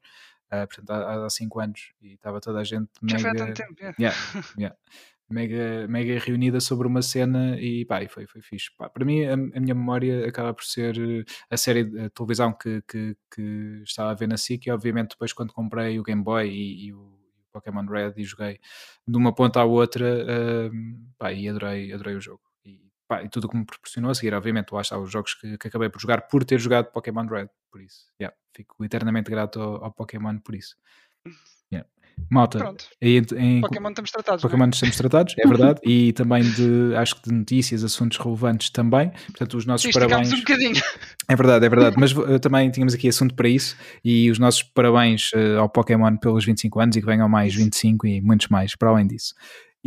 Uh, portanto, há 5 anos e estava toda a gente Já mega, foi há tanto tempo, yeah. Yeah, yeah, mega, mega reunida sobre uma cena e pá, e foi, foi fixe. Pá, para mim, a, a, minha memória acaba por ser eh, a série de televisão que, que, que, estava a ver na SIC e obviamente depois quando comprei o Game Boy e, e o Pokémon Red e joguei de uma ponta à outra uh, pá, e adorei, adorei o jogo. E, pá, e tudo o que me proporcionou a seguir, obviamente, lá está os jogos que, que acabei por jogar por ter jogado Pokémon Red, por isso. Yeah fico eternamente grato ao, ao Pokémon por isso. Yeah. Malta, Pronto. Em, em, Pokémon estamos tratados. É? Pokémon estamos tratados, é verdade, e também de, acho que de notícias, assuntos relevantes também. Portanto, os nossos parabéns. um bocadinho. É verdade, é verdade, mas uh, também tínhamos aqui assunto para isso e os nossos parabéns uh, ao Pokémon pelos 25 anos e que venham mais 25 e muitos mais para além disso.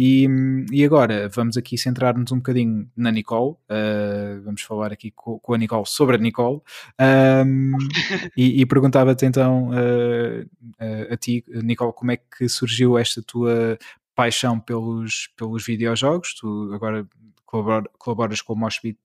E, e agora vamos aqui centrar-nos um bocadinho na Nicole. Uh, vamos falar aqui com, com, a Nicole sobre a Nicole. Um, e, e perguntava-te então uh, a ti, Nicole, como é que surgiu esta tua paixão pelos, pelos videojogos? Tu agora colaboras com o Moshpit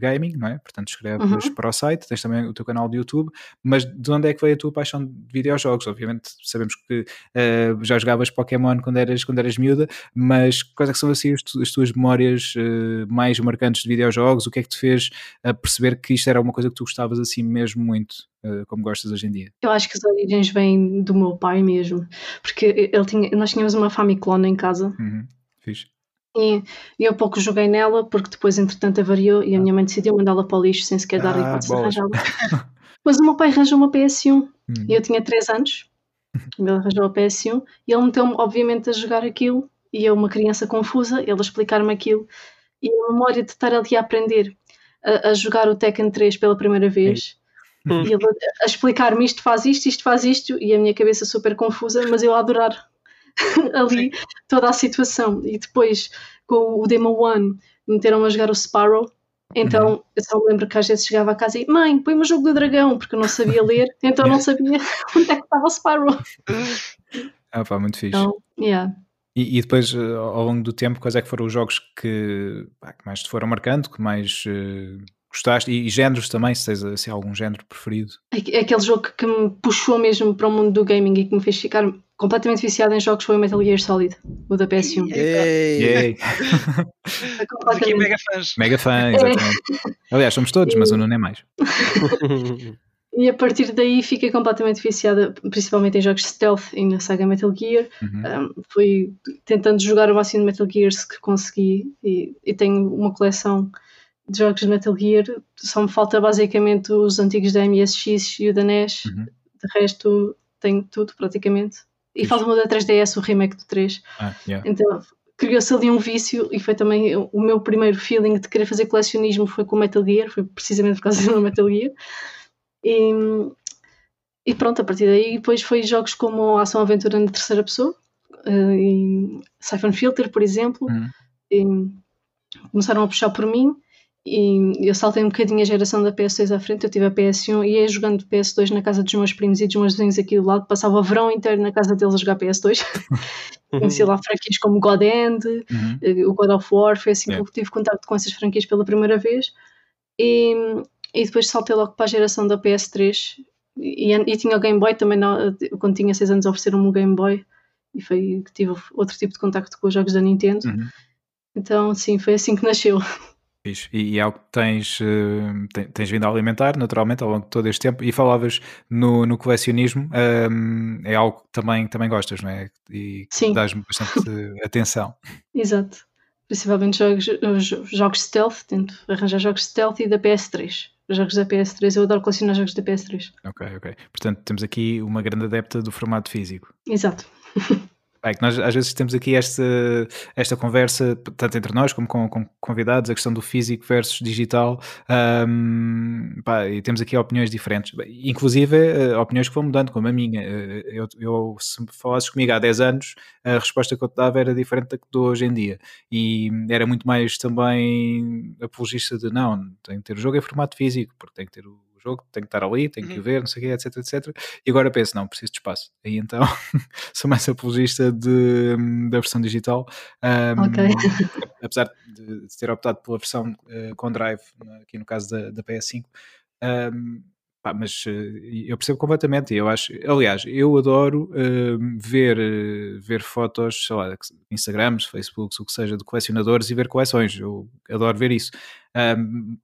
Gaming, não é? Portanto, escreves uhum. para o site, tens também o teu canal de YouTube, mas de onde é que veio a tua paixão de videojogos? Obviamente sabemos que uh, já jogavas Pokémon quando eras, quando eras miúda, mas quais é que são assim as, as tuas memórias uh, mais marcantes de videojogos? O que é que te fez uh, perceber que isto era uma coisa que tu gostavas assim mesmo muito? como gostas hoje em dia? Eu acho que as origens vêm do meu pai mesmo, porque ele tinha, nós tínhamos uma Famiclone em casa. Uhum. Fixe. E, eu pouco joguei nela porque depois, entretanto, avariou e a minha mãe decidiu mandá-la para o lixo sem sequer dar ah, hipótese de arranjá-la. Mas o meu pai arranjou uma PS1 hum. e eu tinha 3 anos. Ele arranjou a PS1 e ele meteu-me, obviamente, a jogar aquilo. E eu, uma criança confusa, ele a explicar-me aquilo. E a memória de estar ali a aprender a, a jogar o Tekken 3 pela primeira vez. E ele a explicar-me isto faz isto, isto faz isto, e a minha cabeça super confusa, mas eu a adorar ali toda a situação. E depois, com o Demo One, meteram a jogar o Sparrow Então uhum. eu só me lembro que às vezes chegava a casa e mãe, põe-me o jogo do dragão, porque eu não sabia ler, então não sabia onde é que estava o Spyro. Ah pá, muito fixe. Então, yeah. E, e, depois, eh, ao longo do tempo, quais é que foram os jogos que, pá, que mais te foram marcando, que mais uh, gostaste? E, e, géneros também, se tens assim, algum género preferido? É aquele jogo que me puxou mesmo para o mundo do gaming e que me fez ficar completamente viciado em jogos foi o Metal Gear Solid, o da PS1. Yay. Aqui mega fãs. Mega fã, exatamente. Aliás, somos todos, mas o Nuno é mais. E a partir daí fiquei completamente viciada, principalmente em jogos de stealth e na saga Metal Gear. Uhum. Um, fui tentando jogar o máximo de Metal Gears que consegui e, e, tenho uma coleção de jogos de Metal Gear. Só me falta basicamente os antigos da MSX e o da NES. Uhum. De resto, tenho tudo praticamente. E falta-me o da 3DS, o remake do 3. Ah, yeah. Então criou-se ali um vício e foi também o meu primeiro feeling de querer fazer colecionismo foi com o Metal Gear, foi precisamente por causa do Metal Gear. E, e pronto, a partir daí depois foi jogos como Ação Aventura na terceira pessoa, uh, e Siphon Filter, por exemplo, uhum. começaram a puxar por mim e eu saltei um bocadinho a geração da PS2 à frente, eu tive a PS1 e ia jogando PS2 na casa dos meus primos e dos meus vizinhos aqui do lado, passava o verão inteiro na casa deles a jogar PS2 conheci lá franquias como God End, uhum. Eh, o God of War, foi assim yeah. que eu tive contato com essas franquias pela primeira vez e, e depois saltei logo para a geração da PS3 e, e tinha o Game Boy também, não, quando tinha 6 anos ofereceram-me um Game Boy e foi que tive outro tipo de contacto com os jogos da Nintendo. Uhum. Então, sim, foi assim que nasceu. E, e é algo que tens, uh, tens vindo a alimentar naturalmente ao longo de todo este tempo. E falavas no, no colecionismo, um, é algo que também, também gostas, não é? E Sim. dás-me bastante atenção. Exato principalmente jogos, jogos stealth, tento arranjar jogos stealth e da PS3. Os jogos da PS3, eu adoro colecionar jogos da PS3. Ok, ok. Portanto, temos aqui uma grande adepta do formato físico. Exato. É que nós às vezes temos aqui esta, esta conversa, tanto entre nós como com, com convidados, a questão do físico versus digital, um, pá, e temos aqui opiniões diferentes, inclusive uh, opiniões que vão mudando, como a minha. Uh, eu, eu, se falasses comigo há 10 anos, a resposta que eu te dava era diferente da que dou hoje em dia, e era muito mais também apologista de não, tem que ter o jogo em formato físico, porque tem que ter o jogo, tenho que estar ali, tenho que uhum. ver, não sei o quê, etc, etc. E agora penso, não, preciso de espaço. E então sou mais apologista de, da versão digital. Um, ok. apesar de, ter optado pela versão uh, com drive, aqui no caso da, da PS5. Um, Pá, mas uh, eu percebo completamente. Eu acho, aliás, eu adoro uh, ver, uh, ver fotos, sei lá, Instagrams, Facebooks, o que seja, de colecionadores e ver coleções. Eu adoro ver isso.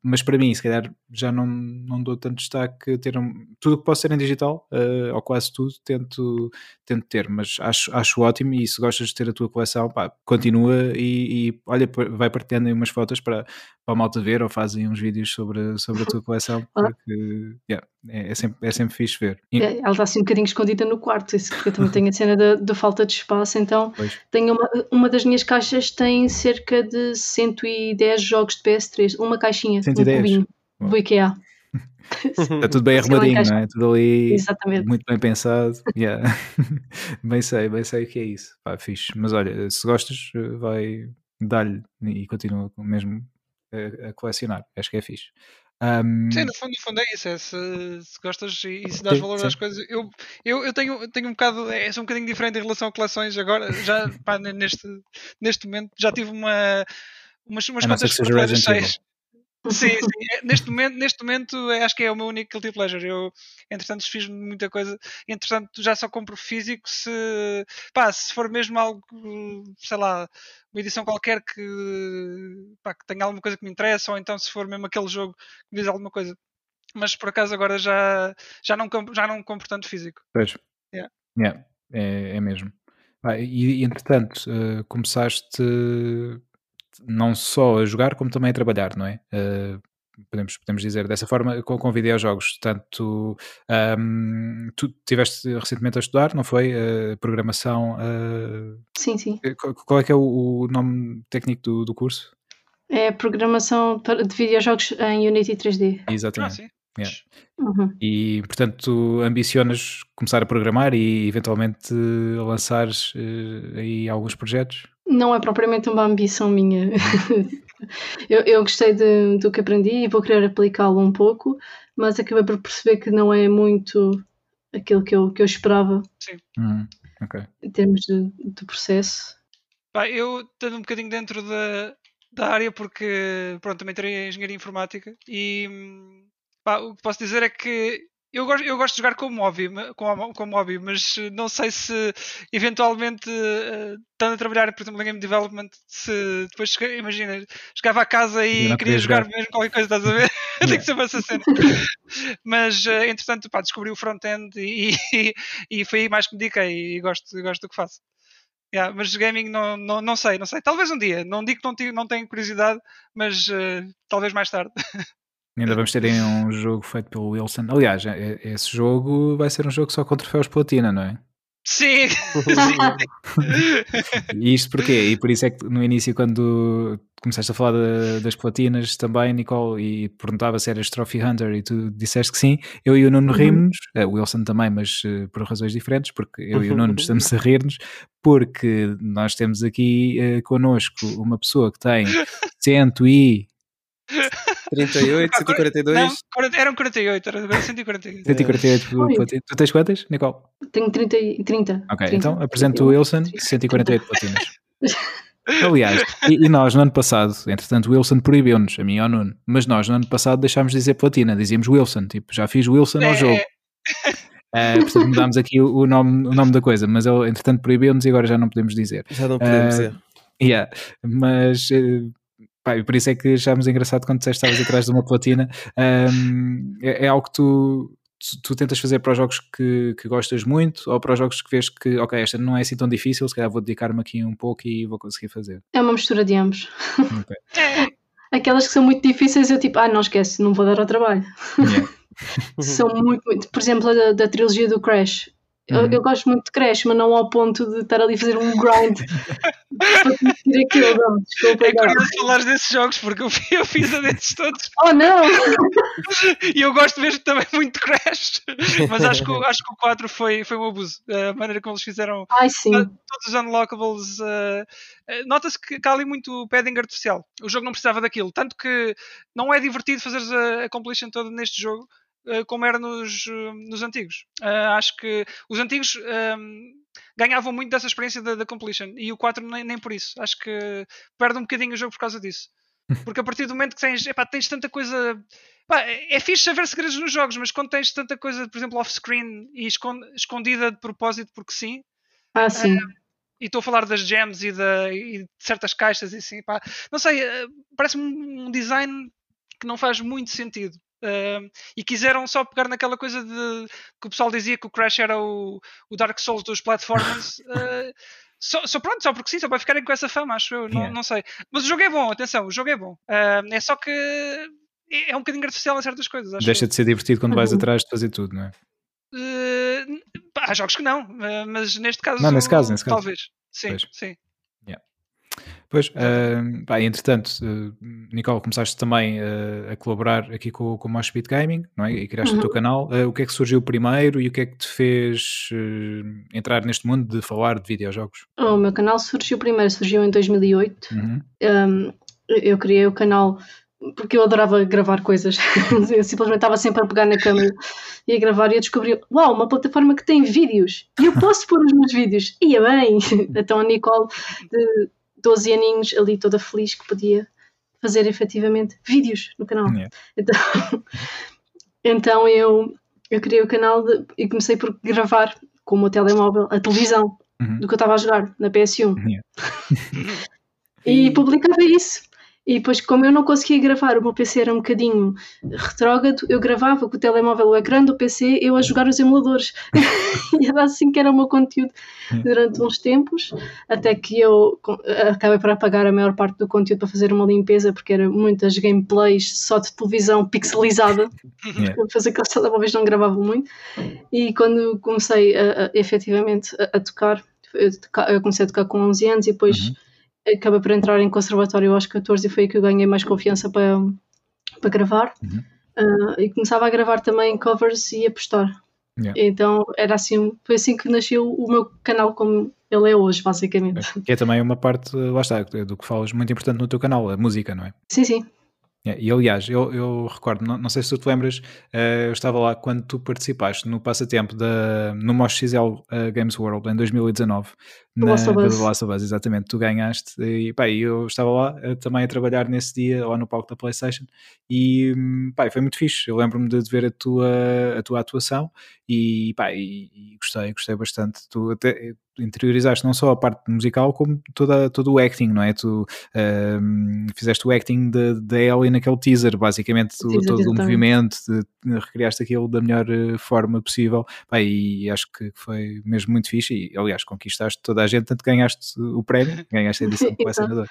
Mas para mim, se calhar, já não, não dou tanto destaque ter um, tudo que possa ser em digital, uh, ou quase tudo, tento, tento ter, mas acho, acho ótimo e se gostas de ter a tua coleção, pá, continua e, e olha, vai partilhando aí umas fotos para, a malta ver ou fazem uns vídeos sobre, sobre a tua coleção, porque yeah, é, é, sempre, é sempre fixe ver. E... É, ela está assim um bocadinho escondida no quarto, isso porque eu também tenho a cena da, da falta de espaço, então pois. tenho uma, uma das minhas caixas tem cerca de 110 jogos de PS3 uma caixinha, 110. um cubinho do IKEA. Está tudo bem arrumadinho, não é? Tudo ali Exatamente. muito bem pensado. Yeah. bem sei, bem sei o que é isso. Pá, fixe. Mas olha, se gostas, vai dar-lhe e continua mesmo a, a, colecionar. Acho que é fixe. Um... Sim, no fundo, no fundo é isso. É se, se gostas e, e se dás valor sim. às coisas. Eu, eu, eu tenho, tenho um bocado. É, sou um bocadinho diferente em relação a coleções agora. Já pá, neste, neste momento já tive uma umas, umas quantas prateleiras cheias. Sim, sim. É, neste momento, neste momento é, acho que é o meu único guilty pleasure. Eu, entretanto, fiz muita coisa. Entretanto, já só compro físico se, pá, se for mesmo algo, sei lá, uma edição qualquer que, pá, que tenha alguma coisa que me interessa, ou então se for mesmo aquele jogo que me diz alguma coisa. Mas por acaso agora já, já, não, compro, já não compro tanto físico. Pois. Yeah. Yeah, é, é mesmo. Ah, e, entretanto, uh, começaste não só a jogar como também a trabalhar, não é? Uh, podemos, podemos dizer dessa forma, com, com videojogos. Tanto um, tu estiveste recentemente a estudar, não foi? Uh, programação. Uh, sim, sim. Qual é que é o, o nome técnico do, do, curso? É programação de videojogos em Unity 3D. Exatamente. Ah, Yeah. Uhum. E portanto tu ambicionas começar a programar e eventualmente lançares uh, aí alguns projetos? Não é propriamente uma ambição minha. eu, eu gostei de, do que aprendi e vou querer aplicá-lo um pouco, mas acabei por perceber que não é muito aquilo que eu, que eu esperava. Sim. Hum, okay. Em termos de, de processo. Pá, eu estou um bocadinho dentro da, da área porque pronto, também terei engenharia informática e pá, o que posso dizer é que eu gosto, eu gosto de jogar como hobby, como, como hobby, mas não sei se eventualmente uh, estando a trabalhar, por exemplo, em game development, se depois imagina, chegava a casa e queria jogar, jogar, mesmo qualquer coisa, estás a ver? Tem que ser essa cena. mas uh, entretanto pá, descobri o front-end e, e, e, foi aí mais que me dediquei e gosto, gosto do que faço. Yeah, mas gaming não, não, não sei, não sei. Talvez um dia. Não digo que não, não tenho curiosidade, mas uh, talvez mais tarde. Ainda vamos ter um jogo feito pelo Wilson. Aliás, é, é, esse jogo vai ser um jogo só com troféus platina, não é? Sim! e isto porquê? E por isso é que no início, quando começaste a falar de, das platinas também, Nicole, e perguntava se eras Trophy Hunter e tu disseste que sim, eu e o Nuno uhum. rimos, uh, o Wilson também, mas uh, por razões diferentes, porque eu e o Nuno estamos a rir-nos, porque nós temos aqui uh, connosco uma pessoa que tem cento e 38, 142? Não, eram 48, eram 148. 148 Tu tens quantas, Nicole? Tenho 30. 30 ok, 30, então apresento o Wilson, 148 platinas. Aliás, e, e, nós no ano passado, entretanto, o Wilson proibiu-nos, a mim e ao Nuno, mas nós no ano passado deixámos de dizer platina, dizíamos Wilson, tipo, já fiz Wilson ao é. jogo. Uh, portanto, mudámos aqui o, o, nome, o nome da coisa, mas ele entretanto proibiu-nos e agora já não podemos dizer. Já não podemos uh, dizer. Yeah, mas uh, Pá, e por isso é que achámos engraçado quando disseste estavas atrás de uma platina. Um, é, é, algo que tu, tu, tu, tentas fazer para os jogos que, que gostas muito ou para os jogos que vês que, ok, esta não é assim tão difícil, se calhar vou dedicar-me aqui um pouco e vou conseguir fazer. É uma mistura de ambos. Okay. Aquelas que são muito difíceis, eu tipo, ah, não esquece, não vou dar ao trabalho. Yeah. são muito, muito. Por exemplo, a da, da trilogia do Crash eu, uhum. eu, gosto muito de Crash, mas não ao ponto de estar ali a fazer um grind para conseguir aquilo. Não, desculpa, é curioso falar desses jogos porque eu, eu fiz a desses todos. Oh não! e eu gosto mesmo também muito de Crash, mas acho que, acho que o 4 foi, foi um abuso. A maneira como eles fizeram Ai, todos os unlockables. Uh, Nota-se que, há ali muito padding artificial. O jogo não precisava daquilo. Tanto que não é divertido fazer a, a completion toda neste jogo como era nos, eh, nos antigos. Uh, acho que os antigos um, ehm, ganhavam muito dessa experiência da, da completion e o 4 nem, nem, por isso. Acho que perde um bocadinho o jogo por causa disso. Porque a partir do momento que tens, epá, tens tanta coisa. Epá, é fixe saber segredos nos jogos, mas quando tens tanta coisa, por exemplo, off-screen e escondida de propósito porque sim. Ah, sim. Uh, e estou a falar das gems e, da, e de certas caixas e assim, pá, não sei, parece-me um design que não faz muito sentido. Uh, e quiseram só pegar naquela coisa de que o pessoal dizia que o Crash era o, o Dark Souls dos platformers. Uh, só, só, pronto, só porque sim, só para ficarem com essa fama, acho eu. Não, não sei. Mas o jogo é bom, atenção, o jogo é bom. Uh, é só que é, é um bocadinho artificial em certas coisas. Deixa eu. de ser divertido quando vais uhum. atrás de fazer tudo, não é? Uh, há jogos que não, mas neste caso. Não, nesse caso, nesse caso. Talvez. Sim, pois. sim. Pois, uh, pá, entretanto, uh, Nicole, começaste também uh, a colaborar aqui com, com o Moshpit Gaming, não é? E criaste uhum. o teu canal. Uh, o que é que surgiu primeiro e o que é que te fez entrar neste mundo de falar de videojogos? O meu canal surgiu primeiro, surgiu em 2008. Uhum. Um, eu criei o canal porque eu adorava gravar coisas. eu simplesmente estava sempre a pegar na câmera e a gravar e eu descobri, uau, uma plataforma que tem vídeos e eu posso pôr os meus vídeos. Ia bem! então a Nicole de, 12 aninhos ali toda feliz que podia fazer efetivamente vídeos no canal. Yeah. Então, então eu, eu criei o canal de, e comecei por gravar com o meu telemóvel a televisão uhum. do que eu estava a jogar na PS1. Yeah. e publicava isso. E depois, como eu não conseguia gravar, o meu PC era um bocadinho retrógrado, eu gravava com o telemóvel, o ecrã do PC, eu a jogar os emuladores. e era assim que era o meu conteúdo durante uns tempos, até que eu acabei por apagar a maior parte do conteúdo para fazer uma limpeza, porque eram muitas gameplays só de televisão pixelizada, yeah. fazer aqueles telemóveis não gravavam muito. E quando comecei a, a efetivamente a, a tocar, eu comecei a tocar com 11 anos e depois. Uhum acabei por entrar em conservatório aos 14 e foi aí que eu ganhei mais confiança para, para gravar. Uhum. Uh, e começava a gravar também covers e a postar. Yeah. Então era assim, foi assim que nasceu o meu canal como ele é hoje, basicamente. Que é também uma parte, lá está, do que falas muito importante no teu canal, a música, não é? Sim, sim. É, e aliás, eu, eu recordo, não, não, sei se tu te lembras, uh, eu estava lá quando tu participaste no passatempo da, no Mosh XL uh, Games World em 2019, na Last Last of Us, exatamente, tu ganhaste e pá, eu estava lá uh, também a trabalhar nesse dia lá no palco da Playstation e hum, pá, foi muito fixe, eu lembro-me de, ver a tua, a tua atuação e, pá, e, e gostei, gostei bastante, tu até interiorizaste não só a parte musical como toda, todo o acting, não é? Tu uh, fizeste o acting da Ellie naquele teaser, basicamente tu, teaser, todo o movimento, de, recriaste aquilo da melhor eh, forma possível Pá, e acho que foi mesmo muito fixe e aliás conquistaste toda a gente, tanto ganhaste o prémio, ganhaste a edição com senador.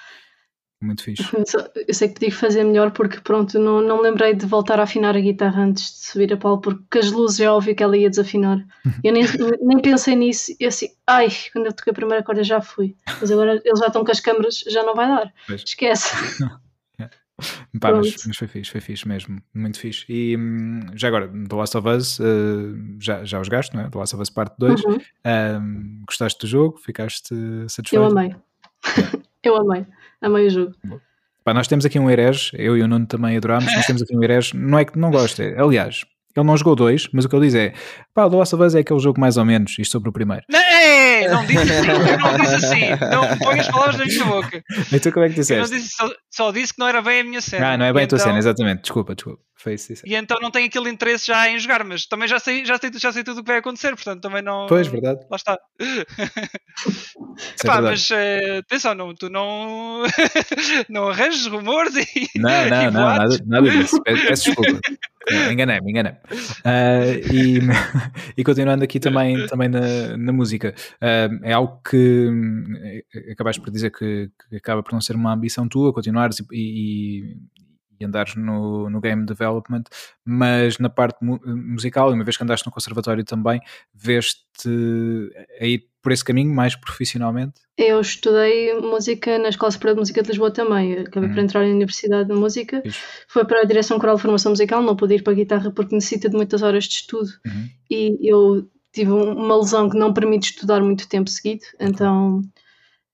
Muito fixe. Eu sei que podia fazer melhor porque, pronto, não, não me lembrei de voltar a afinar a guitarra antes de subir a Paulo, porque as luzes é óbvio que ela ia desafinar. Eu nem, nem pensei nisso. E assim, ai, quando eu toquei a primeira corda já fui. Mas agora eles já estão com as câmaras, já não vai dar. Pois. Esquece. Pá, mas, mas, foi fixe, foi fixe mesmo, muito fixe. E hum, já agora, The Last of Us, uh, já, já os gastos, não é? The Last of Us Parte 2. Uhum. Um, gostaste do jogo? Ficaste satisfeito? Eu amei. eu amei a meio jogo. Pá, nós temos aqui um herege, eu e o Nuno também adorámos, nós temos aqui um herege, não é que não gosta, aliás, ele não jogou dois, mas o que ele diz é pá, o The Last of Us é aquele jogo mais ou menos, isto sobre o primeiro. Não, é, não disse assim, não disse assim, não ponhas palavras na minha boca. Então como é que disseste? Disse, só, só, disse que não era bem a minha cena. Ah, não é bem e a tua então... cena, exatamente, desculpa, desculpa. Foi isso, isso. E então não tenho aquele interesse já em jogar, mas também já sei, já sei, já sei tudo o que vai acontecer, portanto também não. Pois, verdade. Lá está. Epá, é mas uh, atenção, não, tu não, não arranjas rumores e. Não, não, e não, nada, nada disso. Peço desculpa. Enganei-me, enganei-me. Uh, e, e continuando aqui também, também na, na música, uh, é algo que acabaste por dizer que, que, acaba por não ser uma ambição tua, continuares e, e, e andares no, no game development, mas na parte mu musical, uma vez que andaste no conservatório também, veste a ir por esse caminho mais profissionalmente? Eu estudei música na Escola Superior de Música de Lisboa também. Acabei por uhum. entrar na Universidade de Música. Isso. Foi para a Direção Coral de Formação Musical, não pude ir para a guitarra porque necessita de muitas horas de estudo. Uhum. E eu tive uma lesão que não permite estudar muito tempo seguido, então.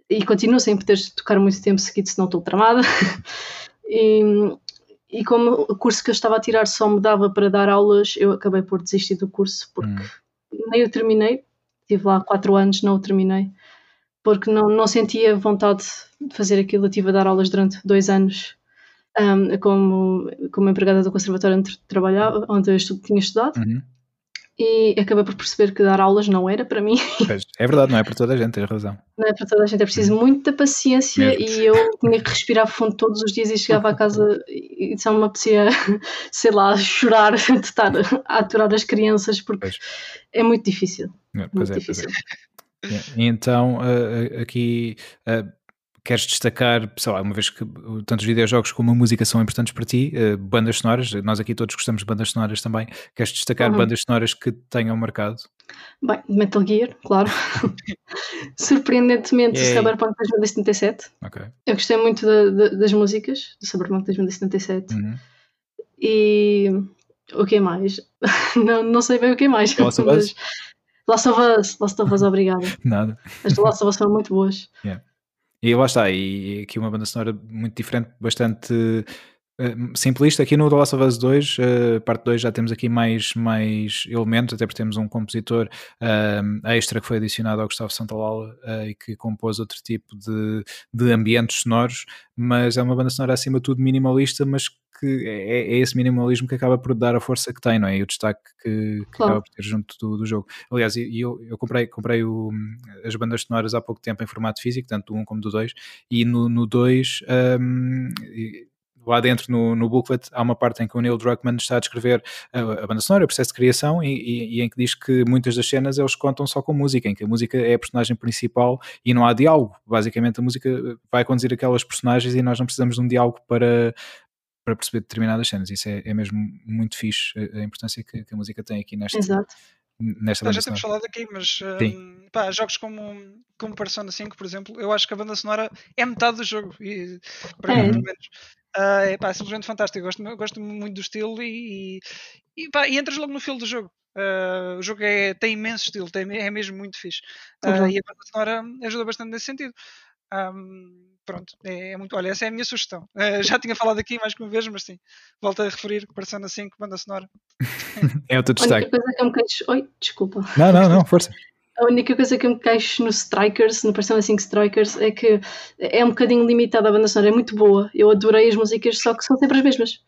E continuo sem poder tocar muito tempo seguido, senão estou tramada. e, e como o curso que eu estava a tirar só me dava para dar aulas, eu acabei por desistir do curso porque uhum. nem eu terminei. Estive lá quatro anos, não o terminei porque não, não sentia vontade de fazer aquilo. Eu estive a dar aulas durante dois anos um, como, como empregada do conservatório onde trabalhava, onde eu tinha estudado. Uhum. E acabei por perceber que dar aulas não era para mim. É verdade, não é para toda a gente, tens razão. Não é para toda a gente, é preciso uhum. muita paciência Mesmo. e eu tinha que respirar fundo todos os dias e chegava a casa e só me apetecia, sei lá, chorar de estar a aturar as crianças porque pois. é muito difícil. É, muito é, difícil. É. Então, uh, aqui uh, queres destacar, sei lá, uma vez que tanto os videojogos como a música são importantes para ti, uh, bandas sonoras, nós aqui todos gostamos de bandas sonoras também, queres destacar uhum. bandas sonoras que tenham marcado? Bem, Metal Gear, claro. Surpreendentemente, Yay. Cyberpunk 2077. Okay. Eu gostei muito de, de, das músicas do Cyberpunk 2077. Uhum. E o que mais? não, não sei bem o que mais. Mas, Last of Us, Last of Us, obrigada. Nada. As de Last of Us foram muito boas. Yeah. E lá está, e aqui uma banda sonora muito diferente, bastante simplista. Aqui no The Last of Us 2, uh, parte 2, já temos aqui mais, mais elementos, até porque temos um compositor uh, extra que foi adicionado ao Gustavo Santaolalla e que compôs outro tipo de, de ambientes sonoros, mas é uma banda sonora acima de tudo minimalista, mas que é, é, esse minimalismo que acaba por dar a força que tem, não é? E o destaque que, que claro. acaba por ter junto do, do jogo. Aliás, eu, eu comprei, comprei o, as bandas sonoras há pouco tempo em formato físico, tanto do 1 como do 2, e no 2. Um, lá dentro no, no booklet há uma parte em que o Neil Druckmann está a descrever a, a banda sonora, o processo de criação e, e, e, em que diz que muitas das cenas eles contam só com música, em que a música é a personagem principal e não há diálogo. Basicamente a música vai conduzir aquelas personagens e nós não precisamos de um diálogo para, para perceber determinadas cenas. Isso é, é mesmo muito fixe, a, importância que, que, a música tem aqui nesta. Exato. Nesta banda já temos falado aqui, mas um, pá, jogos como, como Persona 5, por exemplo, eu acho que a banda sonora é metade do jogo, e, para é. mim, pelo menos. Uh, é, pá, é simplesmente fantástico. Eu gosto, gosto muito do estilo e, e, pá, e entras logo no filo do jogo. Uh, o jogo é, tem imenso estilo, tem, é mesmo muito fixe. Uh, e a banda sonora ajuda bastante nesse sentido. Um, pronto, é, é, muito. Olha, essa é a minha sugestão. Uh, já tinha falado aqui mais que uma vez, mas sim, volto a referir que Persona 5, banda sonora. é o teu destaque. A única coisa que eu me queixo. Oi, desculpa. Não, não, não, força. A única coisa que eu me queixo no Strikers, no Persona 5 Strikers, é que é um bocadinho limitada a banda sonora, é muito boa. Eu adorei as músicas, só que são sempre as mesmas.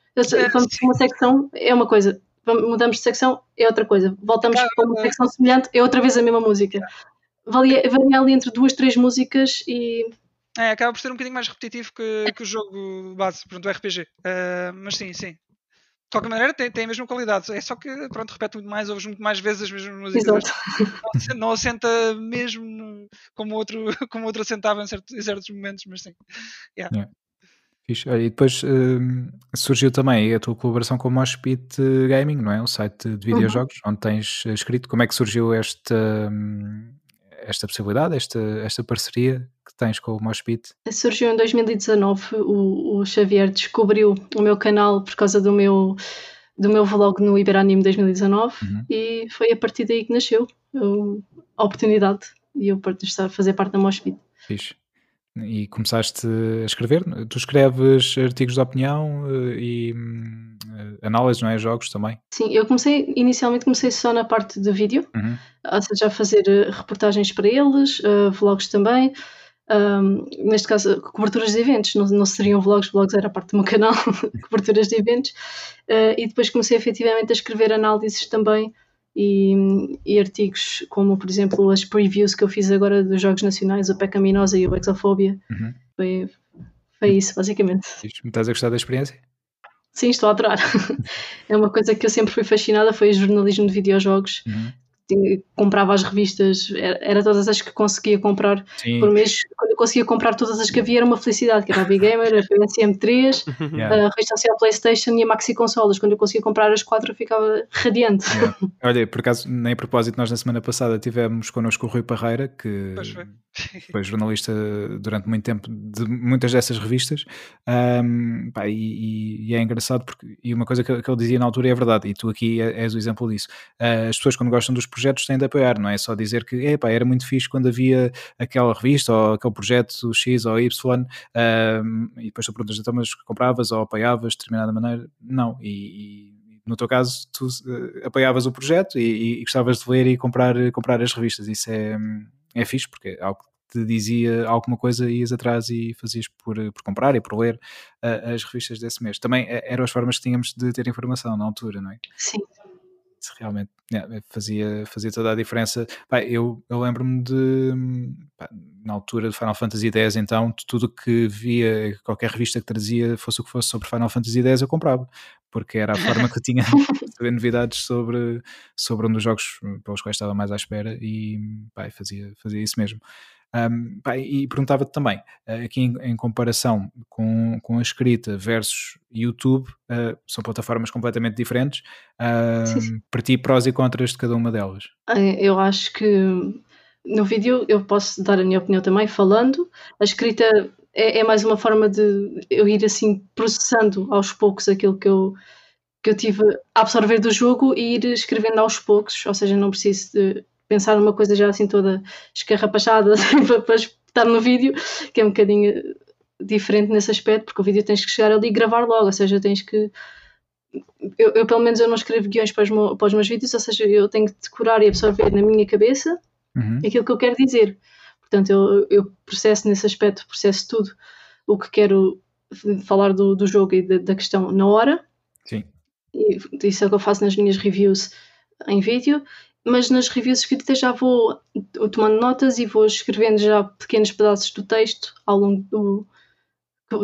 Vamos uma secção, é uma coisa, mudamos de secção, é outra coisa. Voltamos para uma secção semelhante, é outra vez a mesma música. Valia, varia ali entre duas, três músicas e. É, acaba por ser um bocadinho mais repetitivo que, que o jogo base, pronto, o RPG. Uh, ah, mas sim, sim. De qualquer maneira, tem, tem a mesma qualidade. É só que, pronto, repete muito mais, ouves muito mais vezes as mesmas músicas. Não, não assenta mesmo como outro, como outro assentava em, certo, em certos momentos, mas sim. Yeah. Yeah. E depois uh, surgiu também a tua colaboração com o Moshpit Gaming, não é? O site de videojogos, uhum. onde tens escrito. Como é que surgiu esta, esta possibilidade, esta, esta parceria que tens com o Moshpit? Surgiu em 2019. O, o Xavier descobriu o meu canal por causa do meu do meu vlog no Iberanime 2019 uhum. e foi a partir daí que nasceu a oportunidade e eu estar a fazer parte da Moshpit. Fixe e começaste a escrever. Tu escreves artigos de opinião eh, e uh, análises, não é? Jogos também? Sim, eu comecei, inicialmente comecei só na parte de vídeo, uhum. ou seja, a fazer eh, reportagens para eles, uh, vlogs também. Um, neste caso, coberturas de eventos, não, não seriam vlogs, vlogs era parte do meu canal, coberturas de eventos. Uh, e depois comecei efetivamente a escrever análises também e, e, artigos como, por exemplo, as previews que eu fiz agora dos jogos nacionais, o Pecaminosa e o Exofobia. Uhum. Foi, foi isso, basicamente. Estás a gostar da experiência? Sim, estou a adorar. é uma coisa que eu sempre fui fascinada, foi o jornalismo de videojogos. Uhum comprava as revistas, era, era, todas as que conseguia comprar Sim. por mês. Quando eu conseguia comprar todas as que havia, era uma felicidade, que era a Big Gamer, a PSM3, yeah. a revista social PlayStation e a Maxi Consolas. Quando eu conseguia comprar as quatro, eu ficava radiante. Yeah. Olha, por acaso, nem a propósito, nós na semana passada tivemos connosco o Rui Parreira, que foi jornalista durante muito tempo de muitas dessas revistas, um, pá, e, e, é engraçado porque e uma coisa que, que, ele dizia na altura é verdade, e tu aqui és o exemplo disso. Uh, as pessoas, quando gostam dos projetos têm de apoiar, não é só dizer que era muito fixe quando havia aquela revista ou aquele projeto X ou Y um, e depois tu perguntas, então, mas compravas ou apoiavas de determinada maneira? Não, e, e no teu caso tu uh, apoiavas o projeto e, e, gostavas de ler e comprar, comprar as revistas, isso é, é fixe porque é algo te dizia alguma coisa, ias atrás e fazias por, por comprar e por ler uh, as revistas desse mês. Também eh, eram as formas que tínhamos de ter informação na altura, não é? Sim realmente yeah, fazia, fazia toda a diferença. Pá, eu eu lembro-me de, pá, na altura de Final Fantasy X, então, tudo que via, qualquer revista que trazia, fosse o que fosse sobre Final Fantasy X, eu comprava, porque era a forma que eu tinha de saber novidades sobre, sobre um dos jogos pelos quais estava mais à espera e pá, fazia, fazia isso mesmo. Um, pá, e perguntava-te também, uh, aqui em, em, comparação com, com a escrita versus YouTube, uh, são plataformas completamente diferentes. Uh, para ti, prós e contras de cada uma delas? Eu acho que no vídeo eu posso dar a minha opinião também, falando. A escrita é, é mais uma forma de eu ir assim processando aos poucos aquilo que eu que eu tive a absorver do jogo e ir escrevendo aos poucos, ou seja, não preciso de pensar numa coisa já assim toda escarrapachada assim, para, estar no vídeo, que é um bocadinho diferente nesse aspecto, porque o vídeo tens que chegar ali e gravar logo, ou seja, tens que. Eu, eu pelo menos eu não escrevo guiões para os, meus, para os meus vídeos, ou seja, eu tenho que decorar e absorver na minha cabeça uhum. aquilo que eu quero dizer. Portanto, eu, eu processo nesse aspecto, processo tudo o que quero falar do, do jogo e da, da questão na hora. Sim. E isso é o que eu faço nas minhas reviews em vídeo mas nas reviews escritas já vou tomando notas e vou escrevendo já pequenos pedaços do texto ao longo do,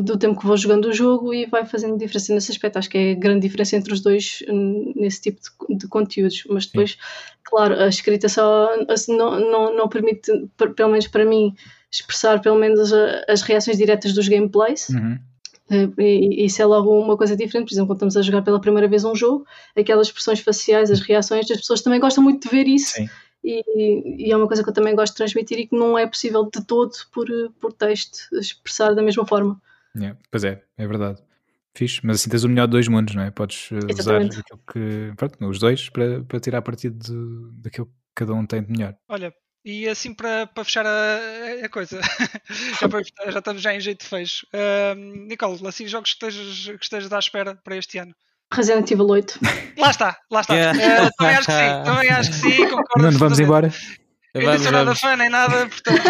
do tempo que vou jogando o jogo e vai fazendo diferença nesse aspecto. Acho que é a grande diferença entre os dois hum, nesse tipo de, de conteúdos. Mas depois, Sim. claro, a escrita só não, não, não permite, pelo menos para mim, expressar pelo menos as reações diretas dos gameplays. Uhum. Eh, e isso é logo uma coisa diferente. Por exemplo, quando estamos a jogar pela primeira vez um jogo, aquelas expressões faciais, as reações, as pessoas também gostam muito de ver isso. E, e, é uma coisa que eu também gosto de transmitir e que não é possível de todo por, por texto expressar da mesma forma. Yeah, pois é, é verdade. Fixe, mas assim tens o melhor de dois mundos, não é? Podes eh, Exatamente. usar aquilo que. Pronto, os dois para, para tirar partido de, daquilo que cada um tem de melhor. Olha, e assim para, para fechar a, a coisa, já, já, estamos já em jeito de fecho. Uh, Nicole, assim, jogos que estejas, que estejas à espera para este ano? Resident Evil 8. Lá está, lá está. Yeah. Uh, também acho que sim, também acho que sim, concordo. Não, vamos embora. Eu não sou nada fã nem nada, portanto.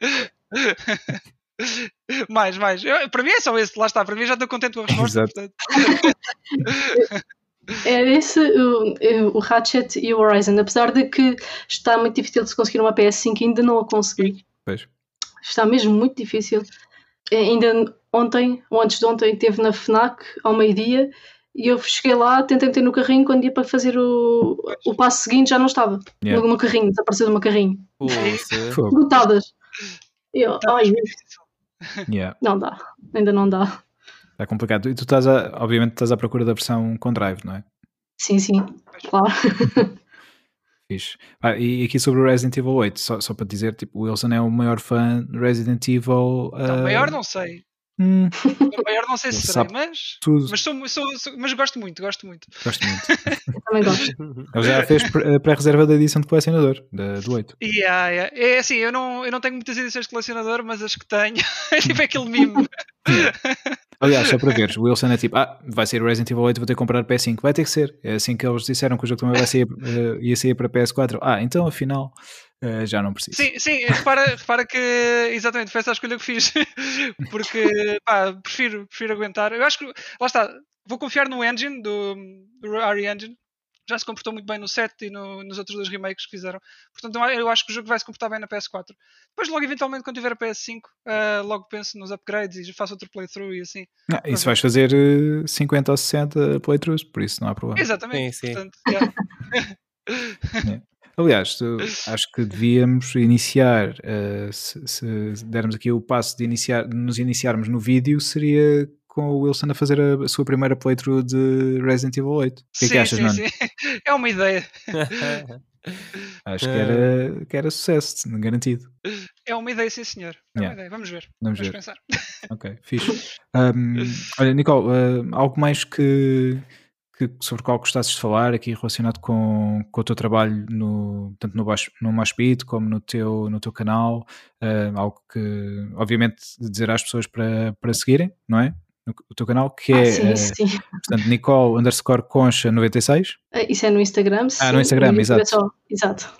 mais, mais. Eu, para mim é só esse, lá está. Para mim já estou contente com a resposta. Exato. É esse o, o Ratchet e o Horizon, apesar de que está muito difícil de se conseguir uma PS5, ainda não a consegui. Pois. Está mesmo muito difícil. É, ainda ontem, ou antes de ontem, esteve na FNAC ao meio-dia e eu cheguei lá, tentei meter no carrinho, quando ia para fazer o, o passo seguinte já não estava. Yeah. No meu carrinho, desapareceu do meu carrinho. Botadas. Eu, ai, yeah. não dá, ainda não dá. É complicado. E tu estás, a, obviamente, estás à procura da versão com drive, não é? Sim, sim, claro. Fixe. Ah, e aqui sobre o Resident Evil 8, só, só para dizer, tipo, o Wilson é o maior fã de Resident Evil. Uh... Não, maior não sei. Hum. maior não sei se serei, mas, tudo. Mas, sou, sou, sou, mas gosto muito, gosto muito. Gosto muito. também gosto. Ele já fez pré-reserva da edição de colecionador, da, do 8. Yeah, yeah. É assim, eu não, eu não tenho muitas edições de colecionador, mas as que tenho é tipo aquele mimo. Aliás, só para veres, o Wilson é tipo, ah, vai ser o Resident Evil 8, vou ter que comprar PS5. Vai ter que ser. É assim que eles disseram que o jogo também vai sair, uh, ia sair para PS4. Ah, então afinal uh, já não preciso. Sim, sim, repara, repara que exatamente foi essa a escolha que fiz. Porque pá, prefiro, prefiro aguentar. Eu acho que, lá está, vou confiar no engine do, do RE Engine já se comportou muito bem no 7 e no, nos outros dois remakes que fizeram. Portanto, eu acho que o jogo vai se comportar bem na PS4. Depois, logo, eventualmente, quando tiver a PS5, uh, eh, logo penso nos upgrades e faço outro playthrough e assim. Ah, isso vais fazer uh, eh, 50 ou 60 playthroughs, por isso não há problema. Exatamente. Sim, sim. Portanto, é. Aliás, acho que devíamos iniciar, uh, se, se, dermos aqui o passo de, iniciar, de nos iniciarmos no vídeo, seria com o Wilson a fazer a, sua primeira playthrough de Resident Evil 8. O que é que achas, sim? Sim. É uma ideia. Acho que era, que era sucesso, garantido. É uma ideia, sim, senhor. É yeah. ideia. Vamos ver. Vamos, Vamos ver. pensar. Ok, fixe. Um, olha, Nicole, uh, algo mais que, que, sobre o qual gostasses de falar aqui relacionado com, com o teu trabalho no, tanto no, baixo, no Moshpit como no teu, no teu canal, uh, algo que obviamente dizer às pessoas para, para seguirem, não é? no, teu canal, que ah, é sim, uh, sim. Portanto, Nicole underscore Concha 96. Eh, isso é no Instagram. Ah, no Instagram, no exato. É só, exato.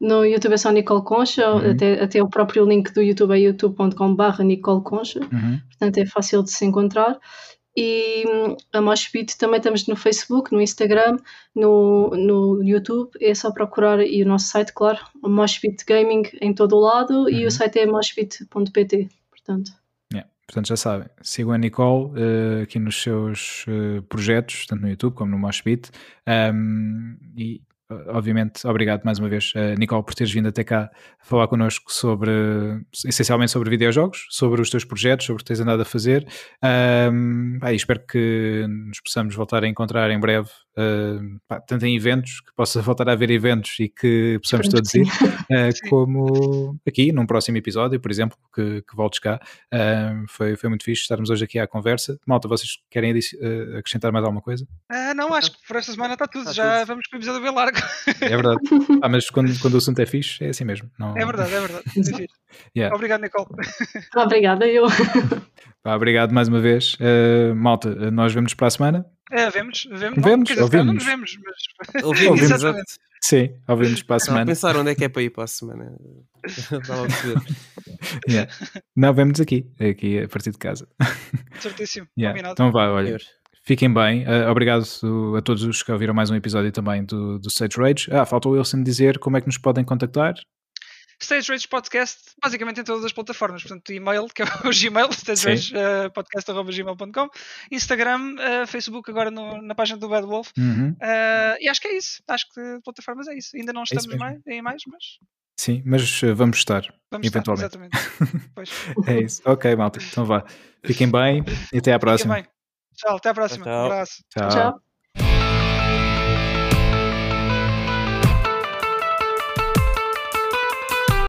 No YouTube é só Nicole Concha, uhum. até, até o próprio link do YouTube é youtube.com.br Nicole Concha, uhum. portanto é fácil de se encontrar. E hum, a Moshpit também estamos no Facebook, no Instagram, no, no YouTube, é só procurar e o nosso site, claro, Moshpit Gaming em todo o lado uhum. e o uhum. site é moshpit.pt, portanto. Portanto, já sabem, sigam a Nicole uh, aqui nos seus uh, projetos, tanto no YouTube como no Moshpit. Um, e obviamente, obrigado mais uma vez, uh, Nicole, por teres vindo até cá falar connosco sobre, essencialmente sobre videojogos, sobre os teus projetos, sobre o que tens andado a fazer. Um, espero que nos possamos voltar a encontrar em breve, uh, pá, tanto em eventos, que possa voltar a haver eventos e que possamos todos ir, uh, como aqui num próximo episódio, por exemplo, que, que voltes cá. Uh, foi, foi muito fixe estarmos hoje aqui à conversa. Malta, vocês querem acrescentar mais alguma coisa? não, acho que por esta semana está tudo. Está Já tudo. vamos para o episódio bem largo. É verdade. Ah, mas quando, quando o assunto é fixe, é assim mesmo. Não... É verdade, é verdade. É yeah. Obrigado, Nicole. Obrigada, eu. obrigado mais uma vez. Uh, malta, nós vemos para a semana. É, vemos, vemos. Vemos, não, ouvimos. Não nos vemos, mas... Ouvimos, exatamente. Sim, ouvimos para a semana. Não, pensar onde é que é para ir para a semana. yeah. Não, vemos aqui, aqui a partir de casa. Certíssimo, yeah. Então vai, olha. Fiquem bem. Uh, obrigado a todos os que ouviram mais um episódio também do, do Stage Rage. Ah, falta o Wilson dizer como é que nos podem contactar. Stage Rage Podcast, basicamente em todas as plataformas. Portanto, e-mail, que é o Gmail, stageragepodcast.gmail.com, uh, Instagram, uh, Facebook, agora no, na página do Bad Wolf. Uhum. Uh, e acho que é isso. Acho que plataformas é isso. Ainda não é estamos é mais, em mais, mas. Sim, mas vamos estar, vamos eventualmente. Estar, exatamente. é isso. Ok, malta. Então vá. Fiquem bem e até à próxima. Tchau, até a próxima. Tchau. Um abraço. Tchau. Tchau.